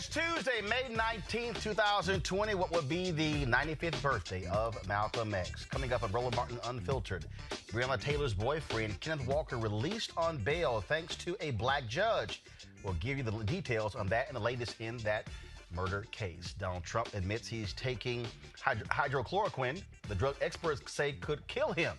Today's Tuesday, May 19th, 2020. What would be the 95th birthday of Malcolm X? Coming up on Roland Martin Unfiltered. Breonna Taylor's boyfriend, Kenneth Walker, released on bail thanks to a black judge. We'll give you the details on that and the latest in that murder case. Donald Trump admits he's taking hydro- hydrochloroquine, the drug experts say could kill him.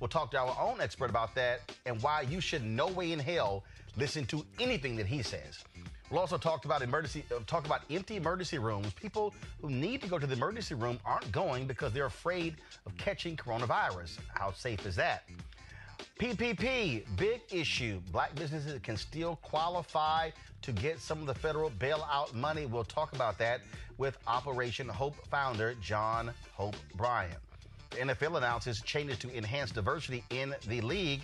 We'll talk to our own expert about that and why you should no way in hell listen to anything that he says. We'll also talk about emergency, uh, talk about empty emergency rooms. People who need to go to the emergency room aren't going because they're afraid of catching coronavirus. How safe is that? PPP, big issue. Black businesses can still qualify to get some of the federal bailout money. We'll talk about that with Operation Hope founder John Hope Bryant. The NFL announces changes to enhance diversity in the league.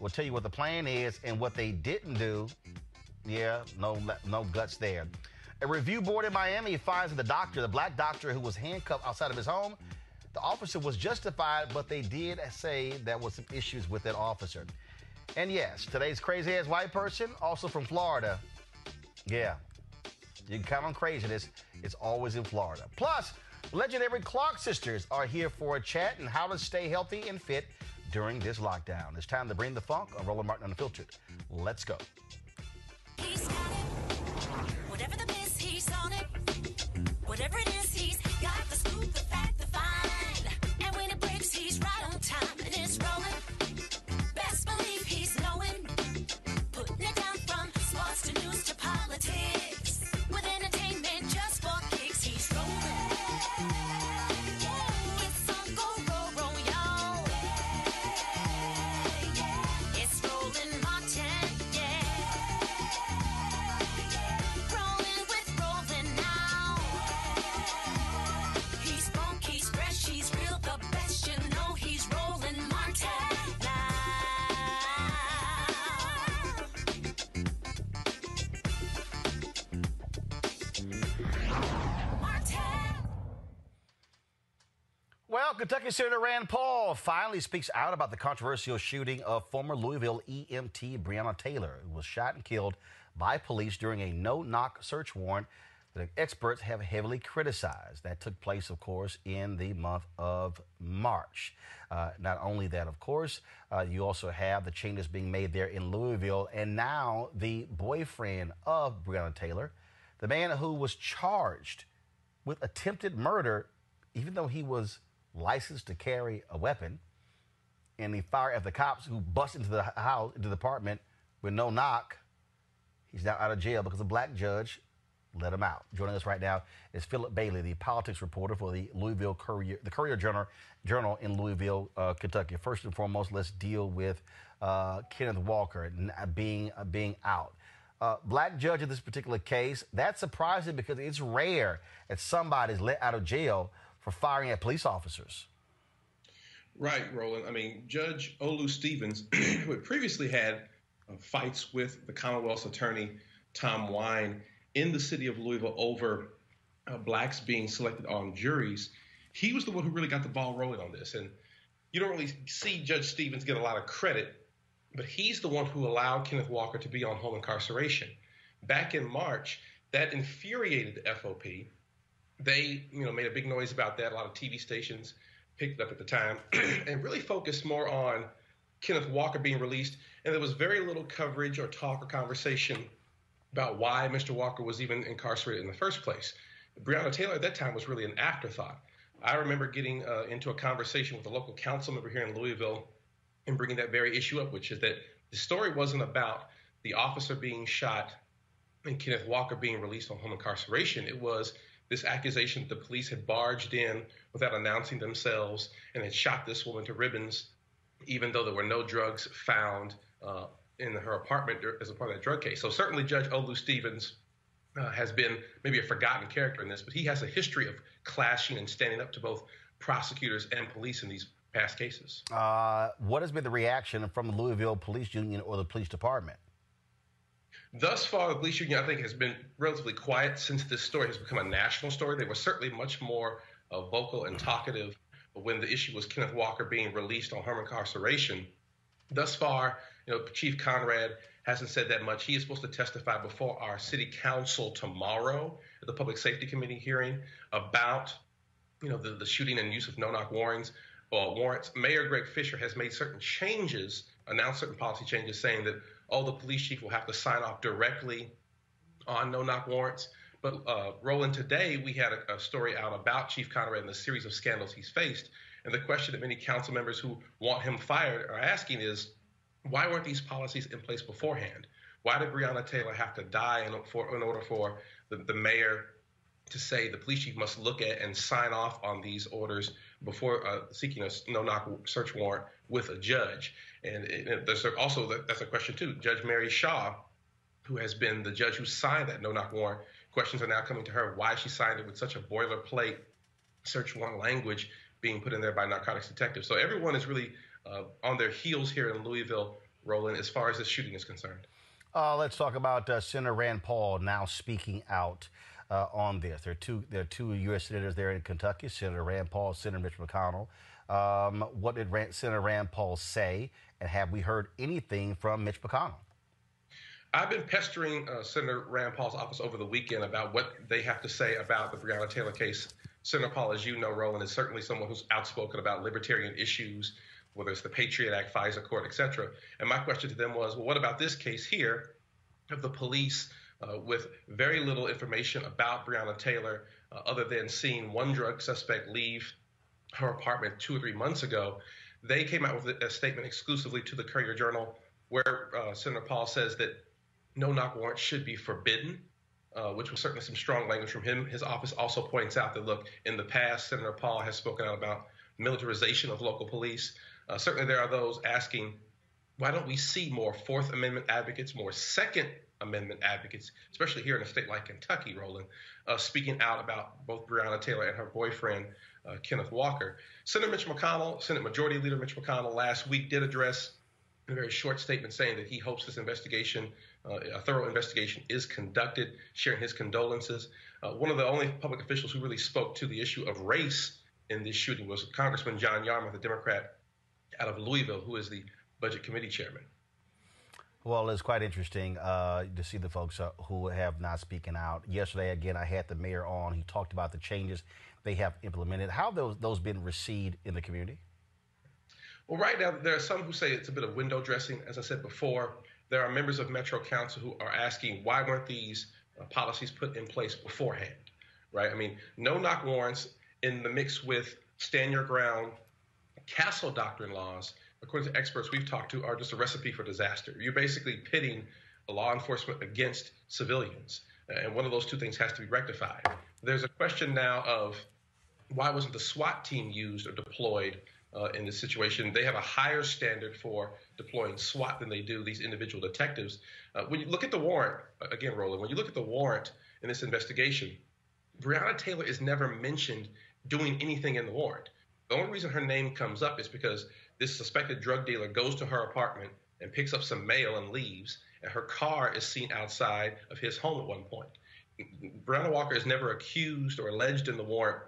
We'll tell you what the plan is and what they didn't do. Yeah, no, no guts there. A review board in Miami finds that the doctor, the black doctor who was handcuffed outside of his home, the officer was justified, but they did say there was some issues with that officer. And yes, today's crazy ass white person, also from Florida. Yeah, you can count on craziness. It's always in Florida. Plus, legendary Clark sisters are here for a chat and how to stay healthy and fit during this lockdown. It's time to bring the funk on Roland Martin Unfiltered. Let's go. He's got it. Whatever the miss, he's on it. Whatever it is, he's Kentucky Senator Rand Paul finally speaks out about the controversial shooting of former Louisville EMT Breonna Taylor, who was shot and killed by police during a no knock search warrant that experts have heavily criticized. That took place, of course, in the month of March. Uh, not only that, of course, uh, you also have the changes being made there in Louisville, and now the boyfriend of Breonna Taylor, the man who was charged with attempted murder, even though he was licensed to carry a weapon, and he fired at the cops who bust into the house, into the apartment with no knock. He's now out of jail because a black judge let him out. Joining us right now is Philip Bailey, the politics reporter for the Louisville Courier, the Courier Journal, Journal in Louisville, uh, Kentucky. First and foremost, let's deal with uh, Kenneth Walker being uh, being out. Uh, black judge in this particular case. That's surprising because it's rare that somebody's let out of jail for firing at police officers. Right, Roland. I mean, Judge Olu Stevens, who had previously had uh, fights with the Commonwealth's attorney Tom Wine in the city of Louisville over uh, blacks being selected on juries, he was the one who really got the ball rolling on this. And you don't really see Judge Stevens get a lot of credit, but he's the one who allowed Kenneth Walker to be on home incarceration. Back in March, that infuriated the FOP. They, you know, made a big noise about that. A lot of TV stations picked it up at the time and really focused more on Kenneth Walker being released. And there was very little coverage or talk or conversation about why Mr. Walker was even incarcerated in the first place. Breonna Taylor at that time was really an afterthought. I remember getting uh, into a conversation with a local council member here in Louisville and bringing that very issue up, which is that the story wasn't about the officer being shot and Kenneth Walker being released on home incarceration. It was this accusation that the police had barged in without announcing themselves and had shot this woman to ribbons, even though there were no drugs found uh, in her apartment as a part of that drug case. So certainly Judge Olu Stevens uh, has been maybe a forgotten character in this, but he has a history of clashing and standing up to both prosecutors and police in these past cases. Uh, what has been the reaction from the Louisville Police Union or the police department? Thus far, the police union, I think, has been relatively quiet since this story has become a national story. They were certainly much more uh, vocal and talkative when the issue was Kenneth Walker being released on home incarceration. Thus far, you know, Chief Conrad hasn't said that much. He is supposed to testify before our city council tomorrow at the Public Safety Committee hearing about, you know, the, the shooting and use of no-knock warrants. Uh, warrants. Mayor Greg Fisher has made certain changes, announced certain policy changes, saying that all the police chief will have to sign off directly on no-knock warrants. But uh, Roland, today we had a, a story out about Chief Conrad and the series of scandals he's faced. And the question that many council members who want him fired are asking is, why weren't these policies in place beforehand? Why did Breonna Taylor have to die in, for, in order for the, the mayor to say the police chief must look at and sign off on these orders before uh, seeking a no-knock search warrant with a judge. And, and there's also that's a question too. Judge Mary Shaw, who has been the judge who signed that no-knock warrant, questions are now coming to her why she signed it with such a boilerplate search warrant language being put in there by narcotics detectives. So everyone is really uh, on their heels here in Louisville, Roland, as far as this shooting is concerned. Uh, let's talk about uh, Senator Rand Paul now speaking out uh, on this. There are two there are two U.S. senators there in Kentucky, Senator Rand Paul, Senator Mitch McConnell. Um, what did Rand, Senator Rand Paul say, and have we heard anything from Mitch McConnell? I've been pestering uh, Senator Rand Paul's office over the weekend about what they have to say about the Breonna Taylor case Senator Paul, as you know, Roland, is certainly someone who's outspoken about libertarian issues, whether it's the Patriot Act, FISA court, et cetera. And my question to them was, well, what about this case here of the police uh, with very little information about Breonna Taylor, uh, other than seeing one drug suspect leave her apartment two or three months ago? They came out with a statement exclusively to the Courier Journal where uh, Senator Paul says that no knock warrants should be forbidden uh, which was certainly some strong language from him. His office also points out that, look, in the past, Senator Paul has spoken out about militarization of local police. Uh, certainly, there are those asking, why don't we see more Fourth Amendment advocates, more Second Amendment advocates, especially here in a state like Kentucky, Roland, uh, speaking out about both Breonna Taylor and her boyfriend, uh, Kenneth Walker. Senator Mitch McConnell, Senate Majority Leader Mitch McConnell, last week did address a very short statement saying that he hopes this investigation, uh, a thorough investigation, is conducted, sharing his condolences. Uh, one of the only public officials who really spoke to the issue of race in this shooting was Congressman John Yarmuth, a Democrat out of Louisville, who is the Budget Committee Chairman. Well, it's quite interesting uh, to see the folks uh, who have not speaking out. Yesterday, again, I had the mayor on. He talked about the changes they have implemented. How those those been received in the community? Well, right now, there are some who say it's a bit of window dressing. As I said before, there are members of Metro Council who are asking why weren't these uh, policies put in place beforehand, right? I mean, no knock warrants in the mix with stand your ground castle doctrine laws, according to experts we've talked to, are just a recipe for disaster. You're basically pitting law enforcement against civilians, and one of those two things has to be rectified. There's a question now of why wasn't the SWAT team used or deployed uh, in this situation. They have a higher standard for deploying SWAT than they do these individual detectives. Uh, when you look at the warrant, uh, again, Roland, when you look at the warrant in this investigation, Breonna Taylor is never mentioned doing anything in the warrant. The only reason her name comes up is because this suspected drug dealer goes to her apartment and picks up some mail and leaves, and her car is seen outside of his home at one point. Breonna Walker is never accused or alleged in the warrant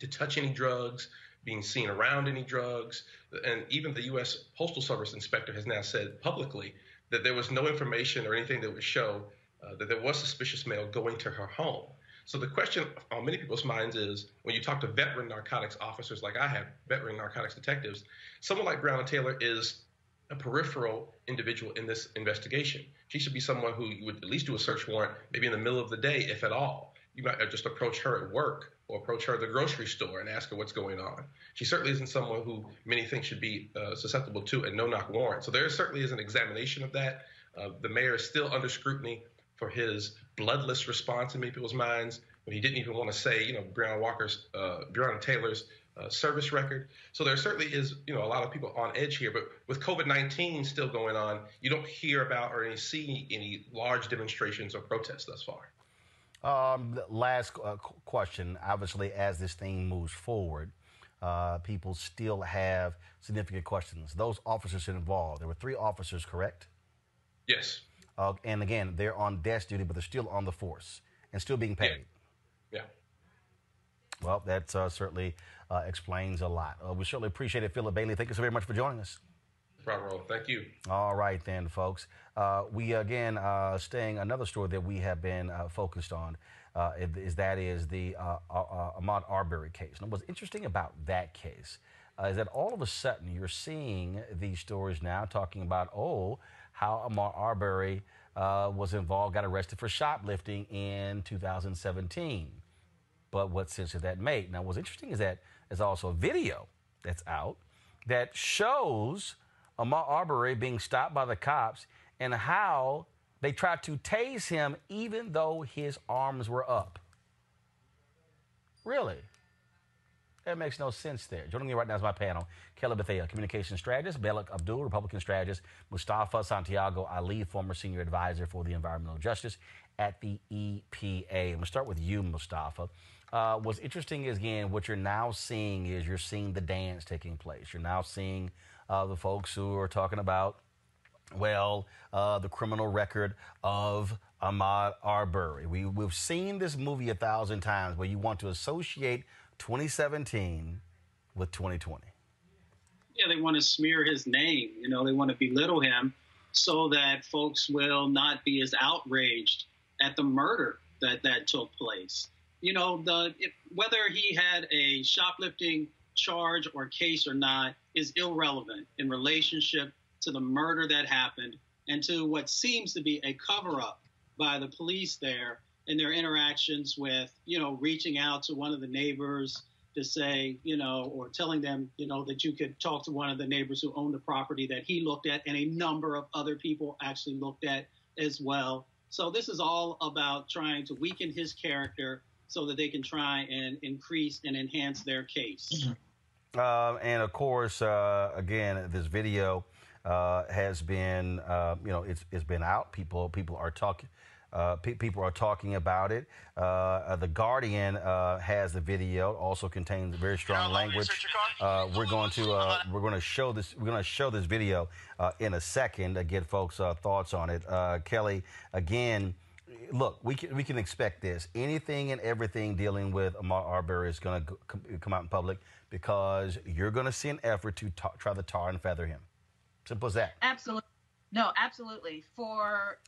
to touch any drugs, being seen around any drugs. And even the U.S. Postal Service inspector has now said publicly that there was no information or anything that would show uh, that there was suspicious mail going to her home. So the question on many people's minds is when you talk to veteran narcotics officers like I have, veteran narcotics detectives, someone like Breonna Taylor is a peripheral individual in this investigation. She should be someone who would at least do a search warrant maybe in the middle of the day, if at all. You might just approach her at work or approach her at the grocery store and ask her what's going on. She certainly isn't someone who many think should be uh, susceptible to a no knock warrant. So there certainly is an examination of that. Uh, the mayor is still under scrutiny for his bloodless response in many people's minds when he didn't even want to say, you know, Breonna Walker's, uh, Breonna Taylor's uh, service record. So there certainly is, you know, a lot of people on edge here. But with COVID-19 still going on, you don't hear about or any see any large demonstrations or protests thus far. Um, last uh, question. Obviously, as this thing moves forward, uh, people still have significant questions. Those officers involved, there were three officers, correct? Yes. Uh, and again, they're on desk duty, but they're still on the force and still being paid. Yeah. Well, that uh, certainly uh, explains a lot. Uh, we certainly appreciate it, Philip Bailey. Thank you so very much for joining us. Bravo. Thank you. All right, then, folks. Uh, we again uh, staying another story that we have been uh, focused on uh, is that is the uh, uh, Ahmaud Arbery case. Now, what's interesting about that case is that all of a sudden you're seeing these stories now talking about oh how Ahmaud Arbery uh, was involved, got arrested for shoplifting in 2017. But what sense did that make? Now, what's interesting is that there's also a video that's out that shows Ahmaud Arbery being stopped by the cops and how they tried to tase him even though his arms were up. Really? That makes no sense there. Joining me right now is my panel Kelly Bethea, communication strategist, Malik Abdul, Republican strategist, Mustafa Santiago Ali, former senior advisor for the environmental justice at the EPA. To start with you, Mustafa. Uh, what's interesting is, again, what you're now seeing is you're seeing the dance taking place. You're now seeing uh, the folks who are talking about, well, uh, the criminal record of Ahmaud Arbery. We, we've seen this movie a thousand times where you want to associate 2017 with 2020. Yeah, they want to smear his name. You know, they want to belittle him so that folks will not be as outraged at the murder that that took place. You know, the if, whether he had a shoplifting charge or case or not is irrelevant in relationship to the murder that happened and to what seems to be a cover up by the police there in their interactions with, you know, reaching out to one of the neighbors to say, you know, or telling them, you know, that you could talk to one of the neighbors who owned the property that he looked at and a number of other people actually looked at as well. So this is all about trying to weaken his character so that they can try and increase and enhance their case. Uh, and of course, uh, again, this video uh, has been, uh, you know, it's, it's been out. People people are talking. Uh, pe- people are talking about it. Uh, uh the Guardian uh, has the video. Also contains very strong language. Uh, we're going to we're going to show this. We're going to show this video in a second to get folks' thoughts on it. Kelly, again, look, we can we can expect this. Anything and everything dealing with Ahmaud Arbery is going to come out in public because you're going to see an effort to ta- try to tar and feather him. Simple as that. Absolutely. No, absolutely. For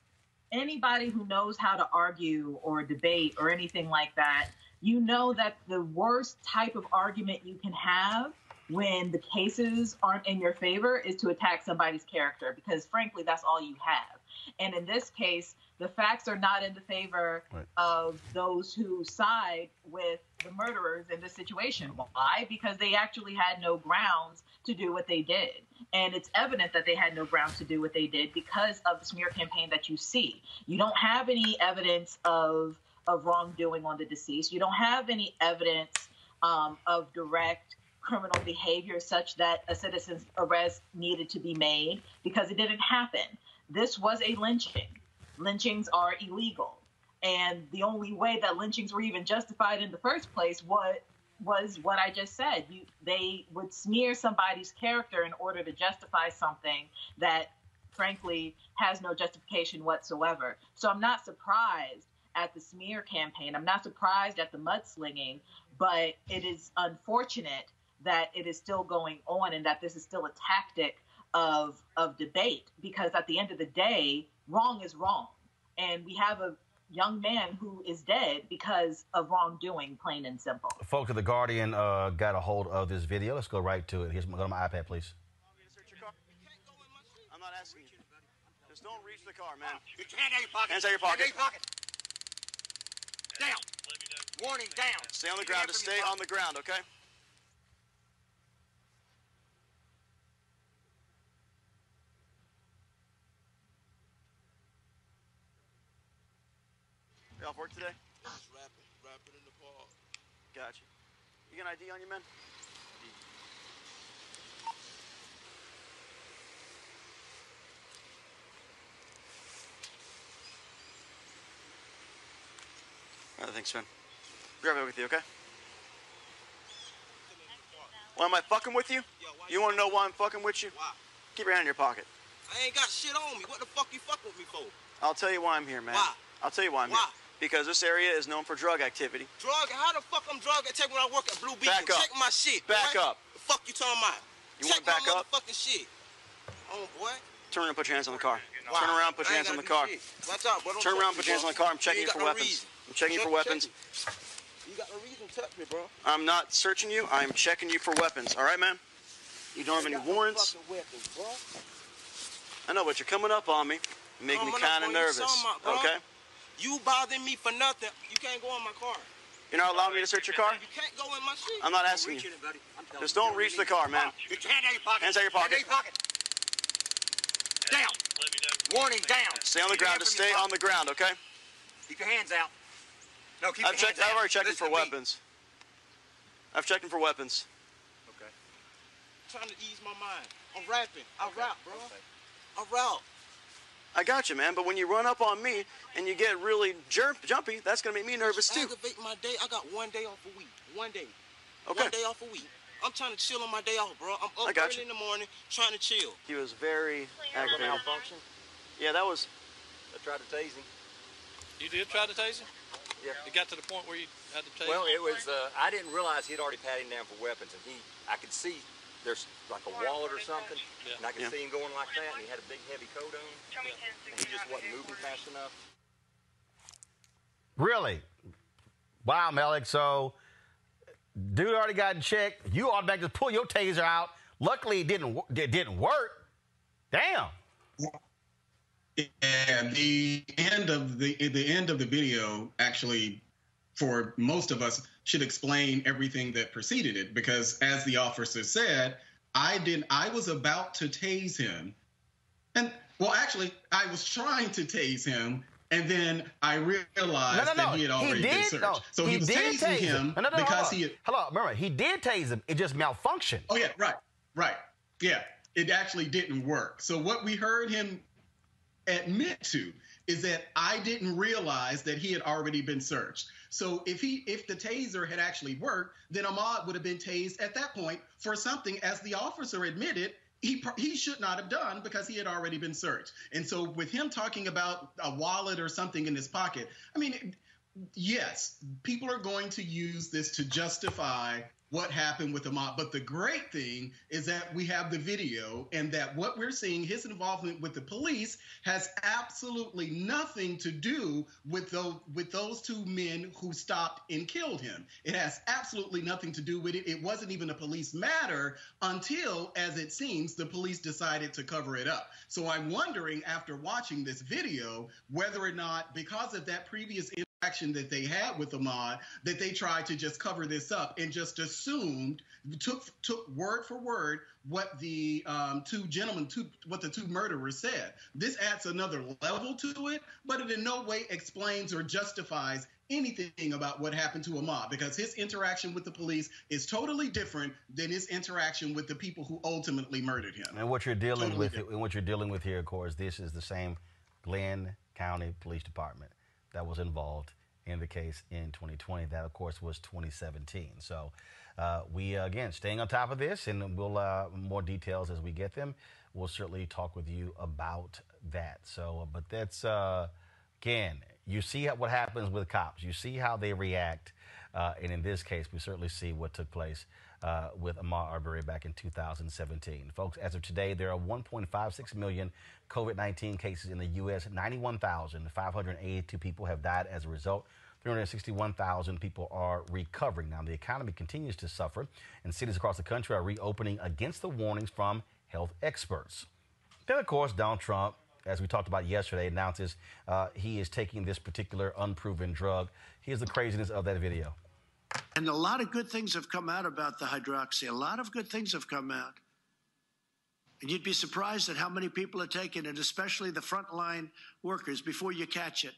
anybody who knows how to argue or debate or anything like that, you know that the worst type of argument you can have when the cases aren't in your favor is to attack somebody's character because frankly that's all you have. And in this case, the facts are not in the favor Right. of those who side with the murderers in this situation. Why? Because they actually had no grounds to do what they did. And it's evident that they had no grounds to do what they did because of the smear campaign that you see. You don't have any evidence of of wrongdoing on the deceased. You don't have any evidence um, of direct criminal behavior such that a citizen's arrest needed to be made because it didn't happen. This was a lynching. Lynchings are illegal. And the only way that lynchings were even justified in the first place was was what I just said. You, they would smear somebody's character in order to justify something that, frankly, has no justification whatsoever. So I'm not surprised at the smear campaign. I'm not surprised at the mudslinging, but it is unfortunate that it is still going on and that this is still a tactic of of debate because at the end of the day, wrong is wrong. And we have a young man who is dead because of wrongdoing, plain and simple. Folks at the Guardian uh, got a hold of this video. Let's go right to it. Here's my, go to my iPad, please. I'm not asking you. Just don't reach the car, man. Get your hand out your pocket. Hands out your pocket. Hand out your pocket. Down. Warning, down. Stay on the ground. Just stay on the ground, okay? You off work today? Just rapping, rapping in the park. Gotcha. You got an ID on you, man? ID. All right, thanks, man. Be right back with you, okay? Why am I fucking with you? You want to know why I'm fucking with you? Why? Keep your hand in your pocket. I ain't got shit on me. What the fuck you fucking with me for? I'll tell you why I'm here, man. Why? I'll tell you why I'm Why? here. Because this area is known for drug activity. Drug? How the fuck I'm drug attack when I work at Blue Beach? Back up. Check my shit. Back boy. up. The fuck you talking about? You Check wanna back my up? motherfucking shit. Oh boy. Turn around and put your hands on the car. Why? Turn around, put your hands on the car. Watch out, bro. Don't Turn around, put your hands on the car. I'm checking you you for no weapons. reason. I'm checking you for weapons. You got no reason to touch me, bro. I'm not searching you. I'm checking you for weapons. All right, man? You don't have any got no warrants. weapons. I know, but you're coming up on me. You make me kind of nervous. about. Okay? You bothering me for nothing. You can't go in my car. You're not allowing me to search your car? You can't go in my shit. I'm not asking you. Just don't reach the car, man. Get your hand out of your pocket. Hands out of your pocket. Hand out of your pocket. Down. Warning, down. Stay on the ground. hand Just stay on the ground, okay? Keep your hands out. No, keep I've your checked. hands I've already checked him Listen for to me. weapons. I've checked him for weapons. Okay. I'm trying to ease my mind. I'm rapping. I rap, bro. I rap. I got you, man. But when you run up on me and you get really jump, jumpy, that's gonna make me nervous too. Aggravate my day. I got one day off a week. One day. Okay. One day off a week. I'm trying to chill on my day off, bro. I'm I up got early you. in the morning trying to chill. He was very aggravated. Malfunction? Yeah, that was. I tried to tase him. You did try to tase him? Yeah. It got to the point where you had to tase Well, him? it was. Uh, I didn't realize he'd already patted him down for weapons, and he, I could see there's like a wallet or something, Yeah. and I could Yeah. see him going like that, and he had a big heavy coat on, and he just wasn't moving fast enough. Really? Wow, Malik. So, dude already got in check. You automatically just pull your taser out. Luckily, it didn't it didn't work. Damn. And the end of the the end of the video actually, for most of us, should explain everything that preceded it because, as the officer said, I didn't. I was about to tase him, and well, actually, I was trying to tase him, and then I realized No, no, no. that he had already been did. searched. No, so he, was did tasing tase him no, because hold he. Had, Hello, remember he did tase him. It just malfunctioned. Oh yeah, right, right. Yeah, it actually didn't work. So what we heard him admit to is that I didn't realize that he had already been searched. So if he if the taser had actually worked, then Ahmaud would have been tased at that point for something, as the officer admitted, he he should not have done because he had already been searched. And so with him talking about a wallet or something in his pocket, I mean, yes, people are going to use this to justify what happened with Ahmaud. But the great thing is that we have the video and that what we're seeing, his involvement with the police, has absolutely nothing to do with those with those two men who stopped and killed him. It has absolutely nothing to do with it. It wasn't even a police matter until, as it seems, the police decided to cover it up. So I'm wondering after watching this video whether or not because of that previous interaction that they had with Ahmaud that they tried to just cover this up and just assumed took took word for word what the um, two gentlemen two what the two murderers said. This adds another level to it, but it in no way explains or justifies anything about what happened to Ahmaud because his interaction with the police is totally different than his interaction with the people who ultimately murdered him. And what you're dealing Totally with, and what you're dealing with here, of course, this is the same Glynn County Police Department that was involved in the case in 2020. That, of course, was 2017. So uh, we uh, again staying on top of this, and we'll uh, more details as we get them. We'll certainly talk with you about that. So, uh, but that's uh, again, you see what happens with cops. You see how they react, uh, and in this case, we certainly see what took place. Uh, with Ahmaud Arbery back in 2017. Folks, as of today, there are 1.56 million COVID 19 cases in the U.S. 91,582 people have died as a result. 361,000 people are recovering. Now, the economy continues to suffer, and cities across the country are reopening against the warnings from health experts. Then, of course, Donald Trump, as we talked about yesterday, announces uh, he is taking this particular unproven drug. Here's the craziness of that video. And a lot of good things have come out about the hydroxy. A lot of good things have come out. And you'd be surprised at how many people are taking it, especially the frontline workers, before you catch it.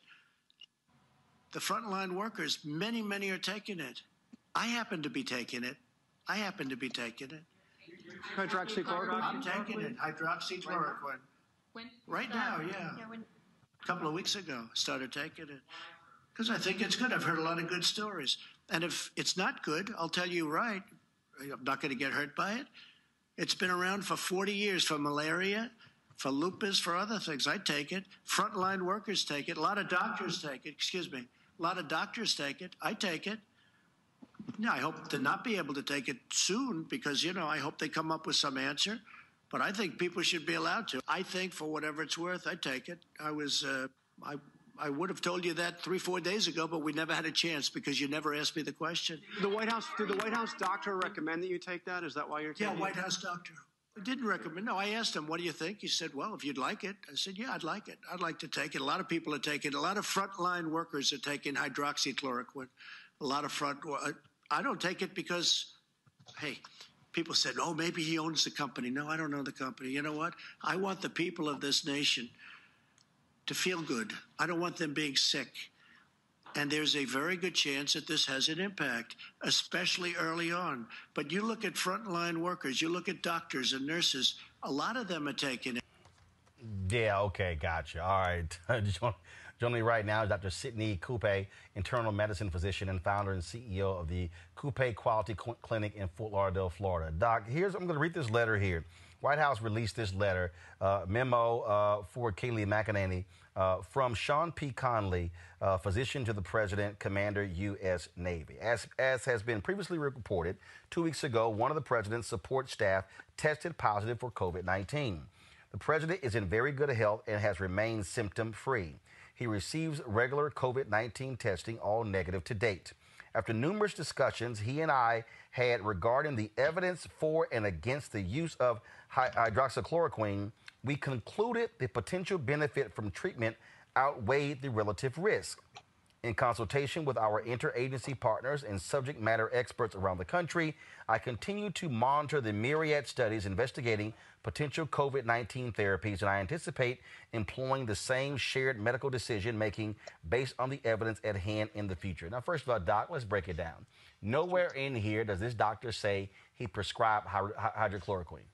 The frontline workers, many, many are taking it. I happen to be taking it. I happen to be taking it. Hydroxychloroquine? I'm taking it. Hydroxychloroquine. When? Right now, yeah. A couple of weeks ago, I started taking it. Because I think it's good. I've heard a lot of good stories. And if it's not good, I'll tell you right. I'm not going to get hurt by it. It's been around for 40 years for malaria, for lupus, for other things. I take it. Frontline workers take it. A lot of doctors take it. Excuse me. A lot of doctors take it. I take it. Yeah, I hope to not be able to take it soon because, you know, I hope they come up with some answer. But I think people should be allowed to. I think for whatever it's worth, I take it. I was, uh, I, I would have told you that three, four days ago, but we never had a chance because you never asked me the question. The White House, did the White House doctor recommend that you take that? Is that why you're taking Yeah, it? White House doctor. I didn't recommend. No, I asked him, "What do you think?" He said, "Well, if you'd like it." I said, "Yeah, I'd like it. I'd like to take it." A lot of people are taking. it. A lot of frontline workers are taking hydroxychloroquine. A lot of front. I don't take it because, hey, people said, "Oh, maybe he owns the company." No, I don't own the company. You know what? I want the people of this nation to feel good. I don't want them being sick. And there's a very good chance that this has an impact, especially early on. But you look at frontline workers, you look at doctors and nurses, a lot of them are taking it. Yeah, okay, gotcha. All right. Joining me right now is Dr. Sidney Coupet, internal medicine physician and founder and CEO of the Coupet Quality Clinic in Fort Lauderdale, Florida. Doc, here's I'm going to read this letter here. White House released this letter, uh, memo uh, for Kayleigh McEnany uh, from Sean P. Conley, uh, physician to the President, Commander, U.S. Navy. As, as has been previously reported, two weeks ago, one of the President's support staff tested positive for COVID 19. The President is in very good health and has remained symptom free. He receives regular COVID 19 testing, all negative to date. After numerous discussions he and I had regarding the evidence for and against the use of hydroxychloroquine, we concluded the potential benefit from treatment outweighed the relative risk. In consultation with our interagency partners and subject matter experts around the country, I continue to monitor the myriad studies investigating potential COVID 19 therapies, and I anticipate employing the same shared medical decision making based on the evidence at hand in the future. Now, first of all, Doc, let's break it down. Nowhere in here does this doctor say he prescribed hy- hy- hydrochloroquine.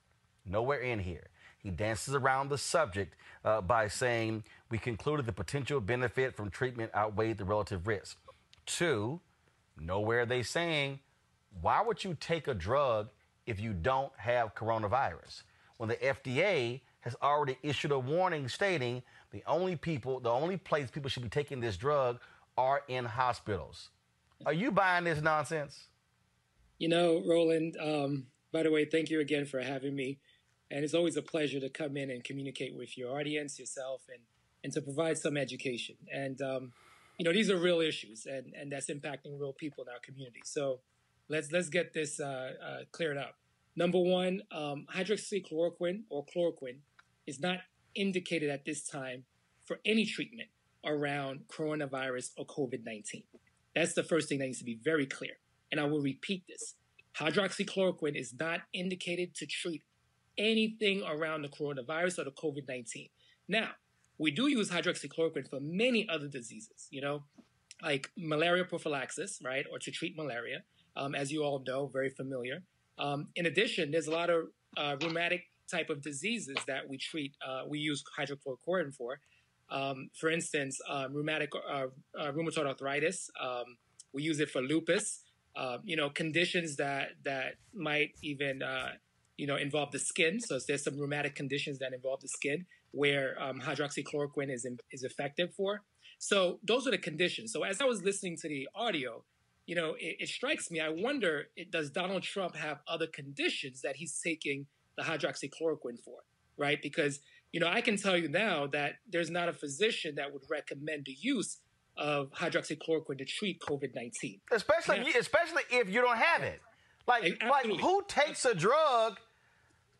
Nowhere in here. He dances around the subject uh, by saying, We concluded the potential benefit from treatment outweighed the relative risk. Two, nowhere are they saying, Why would you take a drug if you don't have coronavirus? when the FDA has already issued a warning stating the only people, the only place people should be taking this drug are in hospitals. Are you buying this nonsense? You know, Roland, um, by the way, thank you again for having me. And it's always a pleasure to come in and communicate with your audience, yourself, and, and to provide some education. And, um, you know, these are real issues and, and that's impacting real people in our community. So let's, let's get this uh, uh, cleared up. Number one, um, hydroxychloroquine or chloroquine is not indicated at this time for any treatment around coronavirus or COVID 19. That's the first thing that needs to be very clear. And I will repeat this hydroxychloroquine is not indicated to treat anything around the coronavirus or the COVID 19. Now, we do use hydroxychloroquine for many other diseases, you know, like malaria prophylaxis, right, or to treat malaria, um, as you all know, very familiar. Um, in addition, there's a lot of uh, rheumatic type of diseases that we treat, uh, we use hydrochloroquine for. Um, for instance, um, rheumatic uh, uh, rheumatoid arthritis. Um, we use it for lupus. Uh, you know, conditions that that might even uh, you know involve the skin. So there's some rheumatic conditions that involve the skin where um, hydroxychloroquine is in, is effective for. So those are the conditions. So as I was listening to the audio, you know, it, it strikes me. I wonder, it, does Donald Trump have other conditions that he's taking the hydroxychloroquine for? Right? Because you know, I can tell you now that there's not a physician that would recommend the use of hydroxychloroquine to treat COVID nineteen. Especially, especially if you don't have it. Like, like who takes a drug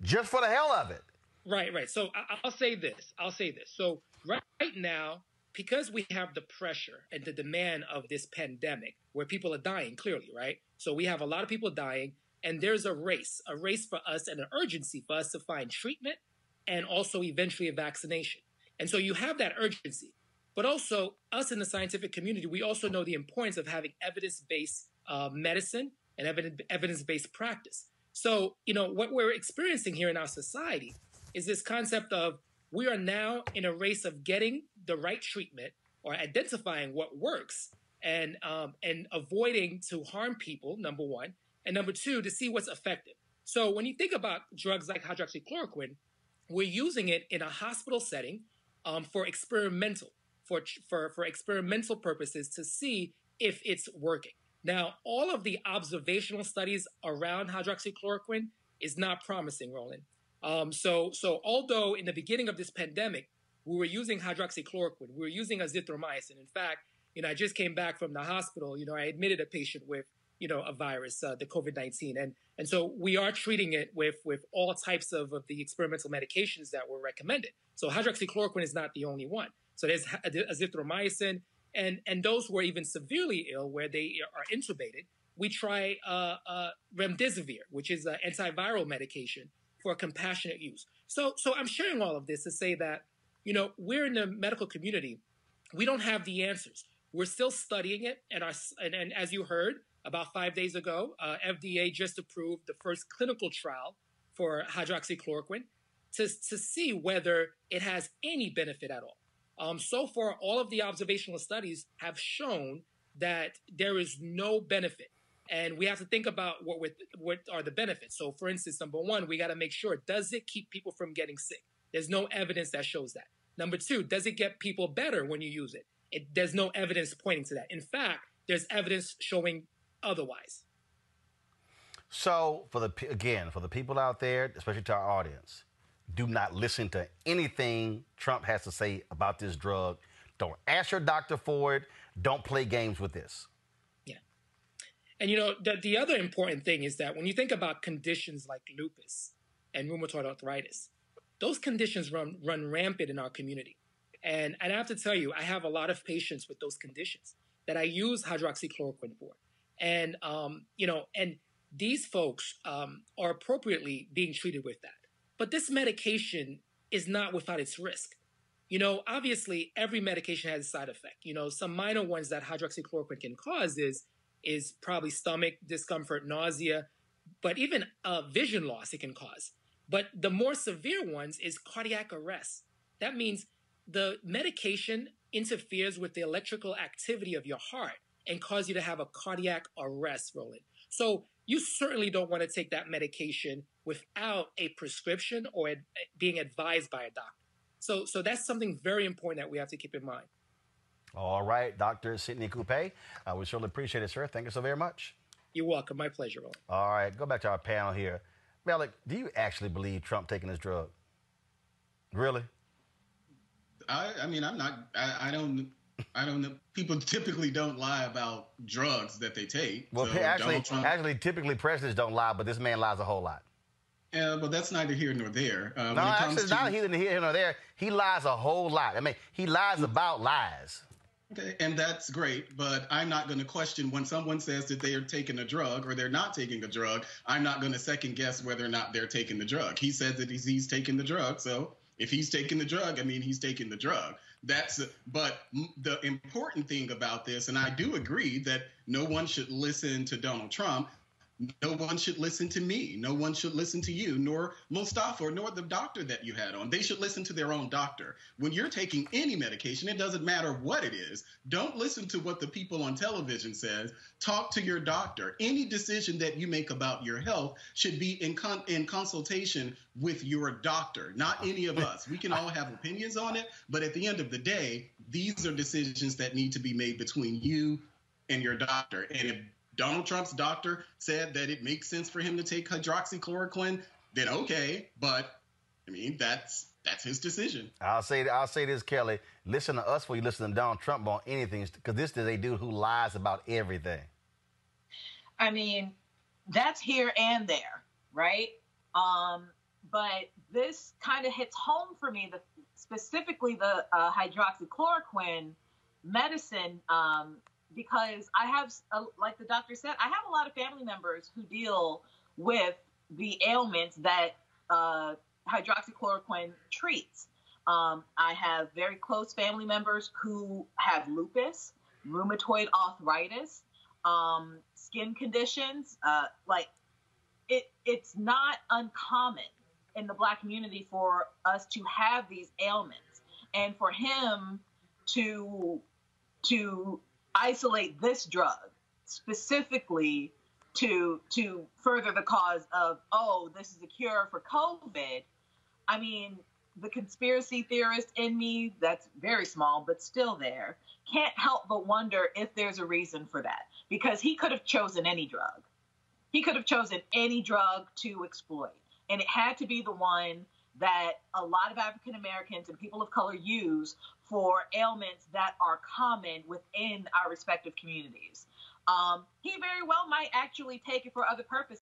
just for the hell of it? Right, right. So I, I'll say this. I'll say this. So right, right now, because we have the pressure and the demand of this pandemic, where people are dying, clearly, right? So we have a lot of people dying, and there's a race, a race for us, and an urgency for us to find treatment and also eventually a vaccination. And so you have that urgency. But also, us in the scientific community, we also know the importance of having evidence based uh, medicine and evidence based practice. So, you know, what we're experiencing here in our society is this concept of we are now in a race of getting the right treatment or identifying what works and um, and avoiding to harm people. Number one, and number two, to see what's effective. So when you think about drugs like hydroxychloroquine, we're using it in a hospital setting um, for experimental for, for for experimental purposes to see if it's working. Now, all of the observational studies around hydroxychloroquine is not promising, Roland. Um, so, so although in the beginning of this pandemic, we were using hydroxychloroquine, we were using azithromycin. In fact, you know, I just came back from the hospital. You know, I admitted a patient with, you know, a virus, uh, the COVID nineteen, and and so we are treating it with with all types of, of the experimental medications that were recommended. So hydroxychloroquine is not the only one. So there's azithromycin, and and those who are even severely ill, where they are intubated, we try uh, uh, remdesivir, which is an antiviral medication for compassionate use. So so I'm sharing all of this to say that you know we're in the medical community, we don't have the answers. We're still studying it, and our and, and as you heard about five days ago, uh, FDA just approved the first clinical trial for hydroxychloroquine to to see whether it has any benefit at all. Um, so far, all of the observational studies have shown that there is no benefit. And we have to think about what what are the benefits. So, for instance, number one, we got to make sure does it keep people from getting sick? There's no evidence that shows that. Number two, does it get people better when you use it? it there's no evidence pointing to that. In fact, there's evidence showing otherwise. So, for the again, for the people out there, especially to our audience, do not listen to anything Trump has to say about this drug. Don't ask your doctor for it. Don't play games with this. Yeah. And you know, the, the other important thing is that when you think about conditions like lupus and rheumatoid arthritis, those conditions run run rampant in our community. And and I have to tell you, I have a lot of patients with those conditions that I use hydroxychloroquine for. And um, you know, and these folks um, are appropriately being treated with that. But this medication is not without its risk. You know, obviously, every medication has a side effect. You know, some minor ones that hydroxychloroquine can cause is is probably stomach discomfort, nausea, but even uh, vision loss it can cause. But the more severe ones is cardiac arrest. That means the medication interferes with the electrical activity of your heart and cause you to have a cardiac arrest, Roland. So you certainly don't want to take that medication without a prescription or ad- being advised by a doctor. So, so that's something very important that we have to keep in mind. All right, Dr. Sidney Coupet. Uh, we surely appreciate it, sir. Thank you so very much. You're welcome. My pleasure, Roland. All right, go back to our panel here. Malik, do you actually believe Trump taking this drug? Really? I, I mean, I'm not. I, I don't. I don't know. People typically don't lie about drugs that they take. Well, So actually, Trump- actually, typically presidents don't lie, but this man lies a whole lot. Yeah, but that's neither here nor there. Uh, no, actually, comes it's to, not here nor there. He lies a whole lot. I mean, he lies about lies. Okay, and that's great, but I'm not going to question when someone says that they are taking a drug or they're not taking a drug. I'm not going to second guess whether or not they're taking the drug. He says that he's, he's taking the drug, so if he's taking the drug, I mean he's taking the drug. That's but the important thing about this, and I do agree that no one should listen to Donald Trump. No one should listen to me. No one should listen to you, nor Mustafa, nor the doctor that you had on. They should listen to their own doctor. When you're taking any medication, it doesn't matter what it is. Don't listen to what the people on television says. Talk to your doctor. Any decision that you make about your health should be in con- in consultation with your doctor, not any of us. We can all have opinions on it, but at the end of the day, these are decisions that need to be made between you and your doctor. And if Donald Trump's doctor said that it makes sense for him to take hydroxychloroquine, then okay. But I mean, that's that's his decision. I'll say I'll say this, Kelly. Listen to us before you listen to Donald Trump on anything, because this is a dude who lies about everything. I mean, that's here and there, right? Um, but this kind of hits home for me, the specifically the uh, hydroxychloroquine medicine, um, because I have, uh, like the doctor said, I have a lot of family members who deal with the ailments that uh, hydroxychloroquine treats. Um, I have very close family members who have lupus, rheumatoid arthritis, um, skin conditions. Uh, like it, it's not uncommon in the black community for us to have these ailments, and for him to to isolate this drug specifically to to further the cause of oh this is a cure for COVID. I mean, the conspiracy theorist in me, that's very small, but still there, can't help but wonder if there's a reason for that. Because he could have chosen any drug. He could have chosen any drug to exploit. And it had to be the one that a lot of African Americans and people of color use for ailments that are common within our respective communities. Um, he very well might actually take it for other purposes.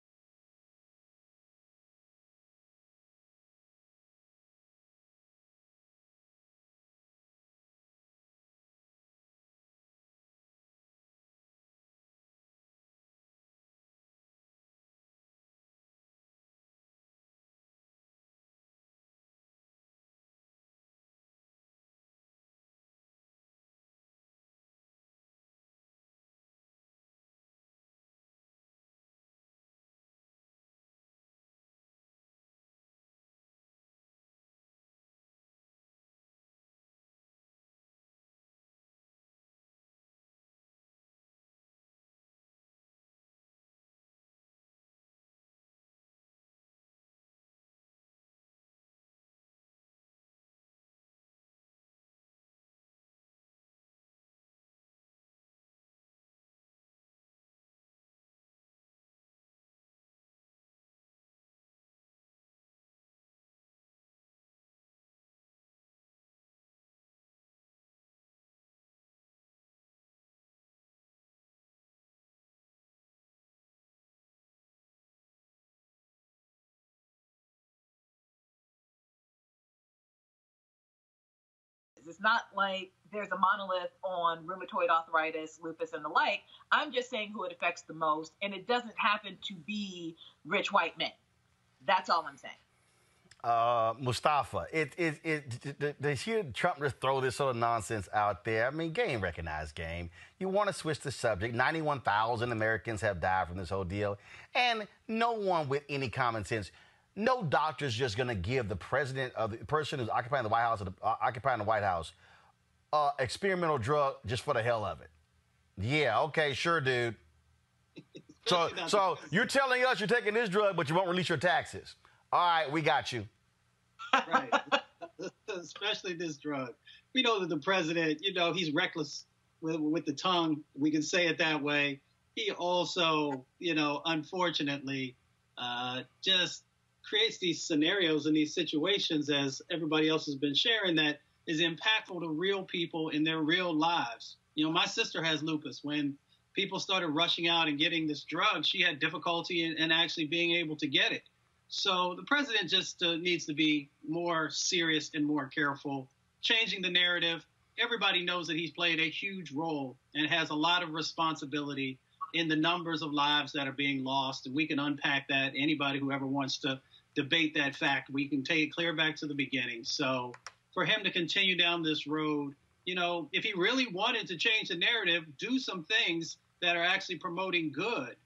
It's not like there's a monolith on rheumatoid arthritis, lupus, and the like. I'm just saying who it affects the most, and it doesn't happen to be rich white men. That's all I'm saying. Uh, Mustafa, it, it, it, hear Trump just throw this sort of nonsense out there, I mean, game recognized game. You want to switch the subject. 91,000 Americans have died from this whole deal. And no one with any common sense, no doctor is just going to give the president of the person who's occupying the White House, uh, occupying the White House, uh, experimental drug just for the hell of it. Yeah, okay, sure, dude. So, so you're telling us you're taking this drug, but you won't release your taxes. All right, we got you. right. Especially this drug. We know that the president, you know, he's reckless with, with the tongue. We can say it that way. He also, you know, unfortunately, uh, just creates these scenarios and these situations, as everybody else has been sharing, that is impactful to real people in their real lives. You know, my sister has lupus. When people started rushing out and getting this drug, she had difficulty in, in actually being able to get it. So the president just uh, needs to be more serious and more careful, changing the narrative. Everybody knows that he's played a huge role and has a lot of responsibility in the numbers of lives that are being lost. And we can unpack that. Anybody who ever wants to debate that fact, we can take it clear back to the beginning. So for him to continue down this road, you know, if he really wanted to change the narrative, do some things that are actually promoting good.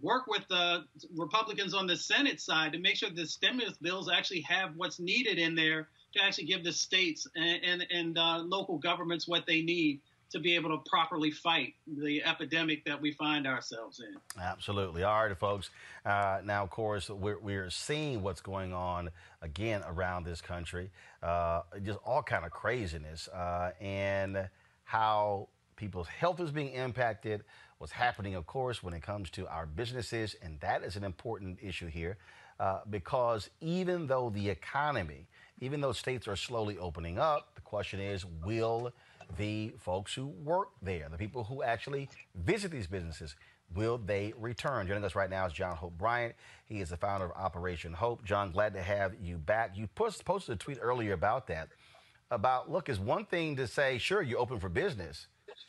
Work with the Republicans on the Senate side to make sure the stimulus bills actually have what's needed in there to actually give the states and and, and uh, local governments what they need to be able to properly fight the epidemic that we find ourselves in. Absolutely. All right, folks. Uh, now, of course, we're, we're seeing what's going on again around this country. Uh, just all kind of craziness uh, and how people's health is being impacted. What's happening, of course, when it comes to our businesses, and that is an important issue here. Uh, because even though the economy, even though states are slowly opening up, the question is will the folks who work there, the people who actually visit these businesses, will they return? Joining us right now is John Hope Bryant. He is the founder of Operation Hope. John, glad to have you back. You post, posted a tweet earlier about that. About, look, it's one thing to say, sure, you're open for business,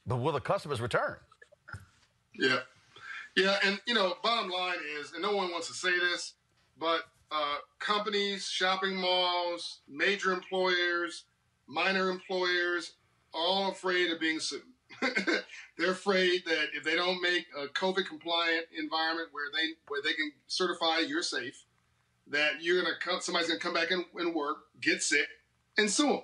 but will the customers return? Yeah. Yeah. And, you know, bottom line is, and no one wants to say this, but uh, companies, shopping malls, major employers, minor employers, all afraid of being sued. They're afraid that if they don't make a COVID compliant environment where they where they can certify you're safe, that you're gonna come, somebody's gonna come back and, and work, get sick, and sue them.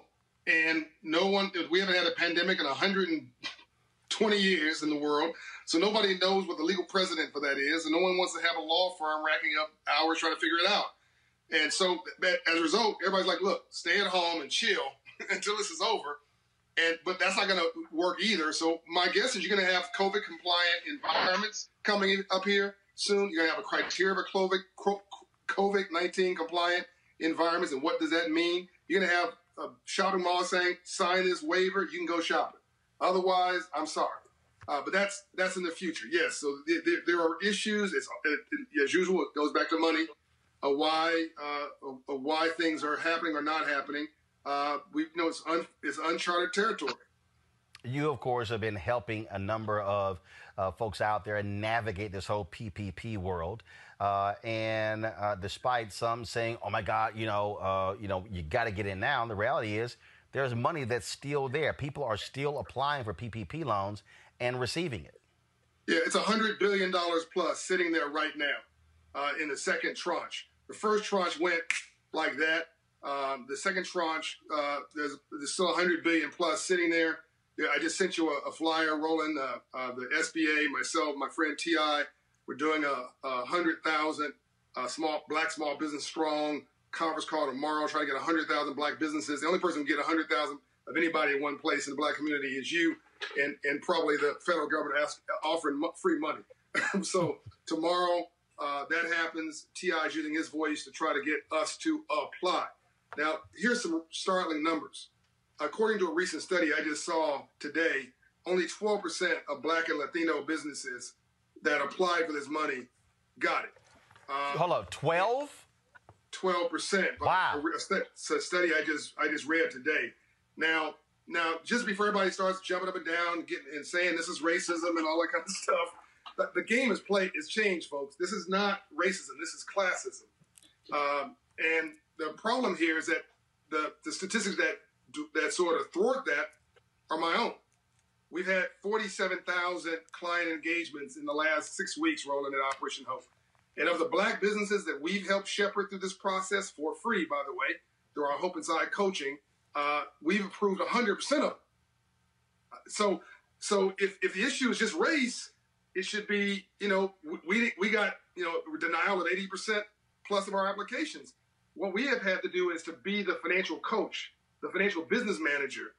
And no one, we haven't had a pandemic in 120 years in the world, so nobody knows what the legal precedent for that is, and no one wants to have a law firm racking up hours trying to figure it out. And so, as a result, everybody's like, "Look, stay at home and chill until this is over." And but that's not going to work either. So my guess is you're going to have COVID compliant environments coming up here soon. You're going to have a criteria for COVID COVID nineteen compliant environments, and what does that mean? You're going to have a shopping mall saying, "Sign this waiver, you can go shopping." Otherwise, I'm sorry. Uh, but that's that's in the future. Yes. So there, there, there are issues. It's it, it, as usual. It goes back to money. Uh, why uh, why things are happening or not happening. Uh, we you know it's un, it's uncharted territory. You, of course, have been helping a number of uh, folks out there navigate this whole PPP world. Uh, and uh, despite some saying, "Oh my God, you know, uh, you know, you got to get in now," the reality is there's money that's still there. People are still applying for PPP loans and receiving it. Yeah, it's a hundred billion dollars plus sitting there right now uh, in the second tranche. The first tranche went like that. Um, the second tranche, uh, there's, there's still 100 billion plus sitting there. I just sent you a, a flyer, Roland. Uh, uh, the SBA, myself, my friend T.I., we're doing a, a hundred thousand uh, small black small business strong conference call tomorrow. Trying to get hundred thousand black businesses. The only person who get hundred thousand of anybody in one place in the black community is you, and and probably the federal government ask, offering free money. so tomorrow uh, that happens. T.I. is using his voice to try to get us to apply. Now, here's some startling numbers. According to a recent study I just saw today, only 12% of black and Latino businesses that applied for this money got it. Um, Hold up, 12? 12%. Wow. A, a study I just I just read today. Now, now, just before everybody starts jumping up and down, getting and saying this is racism and all that kind of stuff, the, the game is played. It's changed, folks. This is not racism. This is classism. Um, and the problem here is that the, the statistics that that sort of thwart that are my own. We've had 47,000 client engagements in the last six weeks rolling at Operation Hope. And of the black businesses that we've helped shepherd through this process for free, by the way, through our Hope Inside coaching, uh, we've approved 100% of them. So, so if, if the issue is just race, it should be, you know, we we got you know denial of eighty percent plus of our applications. What we have had to do is to be the financial coach, the financial business manager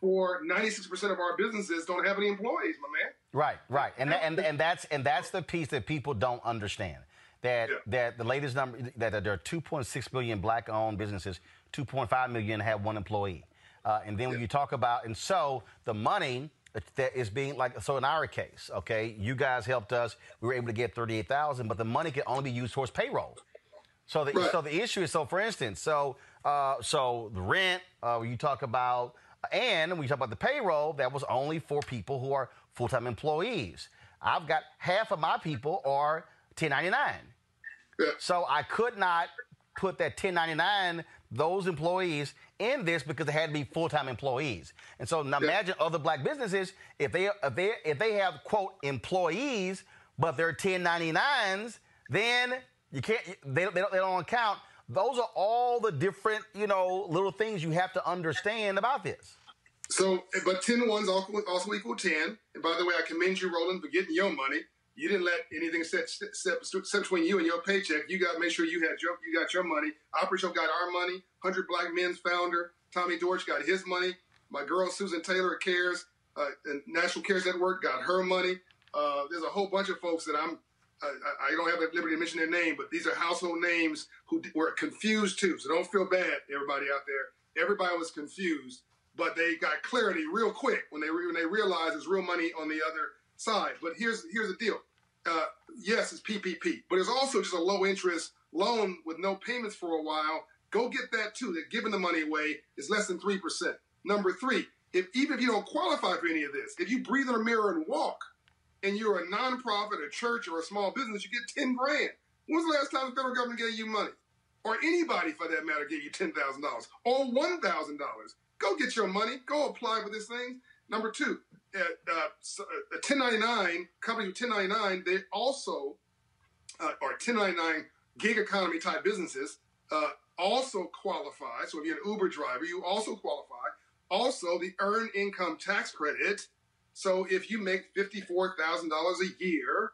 for ninety six percent of our businesses don't have any employees, my man. Right, right, and and and that's and that's the piece that people don't understand. That that the latest number that there are 2.6 million black-owned businesses, 2.5 million have one employee, uh, and then when you talk about and so the money that is being like so in our case, okay, you guys helped us, we were able to get 38,000, but the money can only be used towards payroll. So the so the issue is so for instance, so uh, so the rent, uh, you talk about, and when you talk about the payroll, that was only for people who are full-time employees. I've got half of my people are 1099. So I could not put that 1099 those employees in this because they had to be full-time employees. And so now imagine other black businesses if they if they if they have quote employees but they're 1099s, then you can't they, they don't, they don't count. Those are all the different, you know, little things you have to understand about this. So, but 10 ones also, also equal 10. And by the way, I commend you, Roland, for getting your money. You didn't let anything set, set, set between you and your paycheck. You got to make sure you had your, you got your money. Operation got our money. 100 Black Men's founder, Tommy Dortch, got his money. My girl, Susan Taylor, Cares, uh, National Cares Network, got her money. Uh, there's a whole bunch of folks that I'm, I, I don't have the liberty to mention their name, but these are household names who were confused too. So don't feel bad, everybody out there. Everybody was confused, but they got clarity real quick when they when they realized there's real money on the other side. But here's here's the deal. Uh, yes, it's PPP, but it's also just a low interest loan with no payments for a while. Go get that too. They're giving the money away. It's less than three percent. Number three, if even if you don't qualify for any of this, if you breathe in a mirror and walk, and you're a nonprofit, a church, or a small business, you get ten grand. When's the last time the federal government gave you money, or anybody for that matter gave you ten thousand dollars or one thousand dollars? Go get your money. Go apply for this thing. Number two, uh, uh, so, uh, 1099 companies with 1099 they also uh, are 1099 gig economy type businesses uh, also qualify. So if you're an Uber driver, you also qualify. Also, the earned income tax credit. So if you make fifty-four thousand dollars a year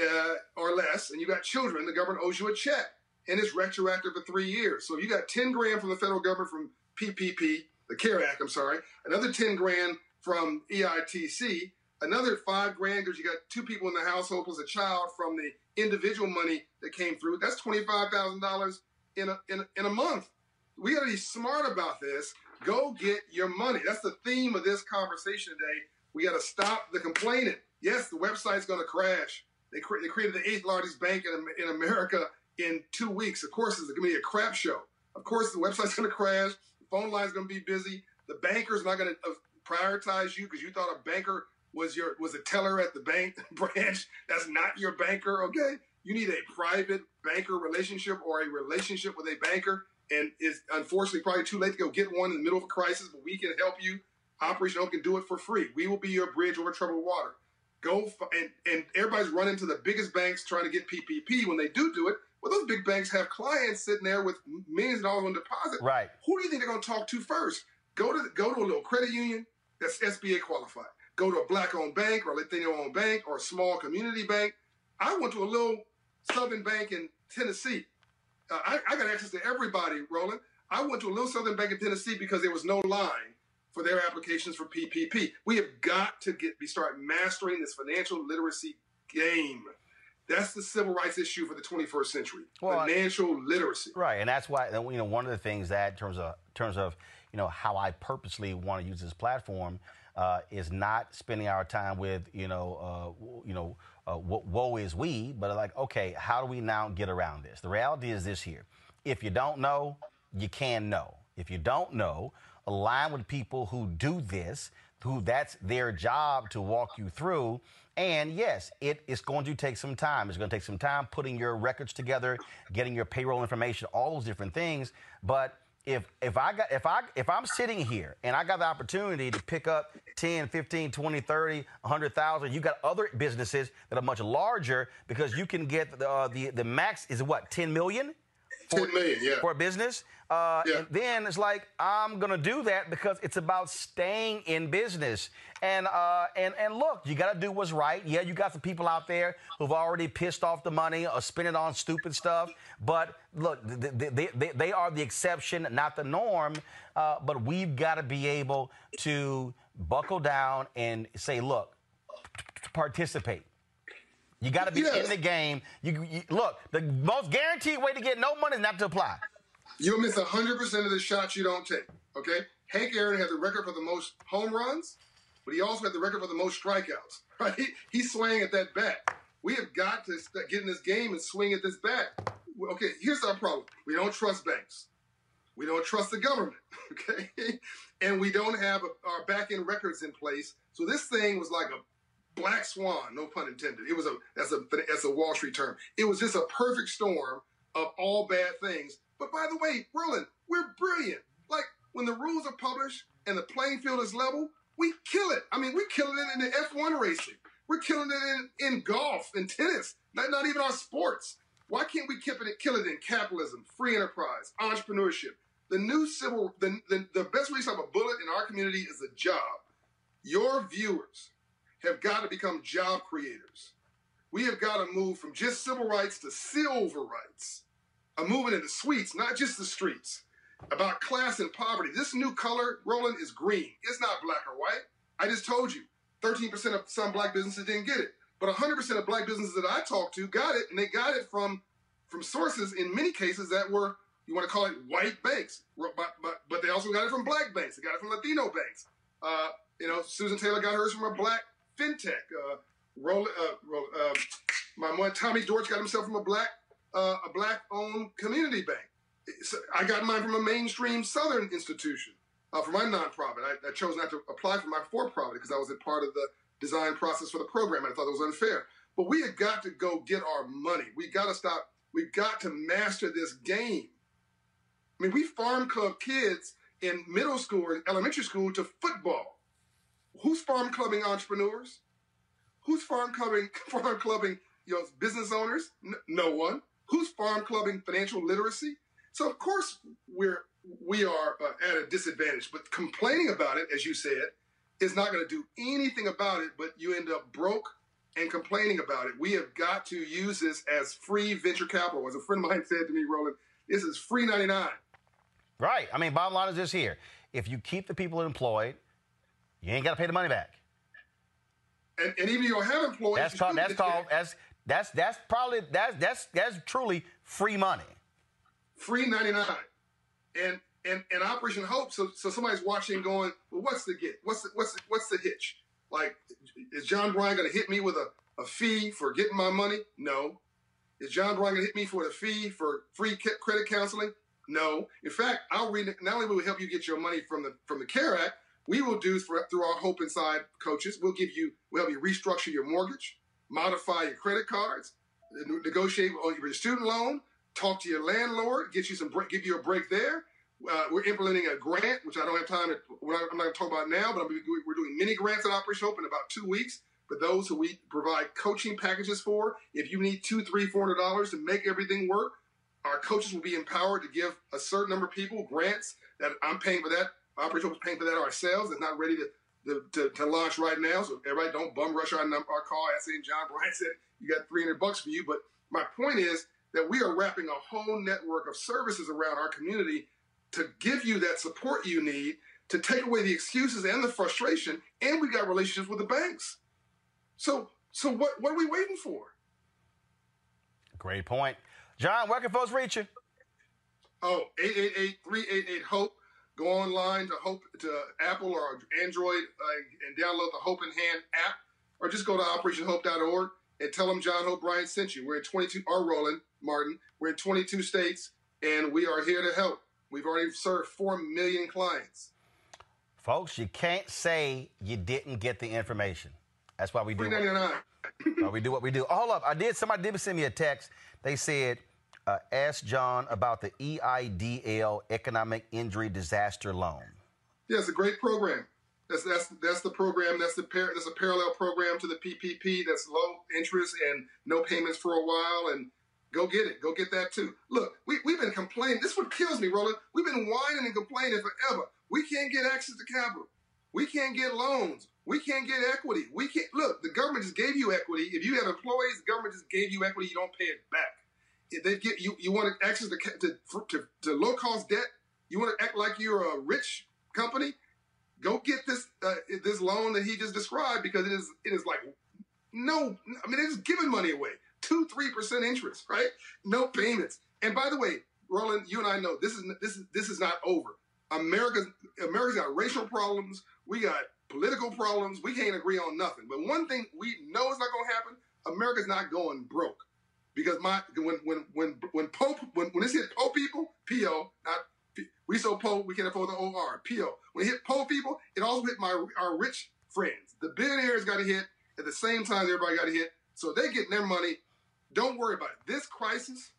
uh, or less, and you got children, the government owes you a check, and it's retroactive for three years. So if you got ten grand from the federal government from PPP, the CARE Act, I'm sorry, another ten grand from EITC, another five grand because you got two people in the household plus a child from the individual money that came through. That's twenty-five thousand dollars in a, in in a month. We got to be smart about this. Go get your money. That's the theme of this conversation today. We got to stop the complaining. Yes, the website's going to crash. They, cre- they created the eighth largest bank in, in America in two weeks. Of course, it's going to be a crap show. Of course, the website's going to crash. The phone line's going to be busy. The banker's not going to uh, prioritize you because you thought a banker was your was a teller at the bank branch. That's not your banker. Okay, you need a private banker relationship or a relationship with a banker. And it's unfortunately probably too late to go get one in the middle of a crisis, but we can help you. Operation Hope can do it for free. We will be your bridge over troubled water. Go f- and and everybody's running to the biggest banks trying to get PPP. When they do do it, well, those big banks have clients sitting there with millions of dollars on deposit. Right. Who do you think they're going to talk to first? Go to go to a little credit union that's SBA qualified. Go to a black-owned bank or a Latino-owned bank or a small community bank. I went to a little Southern bank in Tennessee. Uh, I, I got access to everybody, Roland. I went to a little Southern bank in Tennessee because there was no line for their applications for PPP. We have got to get be start mastering this financial literacy game. That's the civil rights issue for the 21st century. Well, financial literacy. Right, and that's why you know one of the things that in terms of in terms of you know how I purposely want to use this platform uh, is not spending our time with you know uh, you know uh, wo- woe is we, but like okay, how do we now get around this? The reality is this here: if you don't know, you can know. If you don't know, align with people who do this, who that's their job to walk you through. And yes, it is going to take some time. It's going to take some time putting your records together, getting your payroll information, all those different things. But if if I got if I if I'm sitting here and I got the opportunity to pick up 10, 15, 20, 30, 100,000, you got other businesses that are much larger because you can get the uh, the the max is what 10 million 10 million, yeah. for a business. Uh, And then it's like I'm gonna do that because it's about staying in business. And uh, and and look, you got to do what's right. Yeah, you got some people out there who've already pissed off the money or spent it on stupid stuff. But look, they, they, they, they are the exception, not the norm. Uh, but we've got to be able to buckle down and say, look, participate. You got to be in the game. You, you look. The most guaranteed way to get no money is not to apply. You'll miss 100% of the shots you don't take. Okay? Hank Aaron had the record for the most home runs, but he also had the record for the most strikeouts. Right? He, He's swinging at that bat. We have got to get in this game and swing at this bat. Okay, here's our problem. We don't trust banks. We don't trust the government. Okay? And we don't have a, our back end records in place. So this thing was like a black swan, no pun intended. It was a that's a that's a Wall Street term. It was just a perfect storm of all bad things. But by the way, Roland, we're brilliant. Like when the rules are published and the playing field is level, we kill it. I mean, we're killing it in the F1 racing. We're killing it in, in golf and tennis. Not, not even our sports. Why can't we kill it, kill it in capitalism, free enterprise, entrepreneurship? The new civil, the, the, the best way to stop a bullet in our community is a job. Your viewers have got to become job creators. We have got to move from just civil rights to silver rights. A movement in the suites, not just the streets. About class and poverty. This new color, Roland, is green. It's not black or white. I just told you, 13% of some black businesses didn't get it. But 100% of black businesses that I talked to got it, and they got it from, from sources in many cases that were, you want to call it white banks. But, but, but they also got it from black banks. They got it from Latino banks. Uh, you know, Susan Taylor got hers from a black fintech. Uh, uh, uh, my man Tommy Dortch got himself from a black uh, a black owned community bank. I got mine from a mainstream Southern institution uh, for my nonprofit. I, I chose not to apply for my for profit because I was a part of the design process for the program. And I thought it was unfair. But we have got to go get our money. We got to stop. We've got to master this game. I mean, we farm club kids in middle school and elementary school to football. Who's farm clubbing entrepreneurs? Who's farm clubbing farm clubbing you know business owners? N- no one. Who's farm clubbing financial literacy? So of course we're we are uh, at a disadvantage. But complaining about it, as you said, is not going to do anything about it. But you end up broke and complaining about it. We have got to use this as free venture capital. As a friend of mine said to me, Roland, this is free ninety nine. Right. I mean, bottom line is this here: if you keep the people employed, you ain't got to pay the money back. And, and even if you don't have employees, That's called. That's called. That's that's that's probably that's that's that's truly free money. free 99 and and and operation hope so so somebody's watching going well what's the get what's the what's the, what's the hitch like is john bryant going to hit me with a, a fee for getting my money no is john bryant going to hit me for a fee for free credit counseling no in fact i'll read not only will we help you get your money from the from the care act we will do through our hope inside coaches we'll give you we'll help you restructure your mortgage modify your credit cards negotiate on your student loan, talk to your landlord, get you some give you a break there. Uh, we're implementing a grant, which I don't have time to. I'm not going to talk about now, but I'm, we're doing mini grants at Operation Hope in about two weeks for those who we provide coaching packages for. If you need two, three, four hundred dollars to make everything work, our coaches will be empowered to give a certain number of people grants that I'm paying for that. Operation Hope is paying for that ourselves. It's not ready to to, to, to launch right now. So everybody don't bum rush our number, our call. As saying John Bryant said, you got 300 bucks for you. But my point is that we are wrapping a whole network of services around our community to give you that support you need to take away the excuses and the frustration. And we got relationships with the banks. So so what what are we waiting for? Great point, John. Where can folks reach you? Oh, 888-388-HOPE. Go online to Hope to Apple or Android uh, and download the Hope in Hand app, or just go to OperationHope.org and tell them John Hope Bryant sent you. We're in 22, or Roland Martin. We're in 22 states, and we are here to help. We've already served four million clients. Folks, you can't say you didn't get the information. That's why we do. Nine. why we do what we do. Oh, hold up, I did. Somebody did send me a text. They said, uh, "Ask John about the EIDL Economic Injury Disaster Loan." Yeah, it's a great program. That's that's that's the program. That's the par- that's a parallel program to the PPP. That's low interest and no payments for a while. And Go get it. Go get that too. Look, we, we've been complaining. This is what kills me, Roland. We've been whining and complaining forever. We can't get access to capital. We can't get loans. We can't get equity. We can't look. The government just gave you equity. If you have employees, the government just gave you equity. You don't pay it back. They get you. You want access to to, to, to low cost debt. You want to act like you're a rich company. Go get this uh, this loan that he just described because it is it is like no. I mean, they're just giving money away. Two three percent interest, right? No payments. And by the way, Roland, you and I know this is this is this is not over. America's America's got racial problems. We got political problems. We can't agree on nothing. But one thing we know is not going to happen. America's not going broke because my when when when when Pope when when this hit Pope people, PO, not we so poor we can't afford the OR, PO. When it hit poor people, it also hit my our rich friends. The billionaires got a hit at the same time everybody got a hit. So they get their money. Don't worry about it. This crisis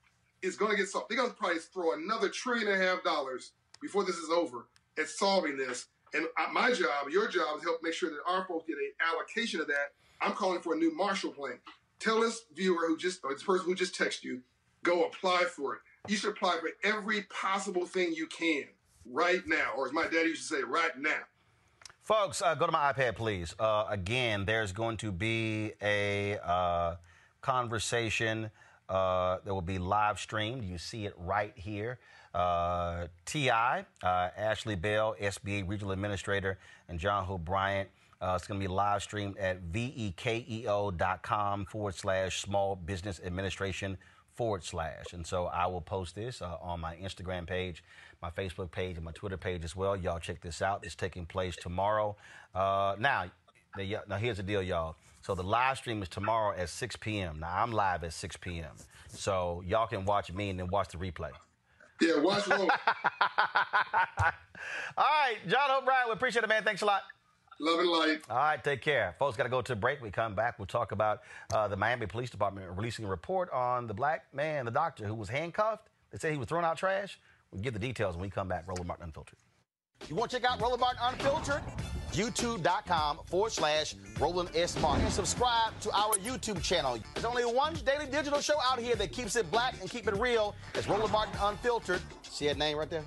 is going to get solved. They're going to probably throw another trillion and a half dollars before this is over at solving this. And my job, your job, is help make sure that our folks get an allocation of that. I'm calling for a new Marshall Plan. Tell this viewer who just, or this person who just texted you, go apply for it. You should apply for every possible thing you can right now, or as my daddy used to say, right now. Folks, uh, go to my iPad, please. Uh, again, there's going to be a uh, conversation uh, that will be live streamed. You see it right here. Uh, T.I., uh, Ashley Bell, SBA Regional Administrator, and John Hope Bryant. It's going to be live streamed at vekeo.com forward slash small business administration forward slash. And so I will post this uh, on my Instagram page, my Facebook page, and my Twitter page as well. Y'all check this out. It's taking place tomorrow. Uh, now, now here's the deal, y'all. So the live stream is tomorrow at 6 p.m. Now I'm live at 6 p.m. So y'all can watch me and then watch the replay. Yeah, watch All right, John Hope Bryant, we appreciate it, man. Thanks a lot. Love and light. All right, take care. Folks, got to go to a break. We come back. We'll talk about uh, the Miami Police Department releasing a report on the black man, the doctor, who was handcuffed. They say he was throwing out trash. We'll give the details when we come back. Roland Martin Unfiltered. You want to check out Roland Martin Unfiltered? YouTube.com forward slash Roland S. Martin. And subscribe to our YouTube channel. There's only one daily digital show out here that keeps it black and keep it real. It's Roland Martin Unfiltered. See that name right there?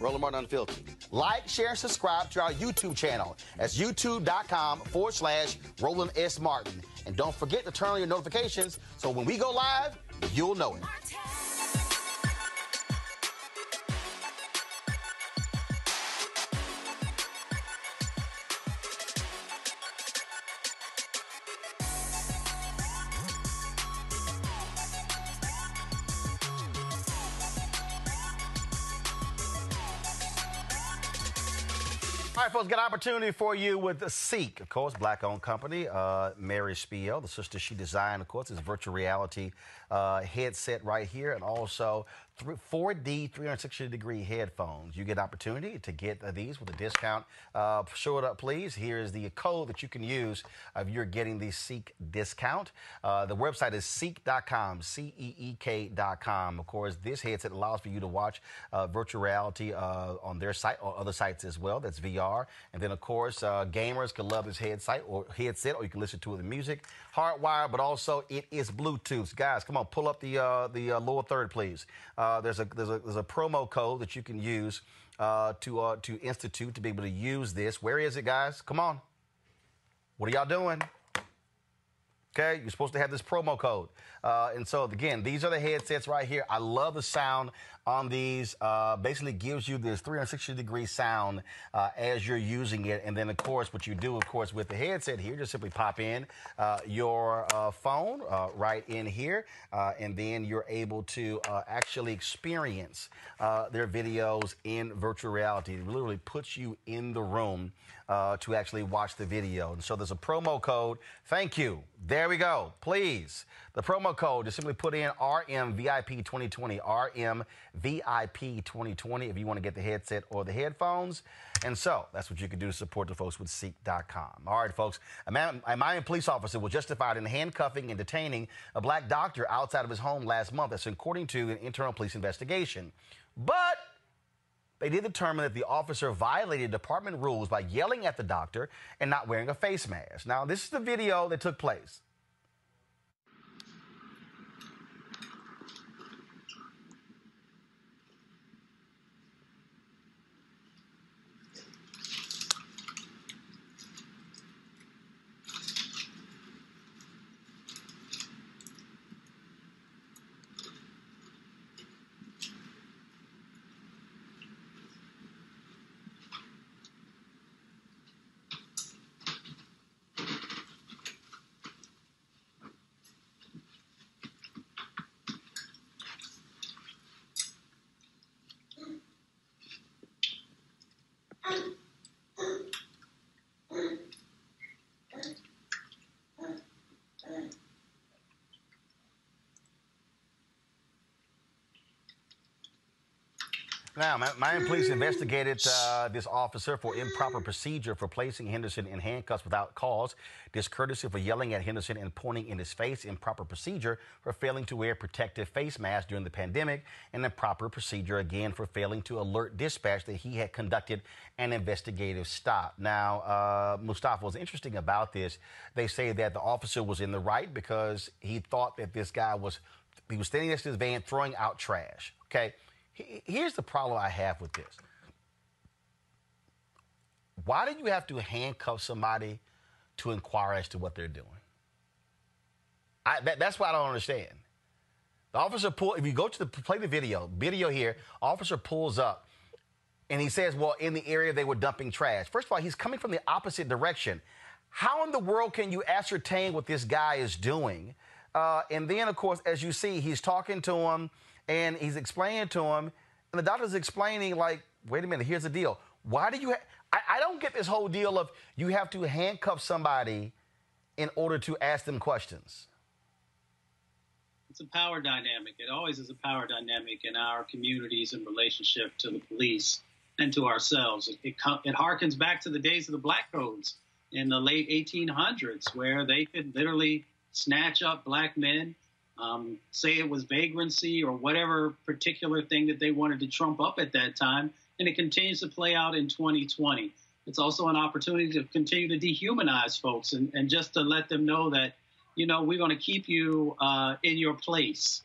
Roland Martin Unfiltered. Like, share, and subscribe to our YouTube channel. That's youtube.com forward slash Roland S. Martin. And don't forget to turn on your notifications so when we go live, you'll know it. All right, folks, got an opportunity for you with CEEK, of course, black-owned company. Uh, Mary Spio, the sister she designed, of course, is virtual reality uh, headset right here, and also 4D 360 degree headphones. You get opportunity to get these with a discount. Uh, show it up, please. Here's the code that you can use if you're getting the CEEK discount. Uh, the website is ceek.com, C E E K.com. Of course, this headset allows for you to watch uh, virtual reality uh, on their site or other sites as well. That's VR. And then, of course, uh, gamers can love this headset or headset, or you can listen to the music. Hardwired, but also it is Bluetooth. Guys, come on, pull up the uh, the lower third, please. Uh, there's a there's a there's a promo code that you can use uh, to uh, to institute to be able to use this. Where is it, guys? Come on. What are y'all doing? Okay, you're supposed to have this promo code. Uh, and so, again, these are the headsets right here. I love the sound on these. Uh, basically, gives you this 360 degree sound uh, as you're using it. And then, of course, what you do, of course, with the headset here, just simply pop in uh, your uh, phone uh, right in here, and then you're able to actually experience their videos in virtual reality. It literally puts you in the room to actually watch the video. And so, there's a promo code. Thank you. There we go. Please. The promo code is simply put in RMVIP2020, RMVIP2020 if you want to get the headset or the headphones. And so that's what you can do to support the folks with CEEK.com. All right, folks. A, man, a Miami police officer was justified in handcuffing and detaining a black doctor outside of his home last month. That's according to an internal police investigation. But they did determine that the officer violated department rules by yelling at the doctor and not wearing a face mask. Now, this is the video that took place. Mi- Miami police investigated uh, this officer for improper procedure for placing Henderson in handcuffs without cause, discourtesy for yelling at Henderson and pointing in his face, improper procedure for failing to wear protective face masks during the pandemic, and improper procedure again for failing to alert dispatch that he had conducted an investigative stop. Now, uh, Mustafa, what's interesting about this, they say that the officer was in the right because he thought that this guy was he was standing next to his van throwing out trash. Okay. He- Here's the problem I have with this. Why do you have to handcuff somebody to inquire as to what they're doing? I, that, that's what I don't understand. The officer pull. If you go to the play the video, video here, officer pulls up, and he says, "Well, in the area they were dumping trash." First of all, he's coming from the opposite direction. How in the world can you ascertain what this guy is doing? Uh, and then, of course, as you see, he's talking to him and he's explaining to him, and the doctor's explaining, like, wait a minute, here's the deal. Why do you? Ha- I, I don't get this whole deal of you have to handcuff somebody in order to ask them questions. It's a power dynamic. It always is a power dynamic in our communities in relationship to the police and to ourselves. It, it, it harkens back to the days of the black codes in the late 1800s, where they could literally snatch up black men, um, say it was vagrancy or whatever particular thing that they wanted to trump up at that time, and it continues to play out in 2020. It's also an opportunity to continue to dehumanize folks and, and just to let them know that, you know, we're going to keep you uh, in your place.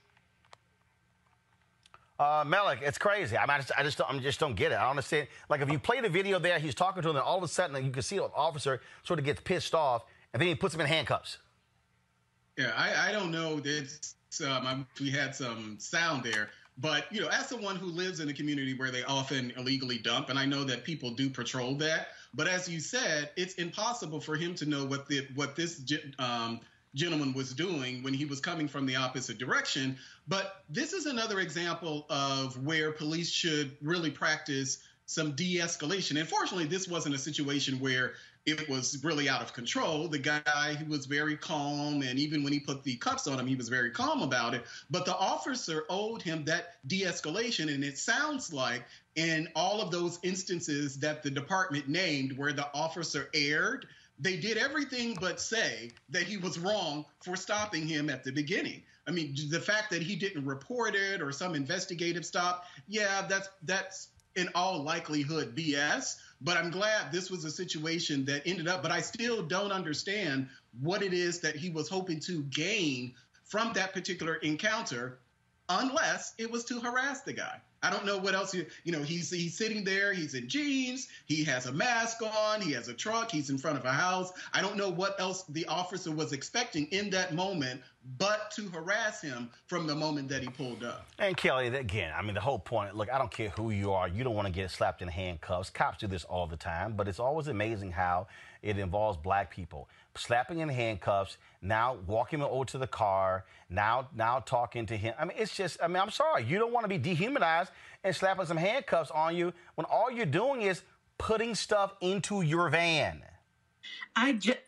Uh, Malik, it's crazy. I, mean, I just, I just, don't, I just don't get it. I don't understand. Like, if you play the video there, he's talking to him, and all of a sudden, you can see an officer sort of gets pissed off, and then he puts him in handcuffs. Yeah, I, I don't know that um, we had some sound there, but you know, as someone who lives in a community where they often illegally dump, and I know that people do patrol that, but as you said, it's impossible for him to know what the what this um, gentleman was doing when he was coming from the opposite direction. But this is another example of where police should really practice some de-escalation. And fortunately, this wasn't a situation where it was really out of control. The guy he was very calm, and even when he put the cuffs on him, he was very calm about it. But the officer owed him that de-escalation, and it sounds like in all of those instances that the department named where the officer erred, they did everything but say that he was wrong for stopping him at the beginning. I mean, the fact that he didn't report it or some investigative stop, yeah, that's that's in all likelihood BS. But I'm glad this was a situation that ended up. But I still don't understand what it is that he was hoping to gain from that particular encounter, unless it was to harass the guy. I don't know what else. You, you know, he's he's sitting there. He's in jeans. He has a mask on. He has a truck. He's in front of a house. I don't know what else the officer was expecting in that moment, but to harass him from the moment that he pulled up. And Kelly, again, I mean, the whole point. Look, I don't care who you are. You don't want to get slapped in handcuffs. Cops do this all the time, but it's always amazing how it involves black people slapping in handcuffs. Now walking him over to the car. Now, now talking to him. I mean, it's just. I mean, I'm sorry. You don't want to be dehumanized and slapping some handcuffs on you when all you're doing is putting stuff into your van. I just.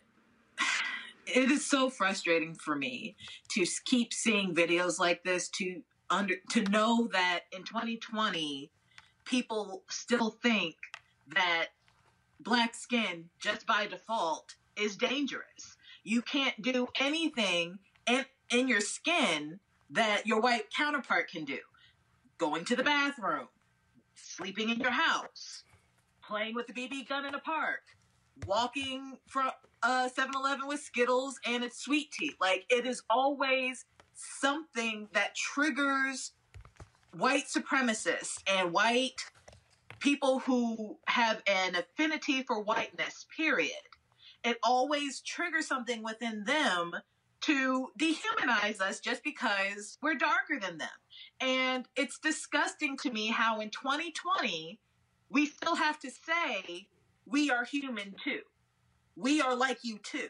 It is so frustrating for me to keep seeing videos like this to under to know that in 2020 people still think that black skin just by default is dangerous. You can't do anything in in your skin that your white counterpart can do. Going to the bathroom, sleeping in your house, playing with the BB gun in a park, walking from uh 7-Eleven with Skittles and it's sweet tea. Like it is always something that triggers white supremacists and white people who have an affinity for whiteness, period. It always triggers something within them to dehumanize us just because we're darker than them. And it's disgusting to me how in 2020 we still have to say we are human too. We are like you too.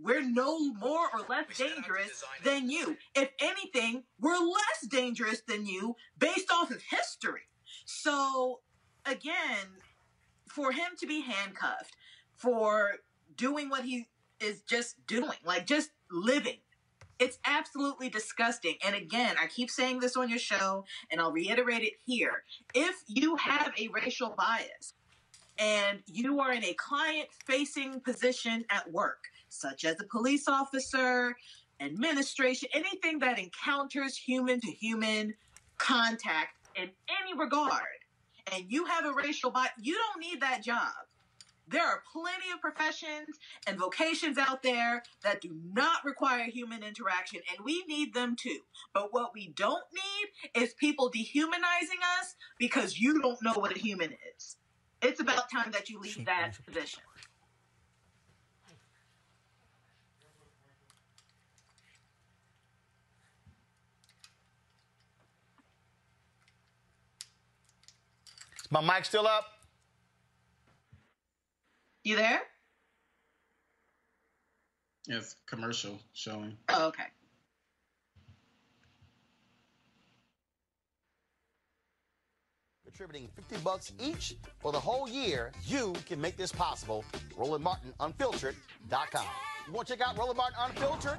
We're no more or less dangerous than you. If anything, we're less dangerous than you based off of history. So, again, for him to be handcuffed, for doing what he is just doing, like just living It's absolutely disgusting. And again, I keep saying this on your show and I'll reiterate it here. If you have a racial bias and you are in a client facing position at work, such as a police officer, administration, anything that encounters human to human contact in any regard, and you have a racial bias, you don't need that job. There are plenty of professions and vocations out there that do not require human interaction, and we need them too. But what we don't need is people dehumanizing us because you don't know what a human is. It's about time that you leave that position. Is my mic still up? You there? It's commercial showing. Oh, okay. Contributing 50 bucks each for the whole year, you can make this possible. Roland Martin Unfiltered.com. You want to check out Roland Martin Unfiltered?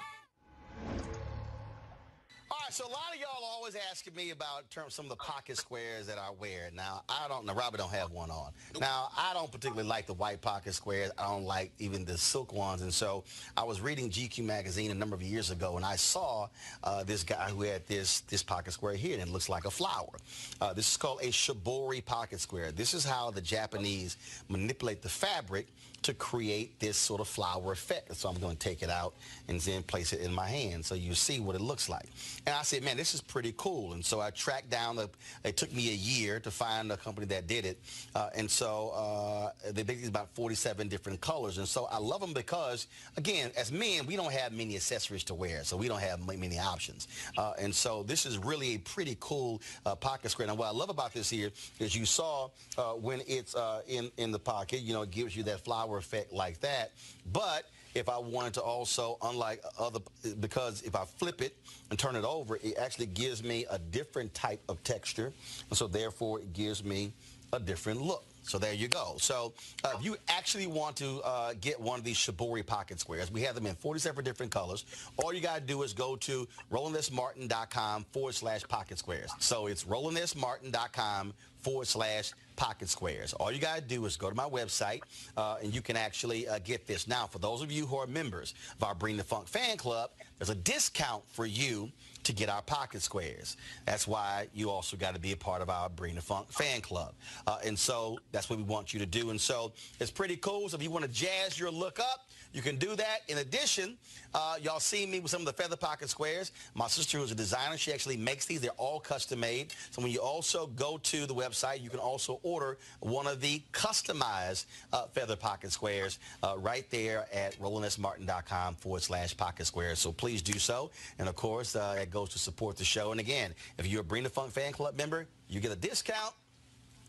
So a lot of y'all always asking me about some of the pocket squares that I wear. Now, I don't know. Robert don't have one on. Now, I don't particularly like the white pocket squares. I don't like even the silk ones. And so I was reading GQ magazine a number of years ago, and I saw uh, this guy who had this this pocket square here, and it looks like a flower. Uh, this is called a shibori pocket square. This is how the Japanese manipulate the fabric to create this sort of flower effect. So I'm going to take it out and then place it in my hand so you see what it looks like. And I said, man, this is pretty cool. And so I tracked down, the, it took me a year to find a company that did it. Uh, and so uh, they make these about 47 different colors. And so I love them because, again, as men, we don't have many accessories to wear. So we don't have many options. Uh, and so this is really a pretty cool uh, pocket square. And what I love about this here is you saw uh, when it's uh, in, in the pocket, you know, it gives you that flower effect like that. But if I wanted to also, unlike other, because if I flip it and turn it over, it actually gives me a different type of texture. And so therefore it gives me a different look. So there you go. So uh, if you actually want to uh, get one of these Shibori pocket squares, we have them in 47 different colors. All you got to do is go to RolandSMartin.com forward slash pocket squares. So it's RolandSMartin.com forward slash pocket squares. All you got to do is go to my website uh, and you can actually uh, get this. Now, for those of you who are members of our Bring the Funk fan club, there's a discount for you to get our pocket squares. That's why you also got to be a part of our Bring the Funk fan club. Uh, and so that's what we want you to do. And so it's pretty cool. So if you want to jazz your look up, you can do that. In addition, uh, y'all see me with some of the feather pocket squares. My sister, who's a designer, she actually makes these. They're all custom made. So when you also go to the website, you can also order one of the customized uh, feather pocket squares uh, right there at RolandSMartin.com forward slash pocket squares. So please do so. And of course, uh, it goes to support the show. And again, if you're a Bring the Funk fan club member, you get a discount.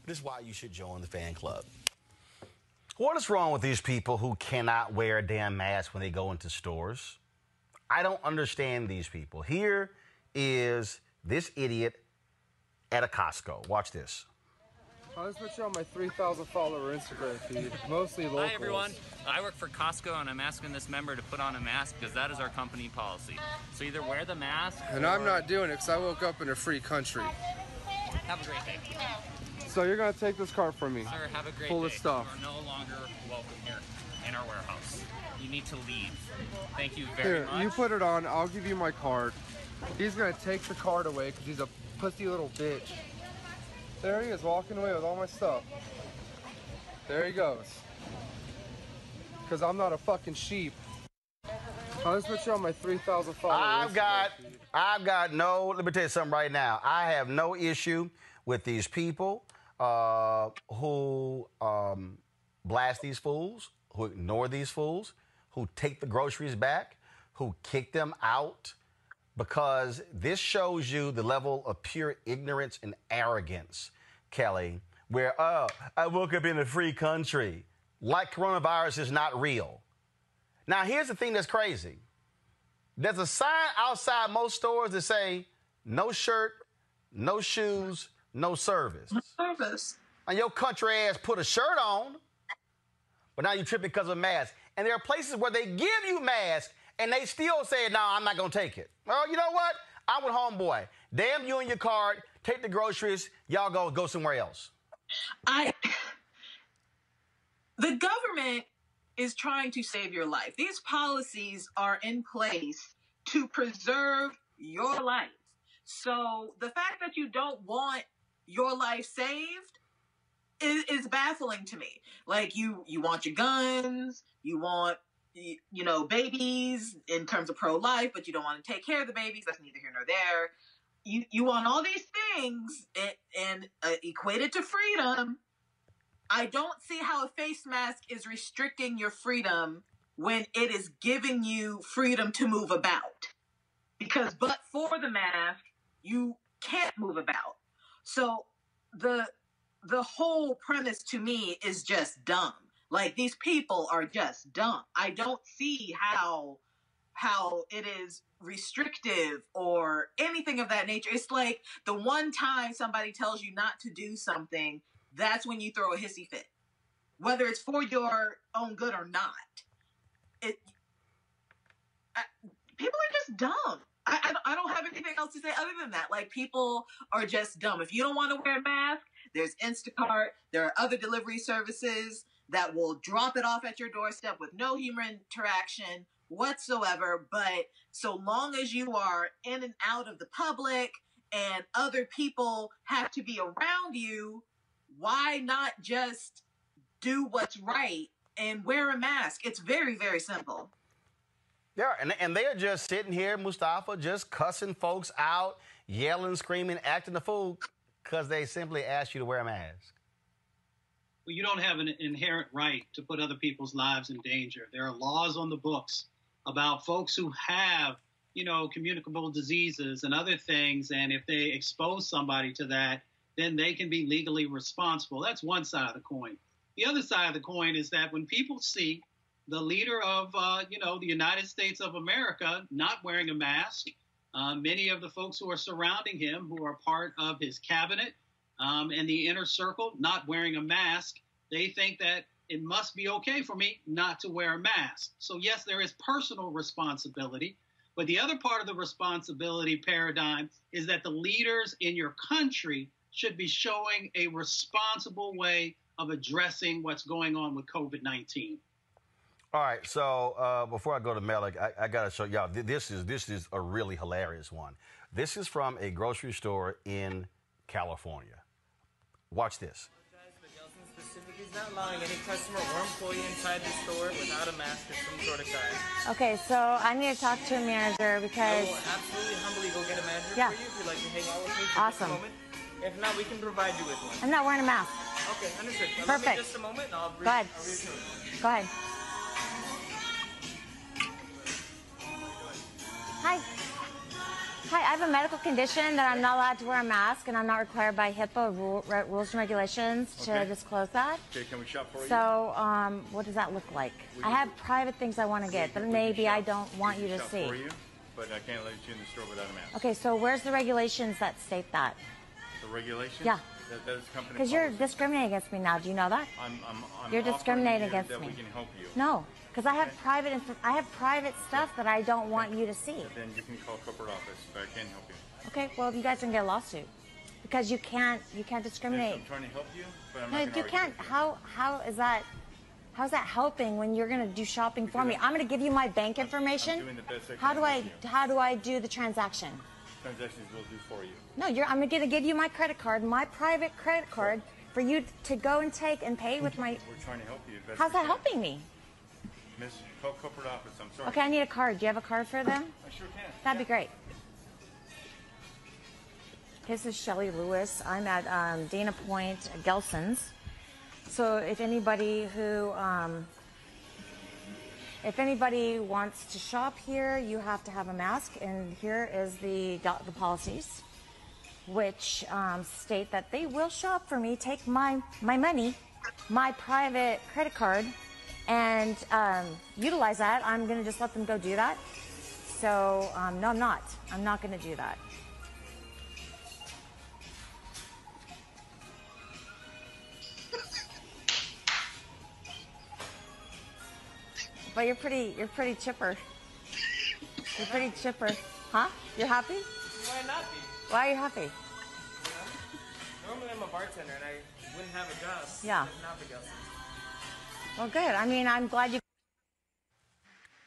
This is why you should join the fan club. What is wrong with these people who cannot wear a damn mask when they go into stores? I don't understand these people. Here is this idiot at a Costco. Watch this. I just put you on my 3,000 follower Instagram feed, mostly locals. Hi everyone, I work for Costco and I'm asking this member to put on a mask because that is our company policy. So either wear the mask And or- I'm not doing it because I woke up in a free country. Have a great day. So you're gonna take this car from me. Sir, have a great Full day. of stuff. You are no longer welcome here in our warehouse. You need to leave. Thank you very Here, much. you put it on. I'll give you my card. He's gonna take the card away because he's a pussy little bitch. There he is, walking away with all my stuff. There he goes. Because I'm not a fucking sheep. I just put you on my 3,000 follower I've got. I've got no. Let me tell you something right now. I have no issue with these people uh, who um, blast these fools, who ignore these fools, who take the groceries back, who kick them out, because this shows you the level of pure ignorance and arrogance, Kelly, where, oh, I woke up in a free country, like coronavirus is not real. Now, here's the thing that's crazy. There's a sign outside most stores that say no shirt, no shoes, no service. No service. And your country ass put a shirt on, but now you tripping because of a mask. And there are places where they give you masks and they still say, no, I'm not going to take it. Well, you know what? I'm with homeboy. Damn you and your card. Take the groceries. Y'all go go somewhere else. I the government is trying to save your life. These policies are in place to preserve your life. So the fact that you don't want your life saved is, is baffling to me. Like you you want your guns, you want you know babies in terms of pro life, but you don't want to take care of the babies. That's neither here nor there. You you want all these things and, and uh, equated to freedom. I don't see how a face mask is restricting your freedom when it is giving you freedom to move about. Because but for the mask, you can't move about. So the the whole premise to me is just dumb. Like these people are just dumb. I don't see how how it is restrictive or anything of that nature. It's like the one time somebody tells you not to do something, that's when you throw a hissy fit. Whether it's for your own good or not. It I, people are just dumb. I, I, don't- have anything else to say other than that. Like people are just dumb. If you don't want to wear a mask, there's Instacart. There are other delivery services that will drop it off at your doorstep with no human interaction whatsoever. But so long as you are in and out of the public and other people have to be around you, why not just do what's right and wear a mask? It's very, very simple. Yeah, and, and they're just sitting here, Mustafa, just cussing folks out, yelling, screaming, acting the fool because they simply asked you to wear a mask. Well, you don't have an inherent right to put other people's lives in danger. There are laws on the books about folks who have, you know, communicable diseases and other things, and if they expose somebody to that, then they can be legally responsible. That's one side of the coin. The other side of the coin is that when people see the leader of, uh, you know, the United States of America not wearing a mask, uh, many of the folks who are surrounding him, who are part of his cabinet um, and the inner circle, not wearing a mask, they think that it must be okay for me not to wear a mask. So, yes, there is personal responsibility. But the other part of the responsibility paradigm is that the leaders in your country should be showing a responsible way of addressing what's going on with COVID 19. All right, so uh, before I go to Malik, I, I got to show y'all. th- This is this is a really hilarious one. This is from a grocery store in California. Watch this. Specifically, is not allowing any customer or employee inside the store without a mask or some sort of guide. Okay, so I need to talk to a manager I because will absolutely humbly go get a manager Yeah. for you if you'd like to hang out with me for Awesome. just a moment. If not, we can provide you with one. I'm not wearing a mask. Okay, understood. Allow me Perfect. just a moment and I'll Go ahead. I'll reassure you. Go ahead. I have a medical condition that I'm not allowed to wear a mask, and I'm not required by HIPAA rule, rules and regulations to Okay. disclose that. Okay, can we shop for you? So, um, what does that look like? We I have private things I want to get that maybe I don't want you to shop see. for you, but I can't let you in the store without a mask. Okay, so where's the regulations that state that? The regulations? Yeah. That, that is company Because you're discriminating against me now. Do you know that? I'm, I'm, I'm You're discriminating against that me. we can help you. No, because I have private inf- I have private stuff that I don't want you to see. Then you can call corporate office, but I can't help you. Okay, well you guys can get a lawsuit because you can't you can't Yes, discriminate. I'm trying to help you, but I'm No, not you can't. with How how is that? How's that helping when you're gonna do shopping for me? I'm gonna give you my bank information. doing the best I How do I you. how do I do the transaction? Transactions will do for you. No, you're. I'm gonna give you my credit card, my private credit card, for you to go and take and pay with my. We're trying to help you. How's that helping me? Miss, corporate office. I'm sorry. Okay, I need a card. Do you have a card for them? I sure can. That'd be great. This is Shelly Lewis. I'm at um, Dana Point, Gelson's. So if anybody who, um, if anybody wants to shop here, you have to have a mask, and here is the the policies. which um, state that they will shop for me, take my my money, my private credit card, and um, utilize that. I'm gonna just let them go do that. So um, no, I'm not. I'm not gonna do that. But you're pretty. You're pretty chipper. You're pretty chipper, huh? You're happy? Why not be? Why are you happy? Normally I'm a bartender and I wouldn't have a job. Yeah. Well, good. I mean, I'm glad you.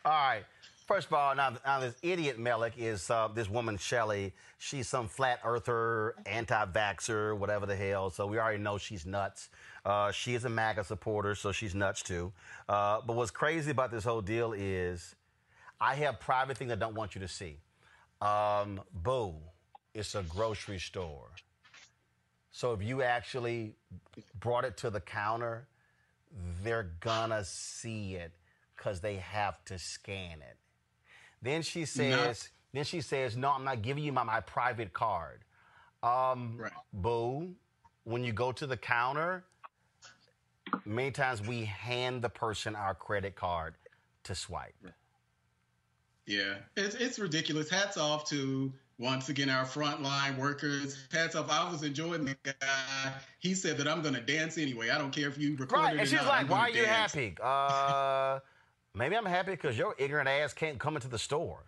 All right. First of all, now, now this idiot Malik is uh, this woman Shelley. She's some flat earther, anti-vaxxer, whatever the hell. So we already know she's nuts. Uh, she is a MAGA supporter, so she's nuts too. Uh, but what's crazy about this whole deal is, I have private things I don't want you to see. Um, boo, it's a grocery store. So if you actually brought it to the counter, they're gonna see it because they have to scan it. Then she says, then she says, no, I'm not giving you my, my private card. Um, Boo, when you go to the counter, many times we hand the person our credit card to swipe. Yeah, it's it's ridiculous. Hats off to once again our frontline workers. Hats off. I was enjoying the guy. He said that I'm going to dance anyway. I don't care if you record Right, it and or she's not, like, why are you dance." happy? Uh, maybe I'm happy because your ignorant ass can't come into the store.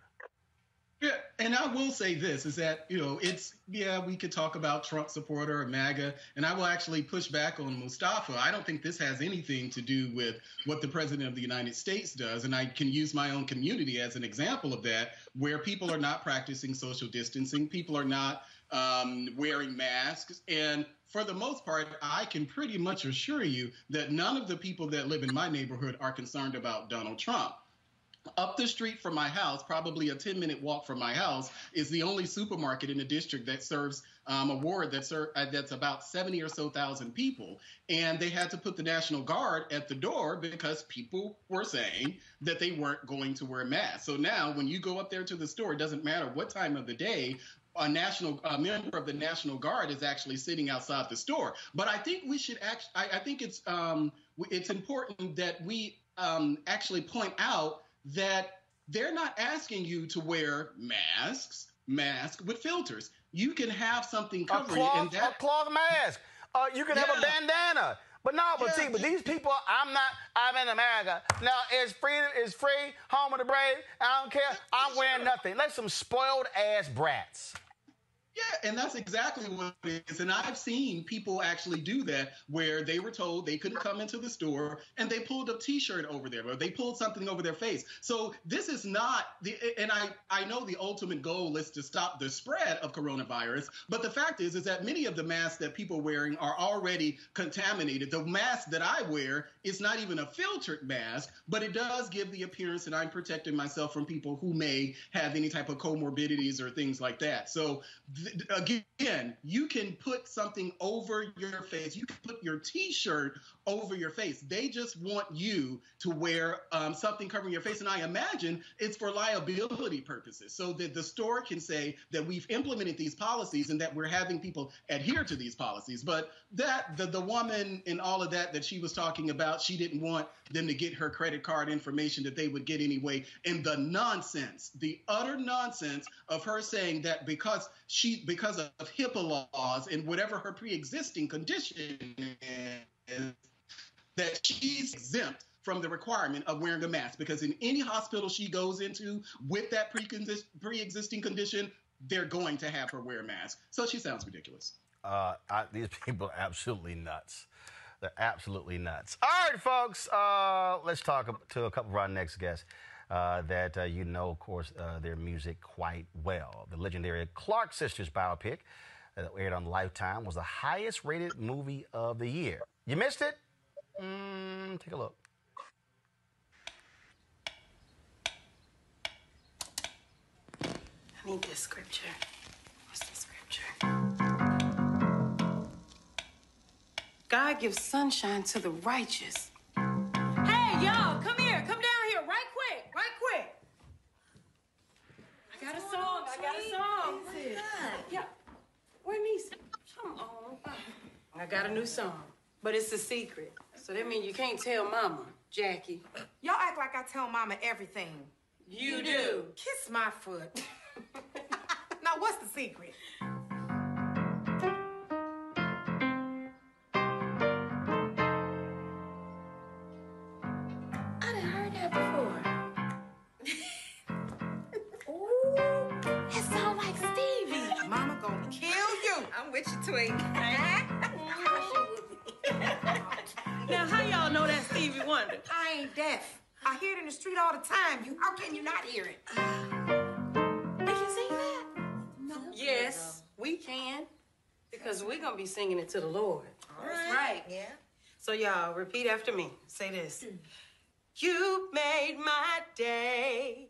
Yeah, and I will say this is that, you know, it's, yeah, we could talk about Trump supporter or MAGA, and I will actually push back on Mustafa. I don't think this has anything to do with what the president of the United States does. And I can use my own community as an example of that, where people are not practicing social distancing, people are not um, wearing masks. And for the most part, I can pretty much assure you that none of the people that live in my neighborhood are concerned about Donald Trump. Up the street from my house, probably a 10 minute walk from my house, is the only supermarket in the district that serves um, a ward that ser- uh, that's about 70 or so thousand people. And they had to put the National Guard at the door because people were saying that they weren't going to wear masks. So now, when you go up there to the store, it doesn't matter what time of the day, a national a member of the National Guard is actually sitting outside the store. But I think we should actually, I, I think it's um, it's important that we um, actually point out that they're not asking you to wear masks, mask with filters. You can have something A covering and cloth, that a cloth mask. Uh, you can have a bandana. But no, but see, but these people, I'm not, I'm in America. Now, it's free, it's free, home of the brave. I don't care. I'm wearing nothing. Let some spoiled ass brats. Yeah, and that's exactly what it is. And I've seen people actually do that where they were told they couldn't come into the store and they pulled a t-shirt over there or they pulled something over their face. So this is not the and I I know the ultimate goal is to stop the spread of coronavirus, but the fact is is that many of the masks that people are wearing are already contaminated. The mask that I wear is not even a filtered mask, but it does give the appearance that I'm protecting myself from people who may have any type of comorbidities or things like that. So th- again, you can put something over your face. You can put your T-shirt over your face. They just want you to wear um, something covering your face, and I imagine it's for liability purposes, so that the store can say that we've implemented these policies and that we're having people adhere to these policies. But that the the woman and all of that that she was talking about, she didn't want them to get her credit card information that they would get anyway, and the nonsense, the utter nonsense of her saying that because she because of HIPAA laws and whatever her pre-existing condition is, that she's exempt from the requirement of wearing a mask because in any hospital she goes into with that pre-existing condition, they're going to have her wear a mask. So she sounds ridiculous. Uh, I, these people are absolutely nuts. They're absolutely nuts. All right, folks, uh, let's talk to a couple of our next guests uh, that uh, you know, of course, uh, their music quite well. The legendary Clark Sisters biopic that aired on Lifetime was the highest rated movie of the year. You missed it? Mm, take a look. I need this scripture. What's the scripture? God gives sunshine to the righteous. A song. Yeah. Where niece? Come on. I got a new song, but it's a secret. So that means you can't tell Mama, Jackie. Y'all act like I tell Mama everything. You do. Kiss my foot. now, what's the secret? Hear it in the street all the time. You, how can you not hear it? We can sing that? No. Yes, we can. Because we're going to be singing it to the Lord. That's right. Yeah. So, y'all, repeat after me. Say this. You made my day.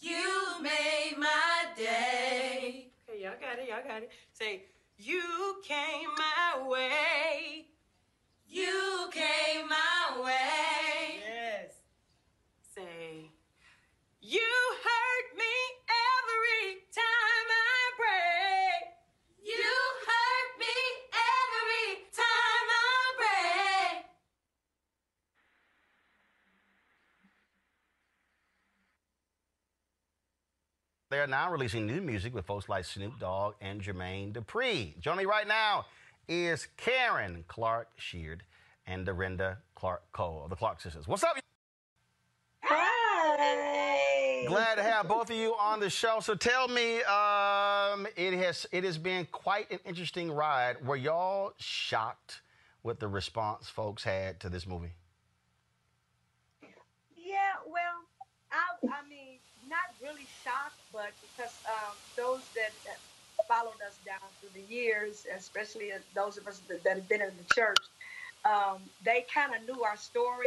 You made my day. Okay, y'all got it. Y'all got it. Say, you came my way. You came my way. Yes. Say, you hurt me every time I pray. You hurt me every time I pray. They are now releasing new music with folks like Snoop Dogg and Jermaine Dupri. Joining me right now is Karen Clark Sheard and Dorinda Clark Cole of the Clark Sisters. What's up? Glad to have both of you on the show. So tell me, um, it has it has been quite an interesting ride. Were y'all shocked with the response folks had to this movie? Yeah, well, I, I mean, not really shocked, but because um, those that, that followed us down through the years, especially those of us that, that have been in the church, um, they kind of knew our story,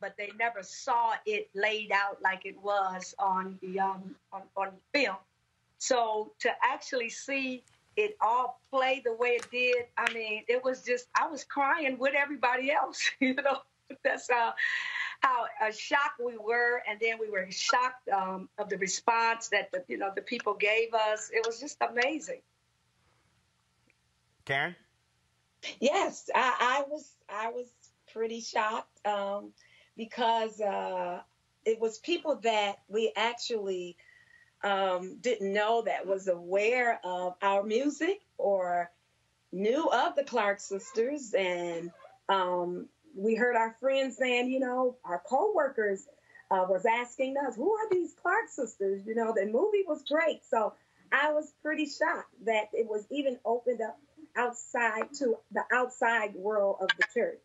but they never saw it laid out like it was on the um, on, on film. So to actually see it all play the way it did, I mean, it was just I was crying with everybody else. You know, that's how how uh, shocked we were, and then we were shocked um, of the response that the you know the people gave us. It was just amazing. Karen? Yes, I, I was I was pretty shocked um, because uh, it was people that we actually um, didn't know that was aware of our music or knew of the Clark sisters, and um, we heard our friends saying, you know, our coworkers uh, was asking us, who are these Clark sisters? You know, the movie was great, so I was pretty shocked that it was even opened up outside to the outside world of the church.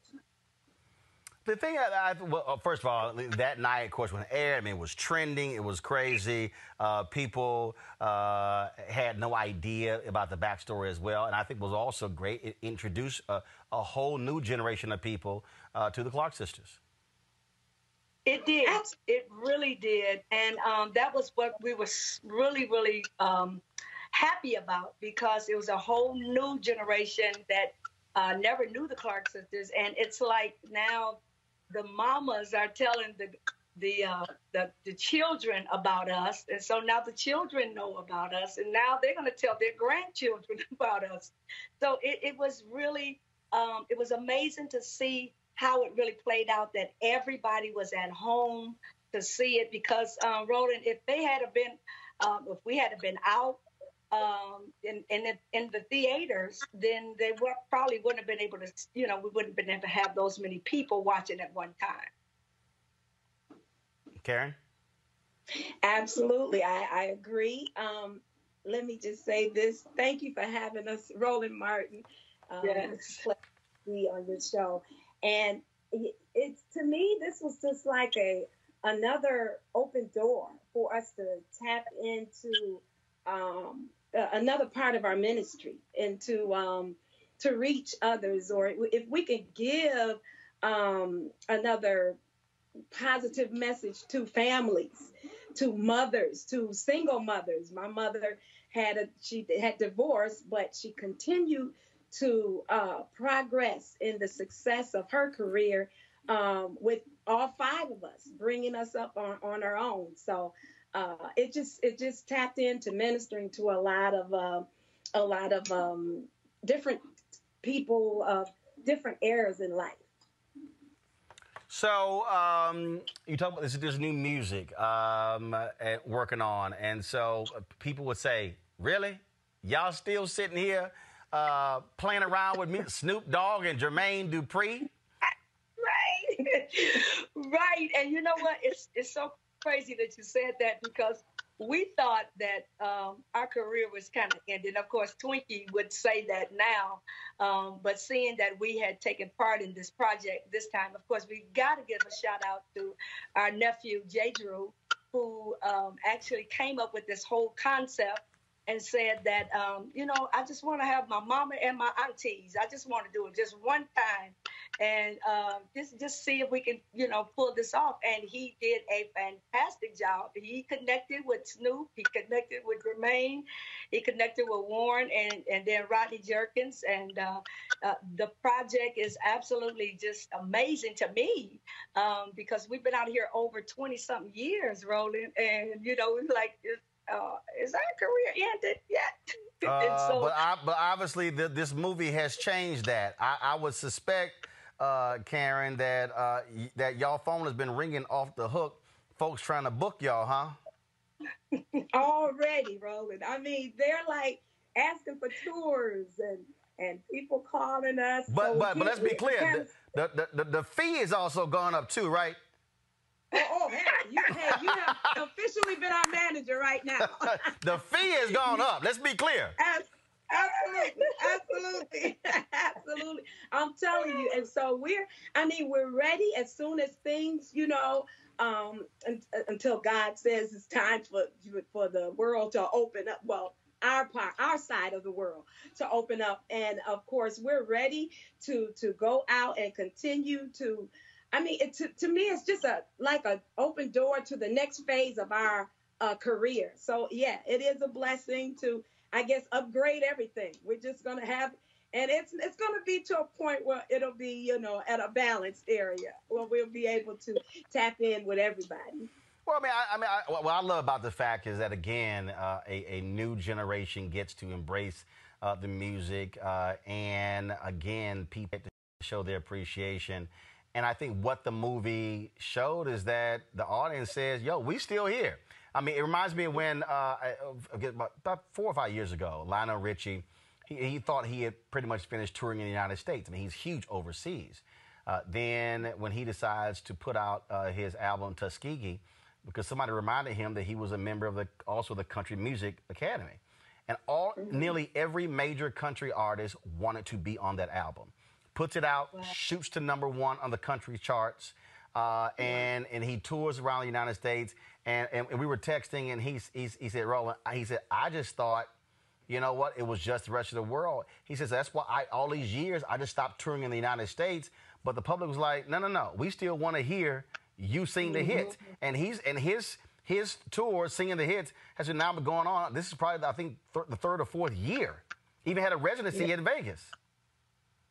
The thing that I, well, uh, first of all, that night, of course, when it aired, I mean, it was trending. It was crazy. Uh, people uh, had no idea about the backstory as well. And I think was also great. It introduced a, a whole new generation of people uh, to the Clark sisters. It did. It really did. And um, that was what we were really, really um, happy about because it was a whole new generation that uh, never knew the Clark sisters. And it's like now the mamas are telling the the, uh, the the children about us, and so now the children know about us, and now they're going to tell their grandchildren about us. So it, it was really um, it was amazing to see how it really played out. That everybody was at home to see it because um, Roland, if they had been, um, if we had been out um, in in the, in the theaters, then they were, probably wouldn't have been able to, you know, we wouldn't have been able to have those many people watching at one time. Karen? Absolutely, I, I agree. Um, let me just say this: thank you for having us, Roland Martin. Um, Yes. to be on your show, and it's to me this was just like a another open door for us to tap into um, a- another part of our ministry and to um, to reach others, or if we could give um, another positive message to families, to mothers, to single mothers. My mother had a she had divorced, but she continued to uh, progress in the success of her career um, with all five of us, bringing us up on, on our own. So uh, it just it just tapped into ministering to a lot of uh, a lot of um, different people of different eras in life. So um, you talk about this, there's new music um, uh, working on, and so uh, people would say, "Really, y'all still sitting here uh, playing around with me, Snoop Dogg and Jermaine Dupri?" Right, right. And you know what? It's it's so crazy that you said that because we thought that um, our career was kind of ending. Of course, Twinkie would say that now, um, but seeing that we had taken part in this project this time, of course, we got to give a shout out to our nephew Jay Drew, who um, actually came up with this whole concept and said that, um, you know, I just want to have my mama and my aunties. I just want to do it just one time and um, just just see if we can, you know, pull this off. And he did a fantastic job. He connected with Snoop. He connected with Jermaine. He connected with Warryn and and then Rodney Jerkins. And uh, uh, the project is absolutely just amazing to me um, because we've been out here over twenty something years, Roland, and you know, it's like. Uh, is our career ended yet? Uh, so, but, I, but obviously, the, this movie has changed that. I, I would suspect uh, Karen, that uh, y- that y'all phone has been ringing off the hook. Folks trying to book y'all, huh? Already, Roland. I mean, they're like asking for tours and and people calling us. But So but but let's be clear. The, the, the, the fee is also gone up too, right? Oh, oh hey, you, hey, you have officially been our manager right now. the fee has gone up. Let's be clear. As- Absolutely, absolutely, absolutely. I'm telling you, and so we're. I mean, we're ready as soon as things, you know, um, un- until God says it's time for for the world to open up. Well, our part, our side of the world to open up, and of course, we're ready to to go out and continue to. I mean, it, to, to me, it's just a like an open door to the next phase of our uh, career. So yeah, it is a blessing to, I guess, upgrade everything. We're just gonna have, and it's it's gonna be to a point where it'll be, you know, at a balanced area where we'll be able to tap in with everybody. Well, I mean, I, I mean, I, what I love about the fact is that again, uh, a, a new generation gets to embrace uh, the music, uh, and again, people to show their appreciation. And I think what the movie showed is that the audience says, "Yo, we still here." I mean, it reminds me of when uh, forget, about, four or five years ago, Lionel Richie, he, he thought he had pretty much finished touring in the United States. I mean, he's huge overseas. Uh, then when he decides to put out uh, his album Tuskegee, because somebody reminded him that he was a member of the also the Country Music Academy, and all nearly every major country artist wanted to be on that album. Puts it out, shoots to number one on the country charts, uh, and and he tours around the United States. And, and, and we were texting, and he's, he's, he said, Roland, he said, I just thought you know what? It was just the rest of the world. He says that's why I all these years I just stopped touring in the United States. But the public was like, no, no, no. We still want to hear you sing the hits. And he's and his his tour singing the hits has been now been going on. This is probably I think th- the third or fourth year. Even had a residency Yeah. in Vegas.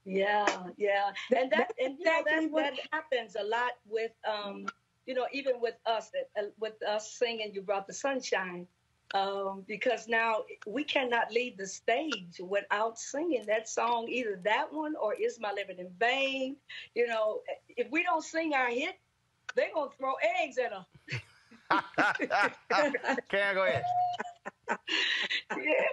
Yeah, yeah, and that and you know that that happens a lot with um you know even with us uh, with us singing "You Brought the Sunshine," um because now we cannot leave the stage without singing that song, either that one or "Is My Living in Vain." You know, if we don't sing our hit, they're gonna throw eggs at us. Karen, go ahead. yeah.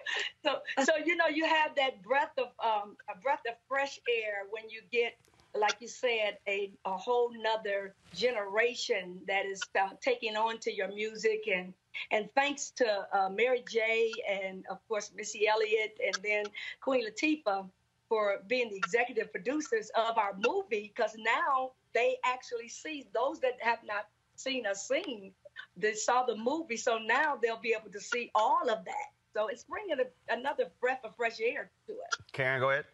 So so you know you have that breath of um a breath of fresh air when you get like you said a a whole nother generation that is uh, taking on to your music. And and thanks to uh, Mary J and of course Missy Elliott and then Queen Latifah for being the executive producers of our movie because now they actually see those that have not seen us sing they saw the movie. So now they'll be able to see all of that. So it's bringing a, another breath of fresh air to it. Karen, go ahead.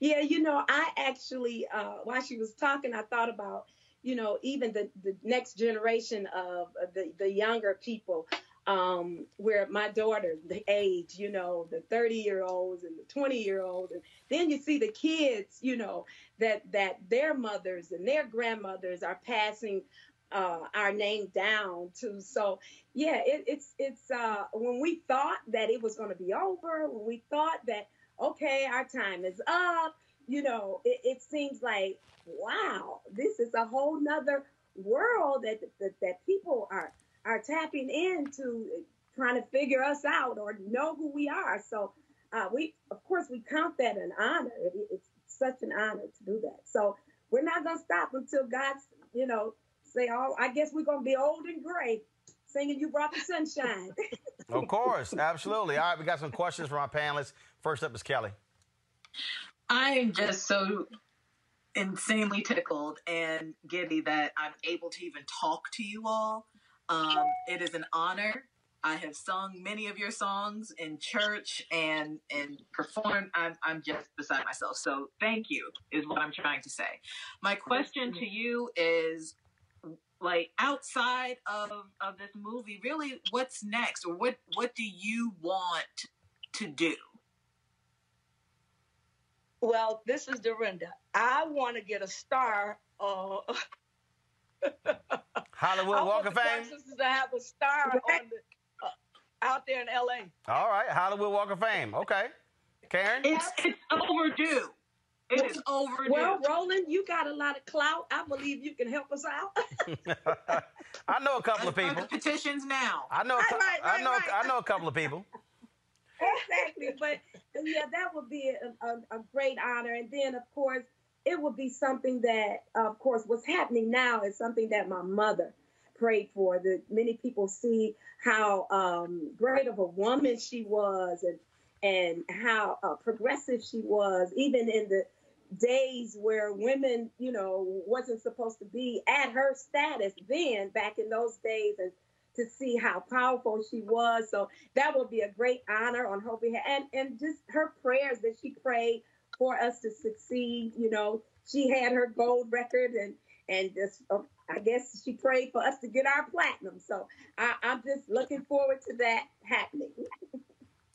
Yeah, you know, I actually, uh, while she was talking, I thought about, you know, even the, the next generation of the, the younger people, um, where my daughter, the age, you know, the 30 year olds and the 20 year olds. And then you see the kids, you know, that, that their mothers and their grandmothers are passing uh, our name down to. So yeah, it, it's it's uh, when we thought that it was going to be over, when we thought that okay, our time is up, you know, it, it seems like wow, this is a whole nother world that, that that people are are tapping into, trying to figure us out or know who we are. So uh, we, of course, we count that an honor. It, it's such an honor to do that. So we're not gonna stop until God's, you know, say, "Oh, I guess we're gonna be old and gray." Singing, "You brought the sunshine." of course, absolutely. All right, we got some questions from our panelists. First up is Kelly. I am just so insanely tickled and giddy that I'm able to even talk to you all. Um, it is an honor. I have sung many of your songs in church and and performed. I'm I'm just beside myself. So thank you is what I'm trying to say. My question to you is like outside of of this movie, really what's next or what what do you want to do? Well, this is Dorinda. I want to get a star. Uh, Hollywood Walk of Fame. Sisters to have a star on the, uh, out there in L.A. All right, Hollywood Walk of Fame. Okay, Karen. It's it's overdue. It is overdue. Well, Roland, you got a lot of clout. I believe you can help us out. I know a couple of people. Petitions now. I know. A, cou- Right, right, I know. right. I know a couple of people. Exactly. But yeah, that would be a, a, a great honor. And then, of course, it would be something that, of course, what's happening now is something that my mother prayed for. That many people see how um, great of a woman she was, and and how uh, progressive she was, even in the days where women, you know, wasn't supposed to be at her status then back in those days and to see how powerful she was. So that would be a great honor on her behalf. And and just her prayers that she prayed for us to succeed. You know, she had her gold record and and just uh, I guess she prayed for us to get our platinum. So I, I'm just looking forward to that happening.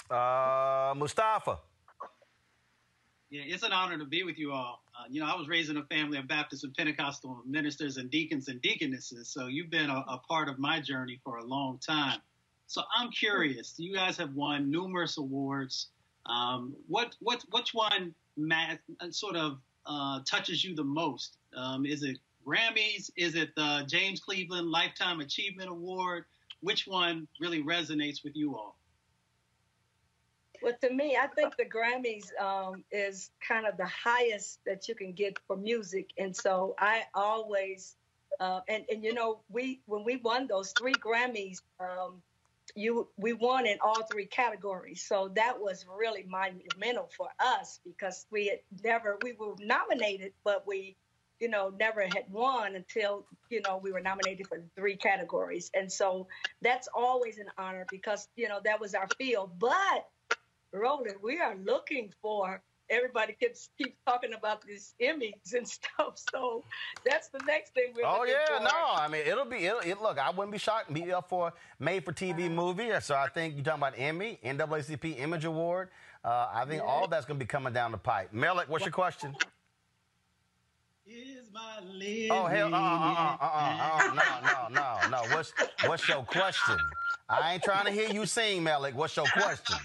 Uh, Mustafa. Yeah, it's an honor to be with you all. Uh, you know, I was raised in a family of Baptist and Pentecostal ministers and deacons and deaconesses, so you've been a, a part of my journey for a long time. So I'm curious. You guys have won numerous awards. Um, what what which one ma- sort of uh, touches you the most? Um, is it Grammys? Is it the James Cleveland Lifetime Achievement Award? Which one really resonates with you all? Well, to me, I think the Grammys um, is kind of the highest that you can get for music, and so I always, uh, and and you know, we when we won those three Grammys, um, you we won in all three categories, so that was really monumental for us because we had never we were nominated, but we, you know, never had won until you know we were nominated for three categories, and so that's always an honor because you know that was our field, but Roland, we are looking for. Everybody keeps keeps talking about these Emmys and stuff, so that's the next thing we're. Oh looking yeah, for. no. I mean, it'll be. It'll, it, look, I wouldn't be shocked. Be up for made for TV movie. So I think you're talking about Emmy, NAACP Image Award. Uh, I think all that's going to be coming down the pipe. Malik, what's your question? Oh hell, uh, uh, uh, uh, uh, uh, no, no, no, no. What's what's your question? I ain't trying to hear you sing, Malik. What's your question?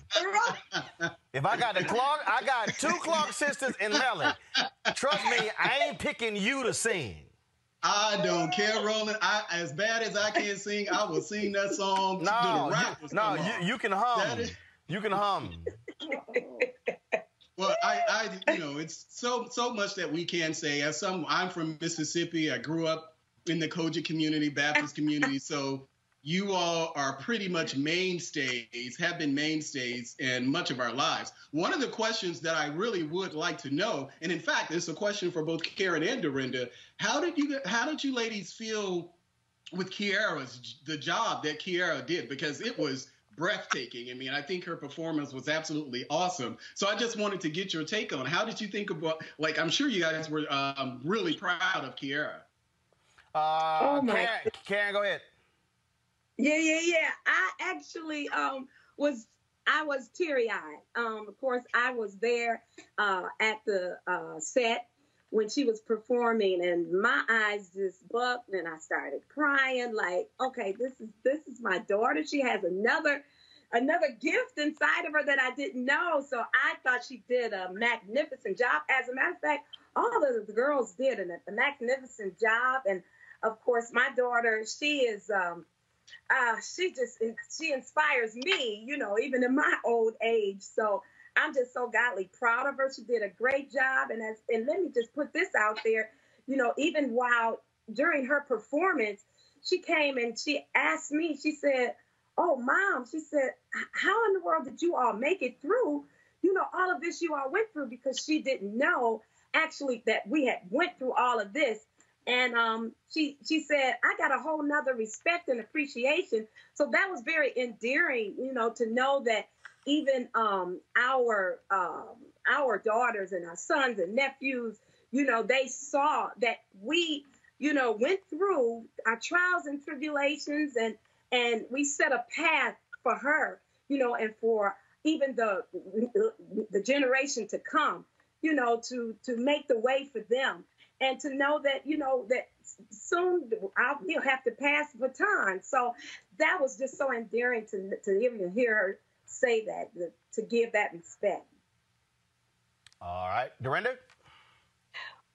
If I got the clock, I got two clock sisters in Malik. Trust me, I ain't picking you to sing. I don't care, Roland. I, as bad as I can sing, I will sing that song. to No, you, no, you, you can hum. Is- You can hum. Well, I, I, you know, it's so so much that we can say. As some, I'm from Mississippi. I grew up in the COGIC community, Baptist community. So you all are pretty much mainstays, have been mainstays in much of our lives. One of the questions that I really would like to know, and in fact, it's a question for both Karen and Dorinda. How did you, how did you ladies feel with Kierra's the job that Kierra did? Because it was breathtaking. I mean, I think her performance was absolutely awesome. So I just wanted to get your take on how did you think about like I'm sure you guys were um, really proud of Kierra. Uh, Oh, my Karen, Karen, go ahead. Yeah, yeah, yeah. I actually um was I was teary eyed. Um, of course, I was there uh, at the uh, set when she was performing and my eyes just bucked and I started crying like, okay, this is this is my daughter. She has another another gift inside of her that I didn't know. So I thought she did a magnificent job. As a matter of fact, all of the girls did a, magnificent job. And of course, my daughter, she is um uh, she just she inspires me, you know, even in my old age. So I'm just so godly proud of her. She did a great job. And as and let me just put this out there, you know, even while during her performance, she came and she asked me, she said, Oh, mom, she said, How in the world did you all make it through? You know, all of this you all went through because she didn't know actually that we had went through all of this. And um, she she said, I got a whole nother respect and appreciation. So that was very endearing, you know, to know that even um, our um, our daughters and our sons and nephews, you know, they saw that we, you know, went through our trials and tribulations, and and we set a path for her, you know, and for even the the generation to come, you know, to to make the way for them, and to know that you know that soon I'll, we'll have to pass the baton. So that was just so endearing to to even hear her say that, to give that respect. All right, Dorinda.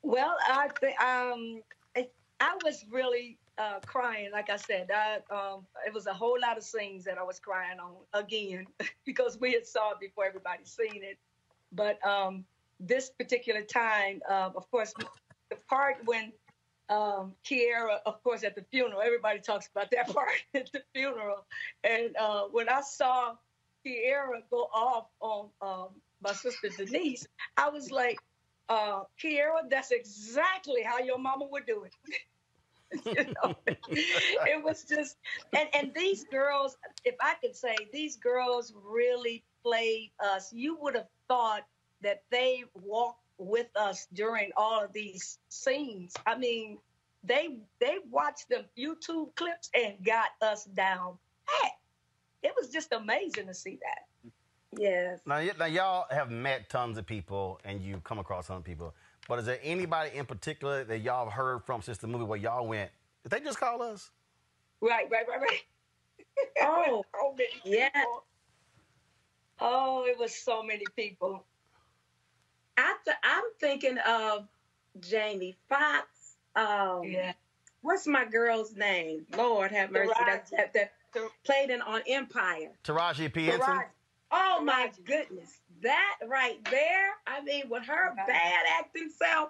Well, I th- um, I, I was really uh, crying. Like I said, I, um, it was a whole lot of scenes that I was crying on again because we had saw it before everybody seen it. But um, this particular time, uh, of course, the part when um, Kierra, of course, at the funeral, everybody talks about that part at the funeral. And uh, when I saw Kierra go off on um, my sister Denise, I was like, uh, Kierra, that's exactly how your mama would do it. you know, it was just, and, and these girls, if I could say, these girls really played us. You would have thought that they walked with us during all of these scenes. I mean, they they watched the YouTube clips and got us down pat it was just amazing to see that. Yes. Now, now y'all have met tons of people and you come across some people, but is there anybody in particular that y'all have heard from since the movie where y'all went? Did they just call us? Right, right, right, right. oh, so yeah. Oh, it was so many people. I th- I'm thinking of Jamie Foxx. Um, yeah. What's my girl's name? Lord have mercy. That, that, that played in on Empire. Taraji P. Henson. Oh my goodness. That right there, I mean, with her bad acting self,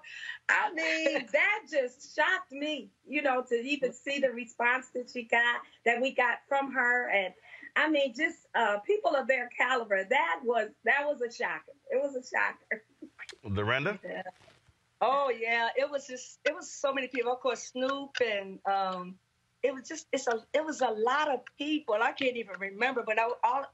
I mean, that just shocked me, you know, to even see the response that she got, that we got from her. And I mean, just uh, people of their caliber, that was that was a shocker. It was a shocker. Dorinda? Yeah. Oh yeah, it was just it was so many people. Of course, Snoop and um, it was just it's a it was a lot of people. I can't even remember, but I all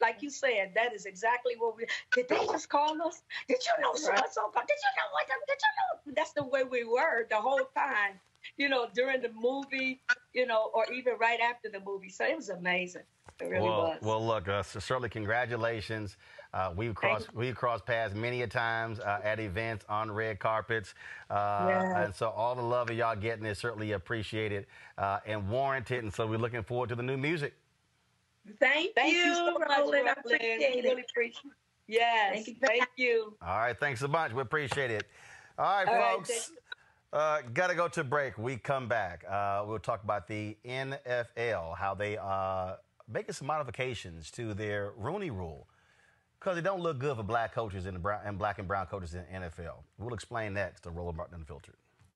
like you said, that is exactly what we did. They just call us. Did you know so and so? Did you know what? Did you know? That's the way we were the whole time. You know, during the movie, you know, or even right after the movie. So it was amazing. It really well, was. Well, look, uh, certainly congratulations. Uh, we've crossed we've crossed paths many a times uh, at events on red carpets, uh, Yeah. and so all the love of y'all getting is certainly appreciated uh, and warranted. And so we're looking forward to the new music. Thank, Thank you, you so much, Roland. I appreciate it. really appreciate it. Yes. Thank you. Thank you. All right, thanks so much. We appreciate it. All right, All right, folks. thank uh, Got to go to break. We come back. Uh, we'll talk about the NFL, how they uh, making some modifications to their Rooney Rule because it don't look good for black coaches and, the brown, and black and brown coaches in NFL. We'll explain that to Roland Martin Unfiltered.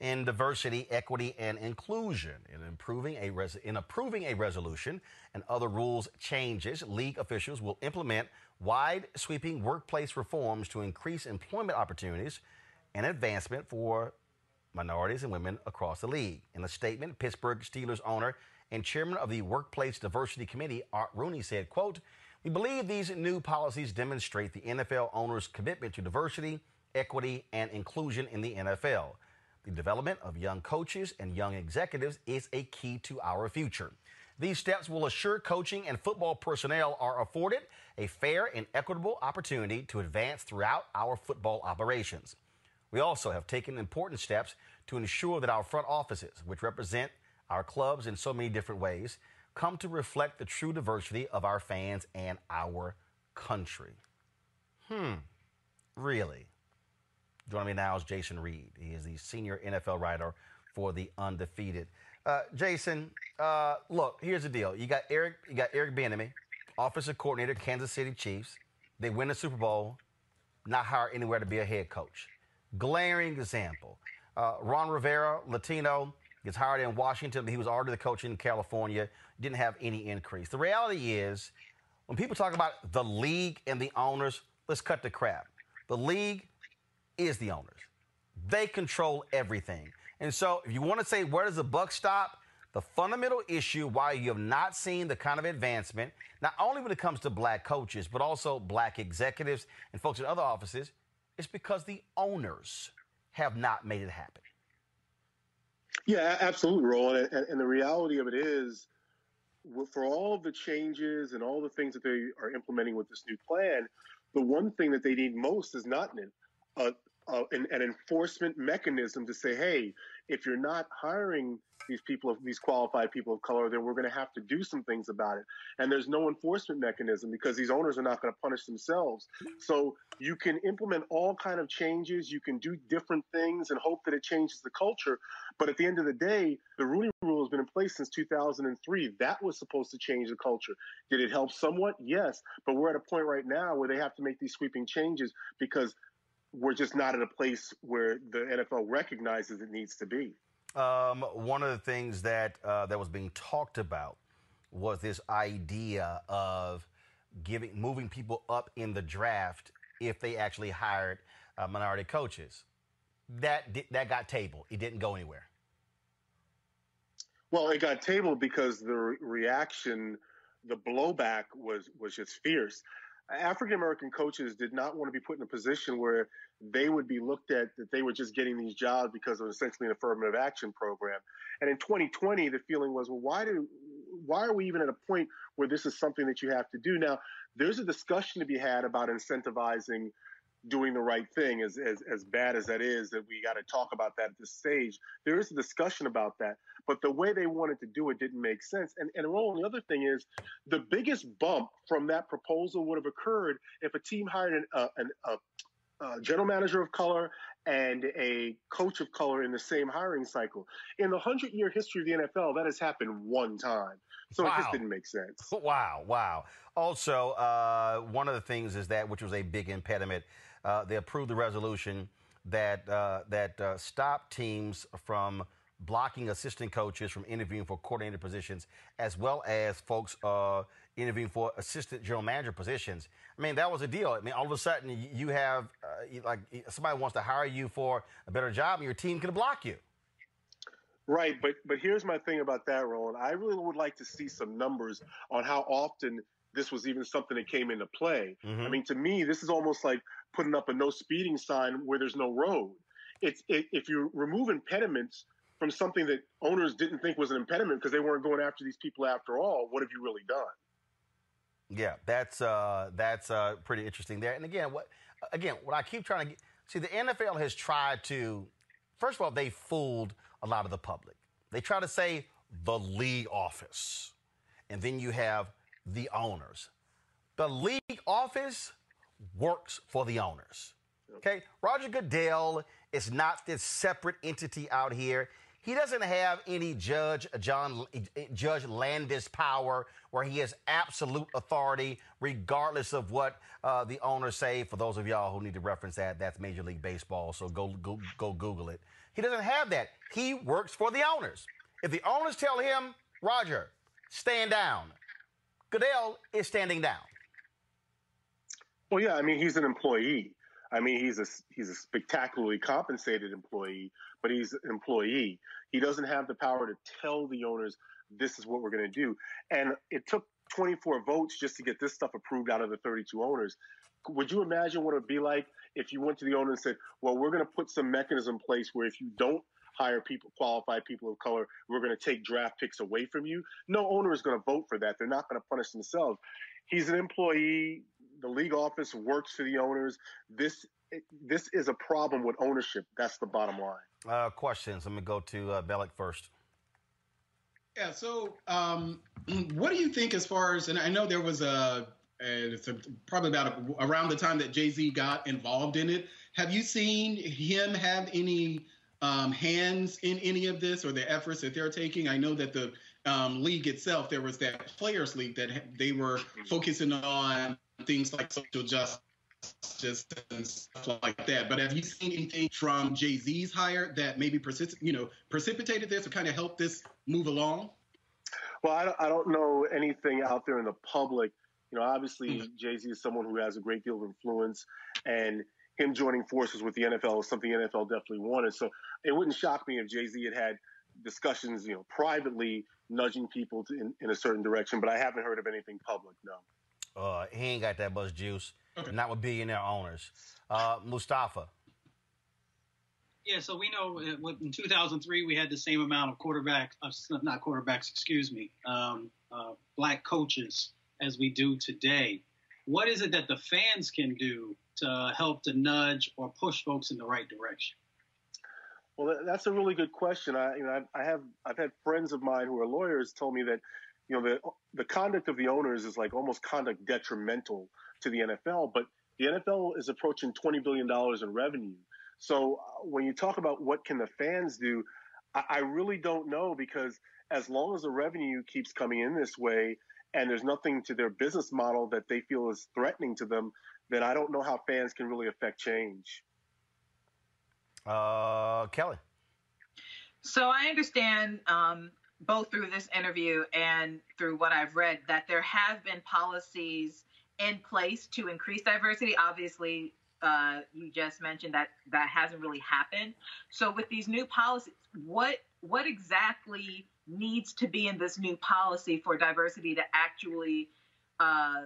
in diversity, equity, and inclusion. In a res- in approving a resolution and other rules changes, league officials will implement wide sweeping workplace reforms to increase employment opportunities and advancement for minorities and women across the league. In a statement, Pittsburgh Steelers owner and chairman of the Workplace Diversity Committee, Art Rooney, said, quote, We believe these new policies demonstrate the NFL owners' commitment to diversity, equity, and inclusion in the NFL. The development of young coaches and young executives is a key to our future. These steps will assure coaching and football personnel are afforded a fair and equitable opportunity to advance throughout our football operations. We also have taken important steps to ensure that our front offices, which represent our clubs in so many different ways, come to reflect the true diversity of our fans and our country. Hmm, really? Joining me now is Jason Reid. He is the senior NFL writer for the Undefeated. Uh, Jason, uh, look, here's the deal. You got Eric, you got Eric Bieniemy, offensive coordinator, Kansas City Chiefs. They win the Super Bowl, not hire anywhere to be a head coach. Glaring example. Uh, Ron Rivera, Latino, gets hired in Washington. He was already the coach in California. Didn't have any increase. The reality is, when people talk about the league and the owners, let's cut the crap. The league is the owners. They control everything. And so, if you want to say where does the buck stop, the fundamental issue why you have not seen the kind of advancement, not only when it comes to black coaches, but also black executives and folks in other offices, is because the owners have not made it happen. Yeah, absolutely, Roland. And, and the reality of it is, for all the changes and all the things that they are implementing with this new plan, the one thing that they need most is not an, a, uh, an, an, enforcement mechanism to say, hey, if you're not hiring these people, of these qualified people of color, then we're going to have to do some things about it. And there's no enforcement mechanism because these owners are not going to punish themselves. So you can implement all kind of changes. You can do different things and hope that it changes the culture. But at the end of the day, the Rooney Rule has been in place since 2003. That was supposed to change the culture. Did it help somewhat? Yes. But we're at a point right now where they have to make these sweeping changes because we're just not at a place where the NFL recognizes it needs to be. Um, one of the things that uh, that was being talked about was this idea of giving moving people up in the draft if they actually hired uh, minority coaches. That that got tabled. It didn't go anywhere. Well, it got tabled because the re- reaction, the blowback was was just fierce. African American coaches did not want to be put in a position where they would be looked at that they were just getting these jobs because of essentially an affirmative action program. And in 2020, the feeling was, well, why do why are we even at a point where this is something that you have to do? Now, there's a discussion to be had about incentivizing doing the right thing, as, as, as bad as that is, that we got to talk about that at this stage. There is a discussion about that. But the way they wanted to do it didn't make sense. And, and the other thing is the biggest bump from that proposal would have occurred if a team hired an, uh, an, a, a general manager of color and a coach of color in the same hiring cycle. In the 100 year history of the NFL, that has happened one time. So wow. it just didn't make sense. Wow, wow. Also, uh, one of the things is that, which was a big impediment, uh, they approved the resolution that uh, that uh, stopped teams from blocking assistant coaches from interviewing for coordinator positions, as well as folks uh, interviewing for assistant general manager positions. I mean, that was a deal. I mean, all of a sudden, you have uh, like somebody wants to hire you for a better job, and your team can block you. Right, but but here's my thing about that, Roland. I really would like to see some numbers on how often this was even something that came into play. Mm-hmm. I mean, to me, this is almost like putting up a no speeding sign where there's no road. It's it, if you remove impediments from something that owners didn't think was an impediment because they weren't going after these people after all, what have you really done? Yeah, that's uh, that's uh, pretty interesting there. And again, what again, what I keep trying to get, see, the NFL has tried to. First of all, they fooled a lot of the public. They try to say the league office, and then you have the owners. The league office works for the owners. Okay? Roger Goodell is not this separate entity out here. He doesn't have any Judge John Judge Landis power where he has absolute authority, regardless of what uh, the owners say. For those of y'all who need to reference that, that's Major League Baseball. So go go, go Google it. He doesn't have that. He works for the owners. If the owners tell him, Roger, stand down, Goodell is standing down. Well, yeah, I mean he's an employee. I mean he's a he's a spectacularly compensated employee, but he's an employee. He doesn't have the power to tell the owners this is what we're going to do. And it took 24 votes just to get this stuff approved out of the 32 owners. Would you imagine what it would be like if you went to the owner and said, "Well, we're going to put some mechanism in place where if you don't hire people, qualified people of color, we're going to take draft picks away from you." No owner is going to vote for that. They're not going to punish themselves. He's an employee. The league office works for the owners. This this is a problem with ownership. That's the bottom line. Uh, questions. Let me go to uh, Malik first. Yeah. So, um, what do you think as far as? And I know there was a, it's a, probably about a, around the time that Jay Z got involved in it. Have you seen him have any um, hands in any of this or the efforts that they're taking? I know that the um, league itself, there was that players league that they were focusing on things like social justice just and stuff like that. But have you seen anything from Jay Z's hire that maybe persist, you know, precipitated this or kind of helped this move along? Well, I don't, I don't know anything out there in the public. You know, obviously mm-hmm. Jay Z is someone who has a great deal of influence, and him joining forces with the NFL is something the NFL definitely wanted. So it wouldn't shock me if Jay Z had had discussions, you know, privately nudging people to, in, in a certain direction. But I haven't heard of anything public. No. Uh, he ain't got that much juice. Okay. Not with billionaire owners. Uh, Mustafa. Yeah, so we know uh, in 2003 we had the same amount of quarterbacks, uh, not quarterbacks, excuse me, um, uh, black coaches as we do today. What is it that the fans can do to help to nudge or push folks in the right direction? Well, that's a really good question. I, you know, I have I've had friends of mine who are lawyers told me that, you know, the the conduct of the owners is like almost conduct detrimental to the NFL, but the NFL is approaching $20 billion in revenue. So uh, when you talk about what can the fans do, I, I really don't know because as long as the revenue keeps coming in this way and there's nothing to their business model that they feel is threatening to them, then I don't know how fans can really affect change. Uh, Kelly. So I understand um, both through this interview and through what I've read that there have been policies in place to increase diversity. Obviously, uh, you just mentioned that that hasn't really happened. So with these new policies, what what exactly needs to be in this new policy for diversity to actually uh,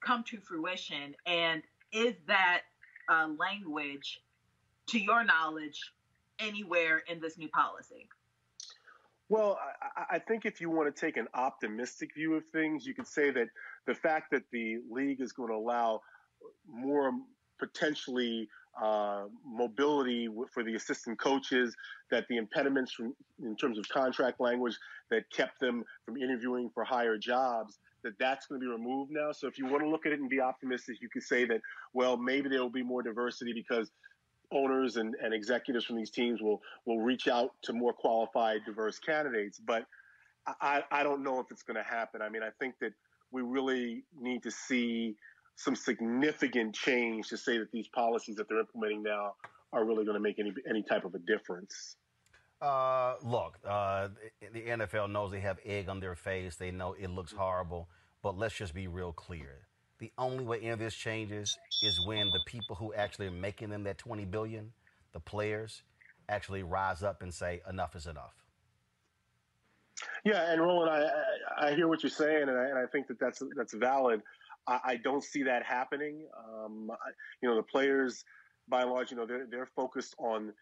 come to fruition? And is that uh, language, to your knowledge, anywhere in this new policy? Well, I, I, think if you want to take an optimistic view of things, you could say that the fact that the league is going to allow more potentially uh, mobility for the assistant coaches, that the impediments from, in terms of contract language that kept them from interviewing for higher jobs, that that's going to be removed now. So if you want to look at it and be optimistic, you could say that, well, maybe there will be more diversity because owners and, and executives from these teams will will reach out to more qualified, diverse candidates. But I, I don't know if it's going to happen. I mean, I think that we really need to see some significant change to say that these policies that they're implementing now are really going to make any any type of a difference. Uh, look, uh, the NFL knows they have egg on their face. They know it looks horrible. But let's just be real clear the only way any of this changes is when the people who actually are making them that 20 billion, the players, actually rise up and say enough is enough. Yeah, and Roland, I I hear what you're saying, and I, and I think that that's that's valid. I, I don't see that happening. Um, I, you know, the players, by and large, you know, they're they're focused on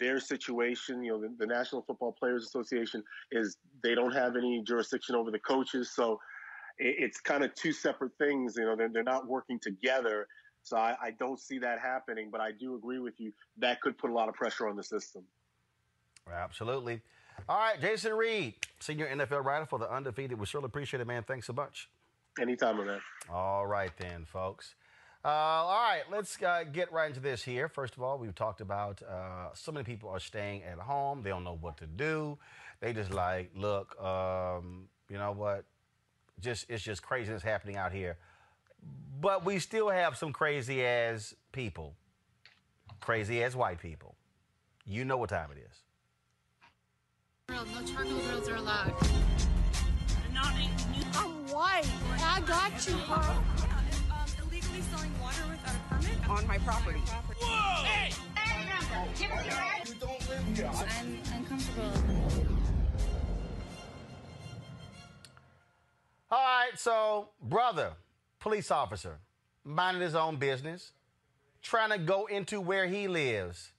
their situation. You know, the, the National Football Players Association is they don't have any jurisdiction over the coaches, so it's kind of two separate things. You know, they're, they're not working together. So I, I, don't see that happening, but I do agree with you. That could put a lot of pressure on the system. Absolutely. All right, Jason Reid, senior NFL writer for the Undefeated. We surely appreciate it, man. Thanks so much. Anytime, man. All right, then, folks. Uh, all right, let's uh, get right into this here. First of all, we've talked about uh, so many people are staying at home. They don't know what to do. They just like, look, um, you know what? Just it's just craziness happening out here. But we still have some crazy ass people, crazy ass white people. You know what time it is. No charcoal grills are allowed. I'm white. I got you, huh? Um, illegally selling water without a permit On my property. Whoa! Hey! You don't live here. I'm uncomfortable. All right, so brother, police officer, minding his own business, trying to go into where he lives,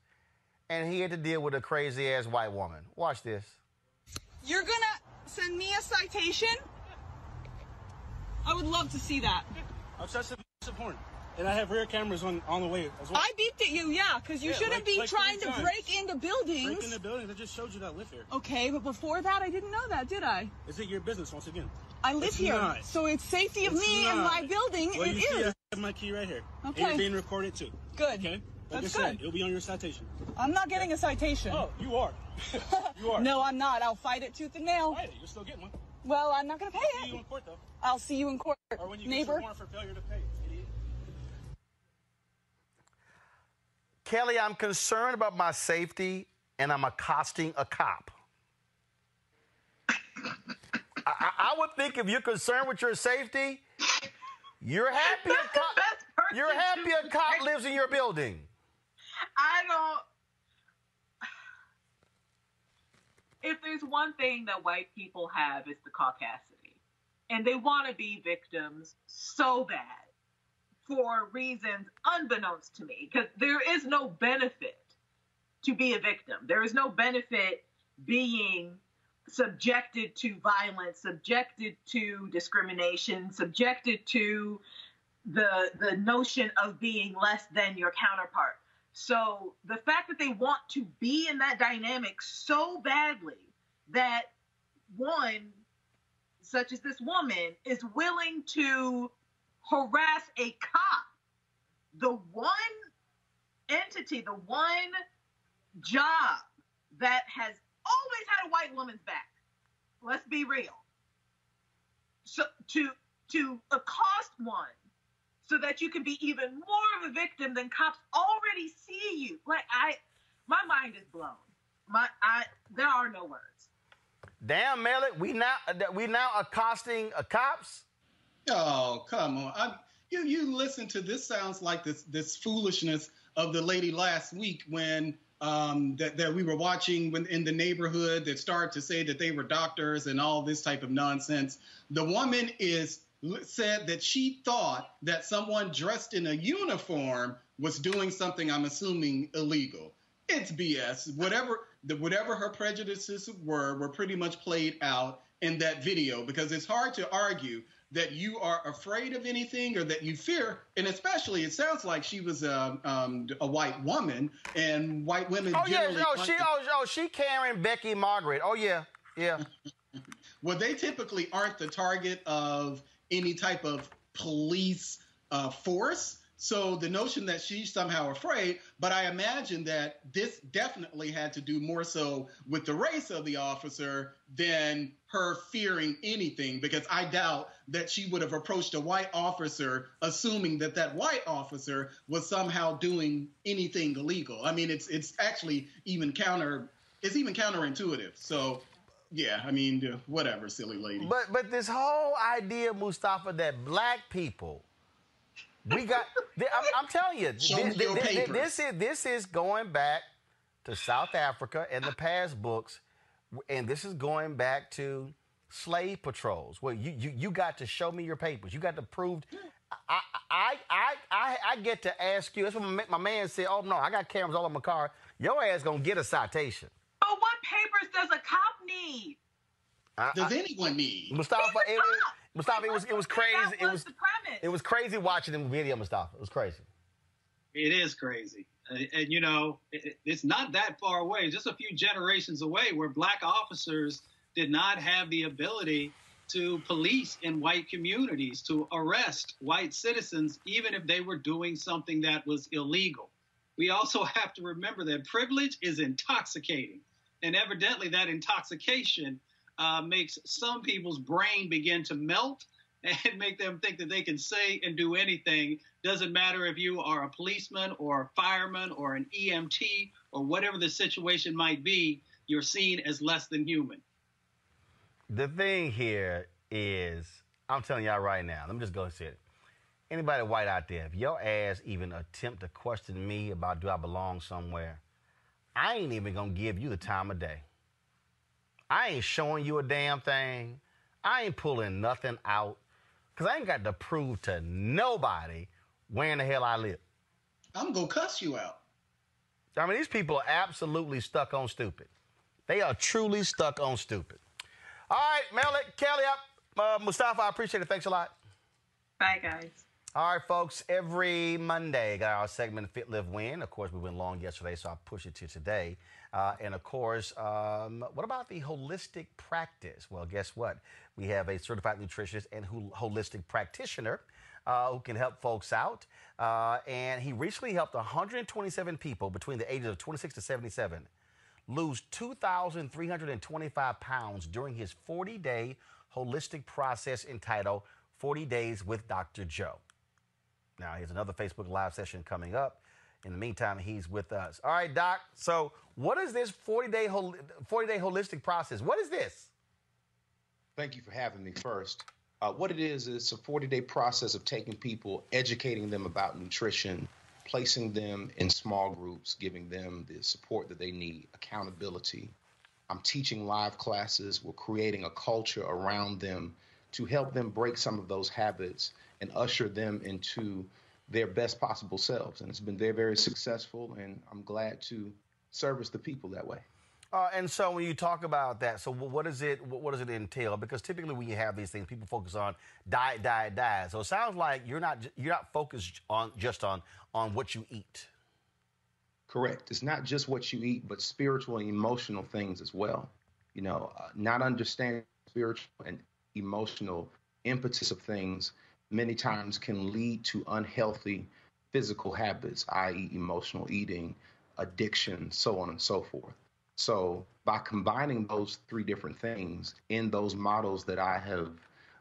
and he had to deal with a crazy ass white woman. Watch this. You're gonna send me a citation? I would love to see that. Obsessive porn. And I have rear cameras on, on the way as well. I beeped at you, yeah, because you Yeah, shouldn't like- be like trying to times. break into buildings. Break in the buildings. I just showed you that I live here. Okay, but before that, I didn't know that, did I? Is it your business once again? I live It's here, not. so it's safety of It's me and my building. Well, it you see. I have my key right here. And Okay. you're being recorded too. Good. Okay. Like That's said, good. it'll be on your citation. I'm not getting a citation. Oh, you are. you are. No, I'm not. I'll fight it tooth and nail. Fight it. You're still getting one. Well, I'm not going to pay See it. you in court though. I'll see you in court, Or when you get neighbor. your warrant for failure to pay. Kelly, I'm concerned about my safety and I'm accosting a cop. I, I, would think if you're concerned with your safety, you're happy a cop, you're happy a cop lives in your building. I don't. If there's one thing that white people have, it's the caucasity. And they want to be victims so bad for reasons unbeknownst to me, because there is no benefit to be a victim. There is no benefit being subjected to violence, subjected to discrimination, subjected to the the notion of being less than your counterpart. So the fact that they want to be in that dynamic so badly that one, such as this woman, is willing to harass a cop, the one entity, the one job that has always had a white woman's back. Let's be real. So to to accost one so that you can be even more of a victim than cops already see you. Like I, my mind is blown. My I, there are no words. Damn, Melly, we now we now accosting a cops. Oh, come on. I, you you listen to this sounds like this this foolishness of the lady last week when um, that, that we were watching when in the neighborhood that started to say that they were doctors and all this type of nonsense. The woman is said that she thought that someone dressed in a uniform was doing something I'm assuming illegal. It's BS. Whatever the whatever her prejudices were were pretty much played out in that video because it's hard to argue that you are afraid of anything or that you fear, and especially it sounds like she was a, um, a white woman, and white women. Oh yeah, generally no, she the- oh, oh she Karen, Becky, Margaret. Oh yeah, yeah. well, they typically aren't the target of any type of police uh, force. So the notion that she's somehow afraid, but I imagine that this definitely had to do more so with the race of the officer than her fearing anything, because I doubt that she would have approached a white officer assuming that that white officer was somehow doing anything illegal. I mean, it's it's actually even counter it's even counterintuitive. So yeah, I mean, whatever, silly lady. But but this whole idea, Mustafa, that black people, we got. th- I'm, I'm telling you, Show thi- me your thi- papers. this is this is going back to South Africa and the pass books, and this is going back to slave patrols, where you you, you got to show me your papers. You got to prove. Hmm. I I I I, I get to ask you. That's what my, my man said. Oh no, I got cameras all in my car. Your ass gonna get a citation. But what papers does a cop need? I- Does I- anyone need? Mustafa, it, it, Mustafa, it was it was crazy. It was the premise. it was crazy watching the video, Mustafa. It was crazy. It is crazy. And, and, you know, it, it's not that far away, just a few generations away, where black officers did not have the ability to police in white communities to arrest white citizens, even if they were doing something that was illegal. We also have to remember that privilege is intoxicating. And evidently, that intoxication uh, makes some people's brain begin to melt and make them think that they can say and do anything. Doesn't matter if you are a policeman or a fireman or an EMT or whatever the situation might be, you're seen as less than human. The thing here is, I'm telling y'all right now, let me just go and say it. Anybody white out there, if your ass even attempt to question me about do I belong somewhere, I ain't even gonna give you the time of day. I ain't showing you a damn thing. I ain't pulling nothing out. Cause I ain't got to prove to nobody where in the hell I live. I'm gonna cuss you out. I mean, these people are absolutely stuck on stupid. They are truly stuck on stupid. All right, Mel, Kelly up. Uh, Mustafa, I appreciate it. Thanks a lot. Bye, guys. All right, folks. Every Monday, got our segment Fit, Live, Win. Of course, we went long yesterday, so I'll push it to today. Uh, and of course, um, what about the holistic practice? Well, guess what? We have a certified nutritionist and holistic practitioner uh, who can help folks out. Uh, and he recently helped 127 people between the ages of 26 to 77 lose 2,325 pounds during his 40 day holistic process entitled 40 Days with Dr. Joe. Now, he has another Facebook Live session coming up. In the meantime, he's with us. All right, Doc. So, what is this 40 day 40 day holistic process? What is this? Thank you for having me first. Uh, what it is, is a 40 day process of taking people, educating them about nutrition, placing them in small groups, giving them the support that they need, accountability. I'm teaching live classes. We're creating a culture around them to help them break some of those habits and usher them into their best possible selves. And it's been very, very successful, and I'm glad to service the people that way. Uh, and so when you talk about that, so what does it what does it entail? Because typically when you have these things, people focus on diet, diet, diet. So it sounds like you're not you're not focused on just on on what you eat. Correct. It's not just what you eat, but spiritual and emotional things as well. You know, uh, not understanding spiritual and emotional impetus of things many times can lead to unhealthy physical habits, i.e., emotional eating, addiction, so on and so forth. So, by combining those three different things in those models that I have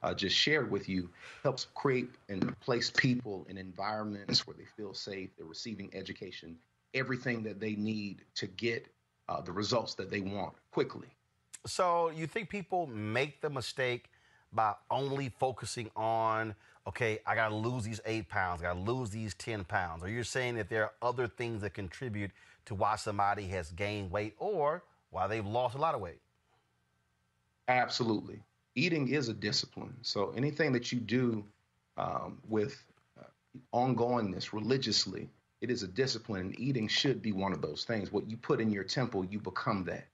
uh, just shared with you, helps create and place people in environments where they feel safe, they're receiving education, everything that they need to get uh, the results that they want quickly. So, you think people make the mistake by only focusing on, okay, I got to lose these eight pounds, I got to lose these 10 pounds? Or you're saying that there are other things that contribute to why somebody has gained weight or why they've lost a lot of weight? Absolutely. Eating is a discipline. So anything that you do um, with uh, ongoingness religiously, it is a discipline. And eating should be one of those things. What you put in your temple, you become that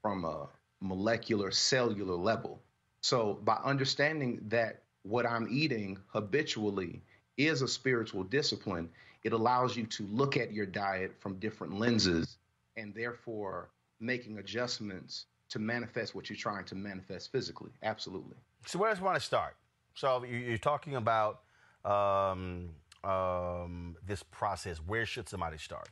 from a molecular, cellular level. So by understanding that what I'm eating habitually is a spiritual discipline, it allows you to look at your diet from different lenses and therefore making adjustments to manifest what you're trying to manifest physically. Absolutely. So where does one start? So you're talking about um, um, this process. Where should somebody start?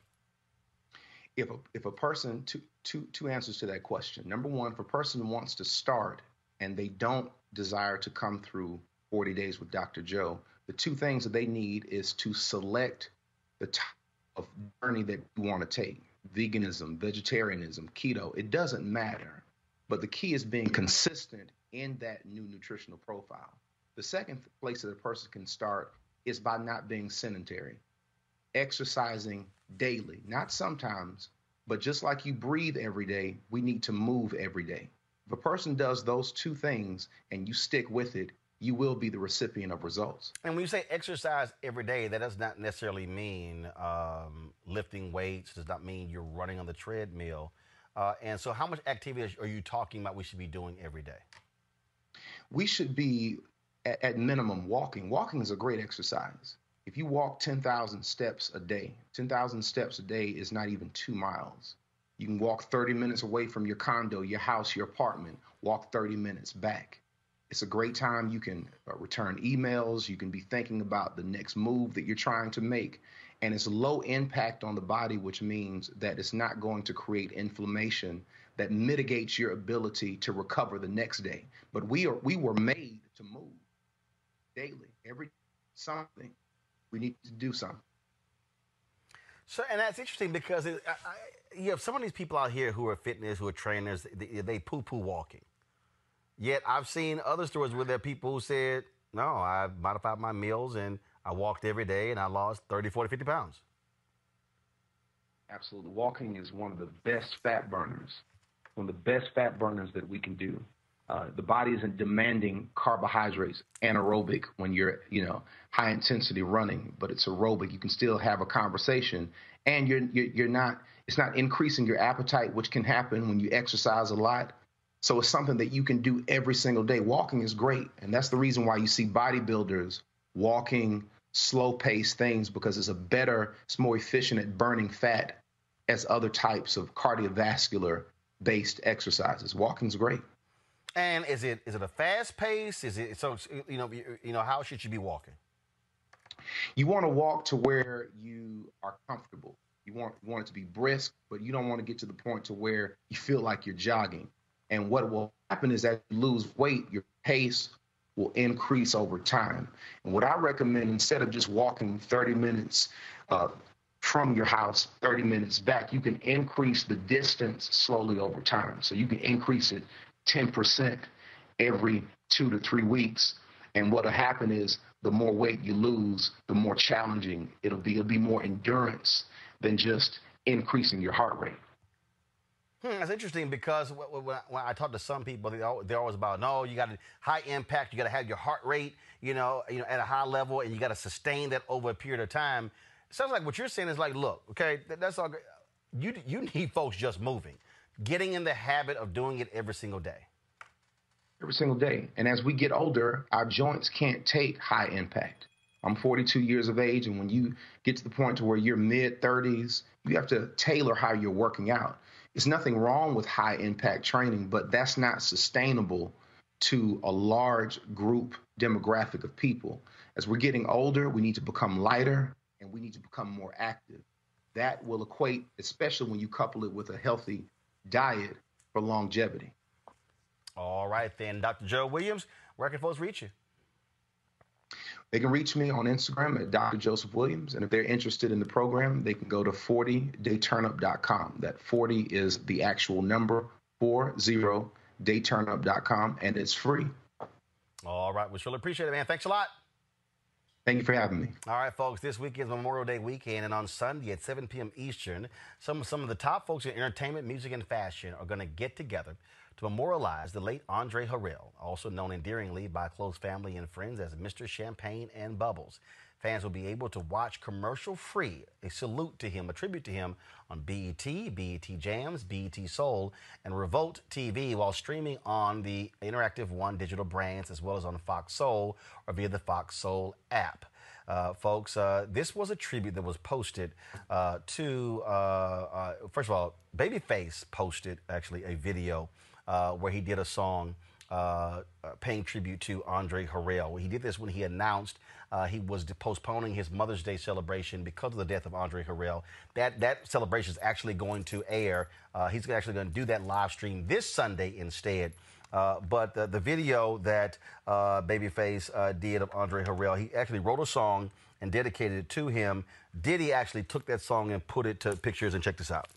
If a, if a person, two, two, two answers to that question. Number one, if a person wants to start and they don't desire to come through 40 days with Dr. Joe, the two things that they need is to select the type of journey that you want to take veganism, vegetarianism, keto. It doesn't matter. But the key is being consistent in that new nutritional profile. The second place that a person can start is by not being sedentary, exercising daily, not sometimes, but just like you breathe every day, we need to move every day. If a person does those two things and you stick with it, you will be the recipient of results. And when you say exercise every day, that does not necessarily mean um, lifting weights, does not mean you're running on the treadmill. Uh, and so, how much activity are you talking about we should be doing every day? We should be, at, at minimum, walking. Walking is a great exercise. If you walk 10,000 steps a day, 10,000 steps a day is not even two miles. You can walk 30 minutes away from your condo, your house, your apartment, walk 30 minutes back. It's a great time. You can uh, return emails. You can be thinking about the next move that you're trying to make. And it's low impact on the body, which means that it's not going to create inflammation that mitigates your ability to recover the next day. But we are we were made to move daily, every something. We need to do something. So, and that's interesting because it, I, I, you have some of these people out here who are fitness, who are trainers, they, they poo poo walking. Yet I've seen other stories where there are people who said, no, I modified my meals and I walked every day and I lost 30, 40, 50 pounds. Absolutely. Walking is one of the best fat burners, one of the best fat burners that we can do. Uh, the body isn't demanding carbohydrates anaerobic when you're, you know, high intensity running, but it's aerobic. You can still have a conversation, and you're, you're you're not. It's not increasing your appetite, which can happen when you exercise a lot. So it's something that you can do every single day. Walking is great, and that's the reason why you see bodybuilders walking slow paced things because it's a better, it's more efficient at burning fat as other types of cardiovascular based exercises. Walking's great. And is it is it a fast pace? Is it so you know you, you know how should you be walking? You want to walk to where you are comfortable. You want want it to be brisk, but you don't want to get to the point to where you feel like you're jogging. And what will happen is that you lose weight, your pace will increase over time. And what I recommend instead of just walking 30 minutes uh, from your house, 30 minutes back, you can increase the distance slowly over time. So you can increase it 10% every two to three weeks. And what'll happen is the more weight you lose, the more challenging it'll be. It'll be more endurance than just increasing your heart rate. Hmm, that's interesting because when, I talk to some people, they're always about no, you got a high impact, you got to have your heart rate, you know, you know, at a high level, and you got to sustain that over a period of time. It sounds like what you're saying is like, look, okay, that's all. You you need folks just moving getting in the habit of doing it every single day? Every single day. And as we get older, our joints can't take high impact. I'm 42 years of age, and when you get to the point to where you're mid 30s, you have to tailor how you're working out. It's nothing wrong with high impact training, but that's not sustainable to a large group demographic of people. As we're getting older, we need to become lighter and we need to become more active. That will equate, especially when you couple it with a healthy diet for longevity. All right, then, Dr. Joe Williams, where can folks reach you? They can reach me on Instagram at Dr. Joseph Williams. And if they're interested in the program, they can go to 40dayturnup.com. That 40 is the actual number, 40dayturnup.com, and it's free. All right. We surely appreciate it, man. Thanks a lot. Thank you for having me. All right, folks. This week is Memorial Day weekend, and on Sunday at 7 p.m. Eastern, some some of the top folks in entertainment, music, and fashion are going to get together to memorialize the late Andre Harrell, also known endearingly by close family and friends as Mr. Champagne and Bubbles. Fans will be able to watch commercial free a salute to him, a tribute to him on BET, BET Jams, BET Soul, and Revolt TV while streaming on the Interactive One digital brands as well as on Fox Soul or via the Fox Soul app. Uh, folks, uh, this was a tribute that was posted uh, to, uh, uh, first of all, Babyface posted actually a video uh, where he did a song paying tribute to Andre Harrell. He did this when he announced uh, he was postponing his Mother's Day celebration because of the death of Andre Harrell. That that celebration is actually going to air. Uh, he's actually going to do that live stream this Sunday instead. Uh, but the, the, video that uh, Babyface uh, did of Andre Harrell, he actually wrote a song and dedicated it to him. Diddy actually took that song and put it to pictures, and check this out.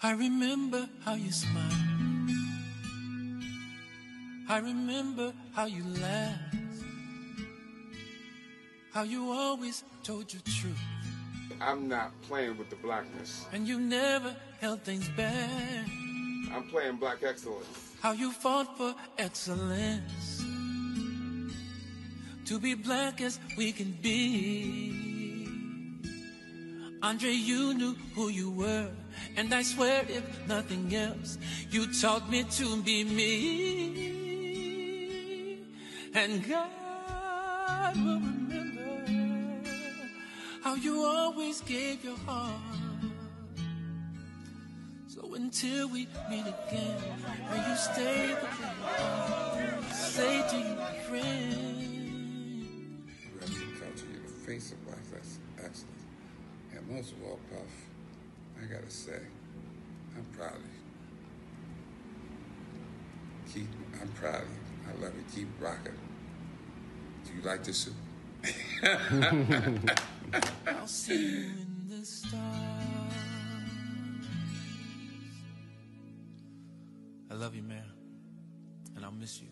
I remember how you smiled. I remember how you laughed, how you always told your truth. I'm not playing with the blackness. And you never held things back. I'm playing black excellence. How you fought for excellence. To be black as we can be. Andre, you knew who you were. And I swear, if nothing else, you taught me to be me. And God will remember how you always gave your heart. So until we meet again. May you stay the way you. Say to your friend. Wrestling culture, you're the face of life. That's excellent. And most of all, Puff, I gotta say, I'm proud of you. Keep, I'm proud of you. I love you. Keep rocking. Do you like this soup? I'll see you in the stars. I love you, man. And I'll miss you.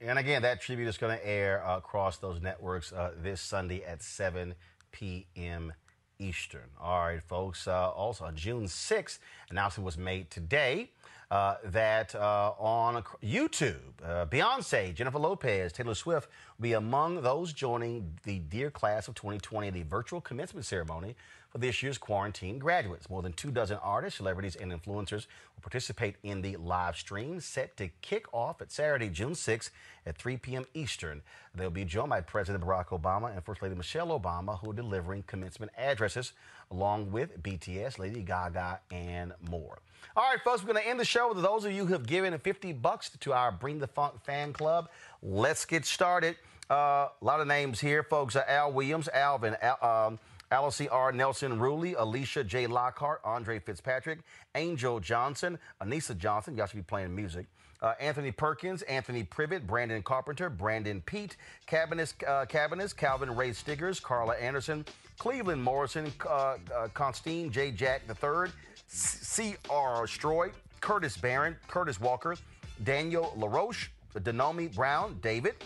And again, that tribute is going to air uh, across those networks uh, this Sunday at 7 p.m. Eastern. All right, folks. Uh, also, on June 6th, announcement was made today uh, that uh, on YouTube, uh, Beyonce, Jennifer Lopez, Taylor Swift will be among those joining the Dear Class of 2020, the virtual commencement ceremony this year's quarantine graduates. More than two dozen artists, celebrities, and influencers will participate in the live stream set to kick off at Saturday, June 6th at 3 p.m. Eastern. They'll be joined by President Barack Obama and First Lady Michelle Obama, who are delivering commencement addresses, along with BTS, Lady Gaga, and more. All right, folks, we're going to end the show with those of you who have given 50 bucks to our Bring the Funk fan club. Let's get started. Uh, a lot of names here, folks. Uh, Al Williams, Alvin, Al, um, Alice R. Nelson Ruley, Alicia J. Lockhart, Andre Fitzpatrick, Angel Johnson, Anissa Johnson. Y'all should be playing music. Uh, Anthony Perkins, Anthony Privet, Brandon Carpenter, Brandon Pete, Cabinets, uh, Calvin Ray Stiggers, Carla Anderson, Cleveland Morrison, uh, uh, Constantine J. Jack III, C.R. Stroy, Curtis Barron, Curtis Walker, Daniel LaRoche, Denomi Brown, David,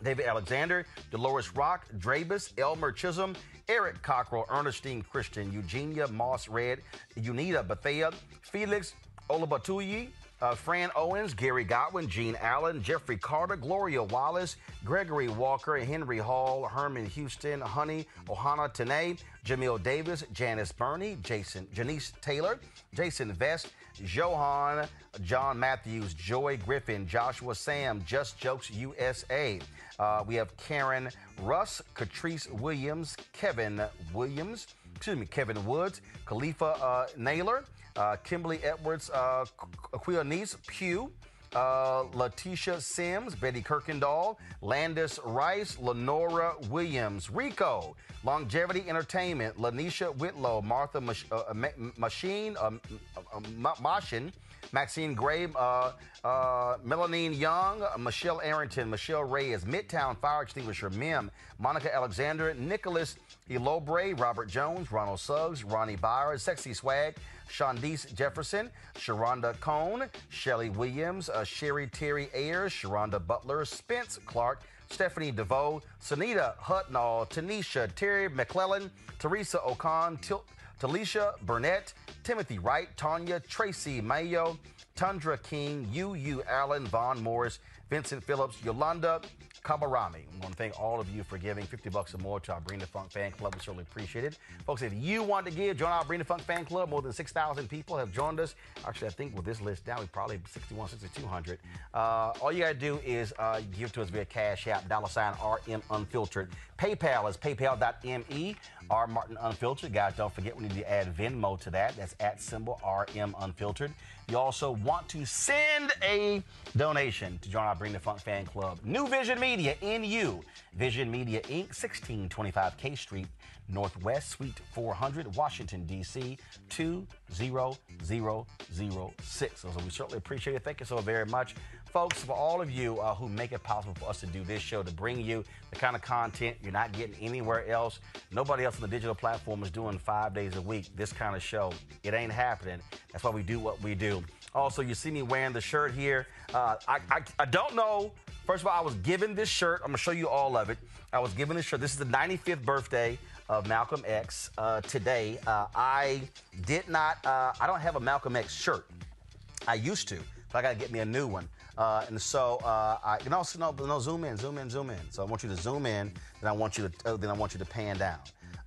David Alexander, Dolores Rock, Drabus, Elmer Chisholm, Eric Cockrell, Ernestine Christian, Eugenia Moss Red, Unita Bethea, Felix Olabatuyi, uh, Fran Owens, Gary Godwin, Gene Allen, Jeffrey Carter, Gloria Wallace, Gregory Walker, Henry Hall, Herman Houston, Honey, Ohana Tene, Jamil Davis, Janice Burney, Jason, Janice Taylor, Jason Vest, Johan, John Matthews, Joy Griffin, Joshua Sam, Just Jokes USA. Uh, we have Karen Russ, Catrice Williams, Kevin Williams, excuse me, Kevin Woods, Khalifa uh, Naylor, uh, Kimberly Edwards, uh, Niece Pugh, uh, Letitia Sims, Betty Kirkendall, Landis Rice, Lenora Williams, Rico, Longevity Entertainment, Lanisha Whitlow, Martha Mach- uh, Machine, um, uh, Maxine Gray, uh, uh, Melanine Young, Michelle Arrington, Michelle Reyes, Midtown Fire Extinguisher, Mim, Monica Alexander, Nicholas Elobre, Robert Jones, Ronald Suggs, Ronnie Byers, Sexy Swag, Shondice Jefferson, Sharonda Cohn, Shelly Williams, uh, Sherry Terry Ayers, Sharonda Butler, Spence Clark, Stephanie DeVoe, Sunita Hutnall, Tanisha, Terry McClellan, Teresa Ocon, Til- Talisha Burnett, Timothy Wright, Tanya, Tracy Mayo, Tundra King, Yu Yu Allen, Vaughn Morris, Vincent Phillips, Yolanda Kabarami. I want to thank all of you for giving 50 bucks or more to our Bring the Funk fan club. We certainly appreciate it. Folks, if you want to give, join our Bring the Funk fan club. More than 6,000 people have joined us. Actually, I think with this list down, we probably 61, 6,200. Uh, all you got to do is uh, give to us via Cash App, dollar sign RM Unfiltered. PayPal is paypal.me, R Martin Unfiltered. Guys, don't forget we need to add Venmo to that. That's at symbol RM Unfiltered. You also want to send a donation to join our Bring the Funk fan club. Nu Vision Media, NU. Vision Media Inc., 1625 K Street, Northwest, Suite 400, Washington, D.C., 20006. So we certainly appreciate it. Thank you so very much. Folks, for all of you uh, who make it possible for us to do this show, to bring you the kind of content you're not getting anywhere else, nobody else on the digital platform is doing five days a week, this kind of show. It ain't happening. That's why we do what we do. Also, you see me wearing the shirt here. Uh, I, I, I don't know. First of all, I was given this shirt. I'm going to show you all of it. I was given this shirt. This is the 95th birthday of Malcolm X uh, today. Uh, I did not, uh, I don't have a Malcolm X shirt. I used to, but I got to get me a new one. Uh, and so uh, I you know, no, no, zoom in, zoom in, zoom in. So I want you to zoom in, then I want you to, uh, then I want you to pan down.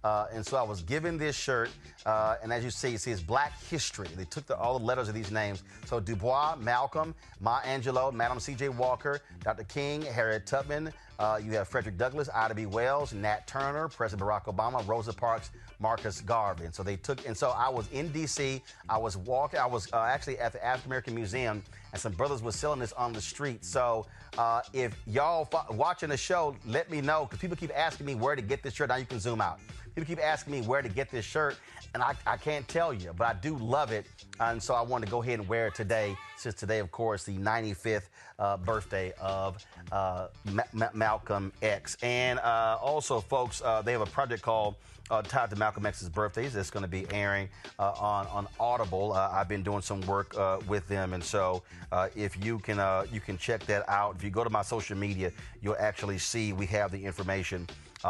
Uh, and so I was given this shirt, uh, and as you see, it says Black History. They took the, all the letters of these names. So Dubois, Malcolm, Maya Angelou, Madam C.J. Walker, Dr. King, Harriet Tubman, Uh, you have Frederick Douglass, Ida B. Wells, Nat Turner, President Barack Obama, Rosa Parks, Marcus Garvey. And so they took, and so I was in D.C. I was walking, I was uh, actually at the African American Museum, and some brothers were selling this on the street. So uh, if y'all fo- watching the show, let me know because people keep asking me where to get this shirt. Now you can zoom out. People keep asking me where to get this shirt, and I, I can't tell you, but I do love it. And so I wanted to go ahead and wear it today, since today, of course, the 95th uh, birthday of uh, Ma- Ma- Malcolm X. And uh, also, folks, uh, they have a project called uh, tied to Malcolm X's birthdays. That's going to be airing uh, on on Audible. Uh, I've been doing some work uh, with them, and so uh, if you can uh, you can check that out. If you go to my social media, you'll actually see we have the information.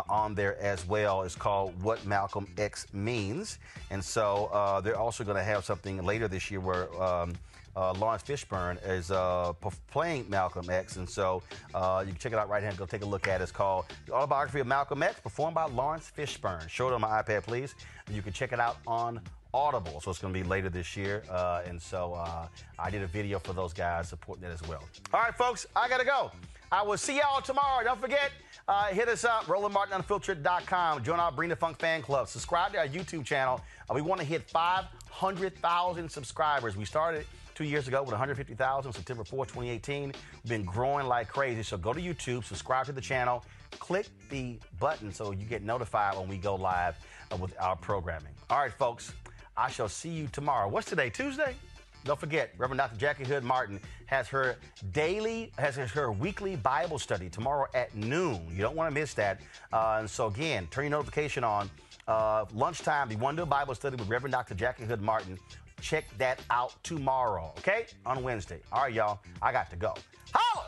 On there as well. It's called What Malcolm X Means. And so they're also going to have something later this year where um, uh, Laurence Fishburne is uh, playing Malcolm X. And so uh, you can check it out right here go take a look at it. It's called The Autobiography of Malcolm X, performed by Laurence Fishburne. Show it on my iPad, please. You can check it out on Audible. So it's going to be later this year. Uh, and so uh, I did a video for those guys supporting that as well. All right, folks, I got to go. I will see y'all tomorrow. Don't forget, uh, hit us up, RolandMartinUnfiltered.com. Join our Bring Funk fan club. Subscribe to our YouTube channel. Uh, we want to hit 500,000 subscribers. We started two years ago with 150,000, September 4, 2018. We've been growing like crazy. So go to YouTube, subscribe to the channel, click the button so you get notified when we go live uh, with our programming. All right, folks, I shall see you tomorrow. What's today? Tuesday? Don't forget, Reverend Dr. Jacquie Hood Martin has her daily, has her weekly Bible study tomorrow at noon. You don't want to miss that. Uh, and so again, turn your notification on. Uh, lunchtime, to do a Bible study with Reverend Dr. Jacquie Hood Martin. Check that out tomorrow, okay? On Wednesday. All right, y'all. I got to go. Holla!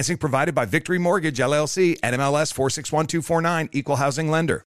Financing provided by Victory Mortgage LLC, NMLS 461249, Equal Housing Lender.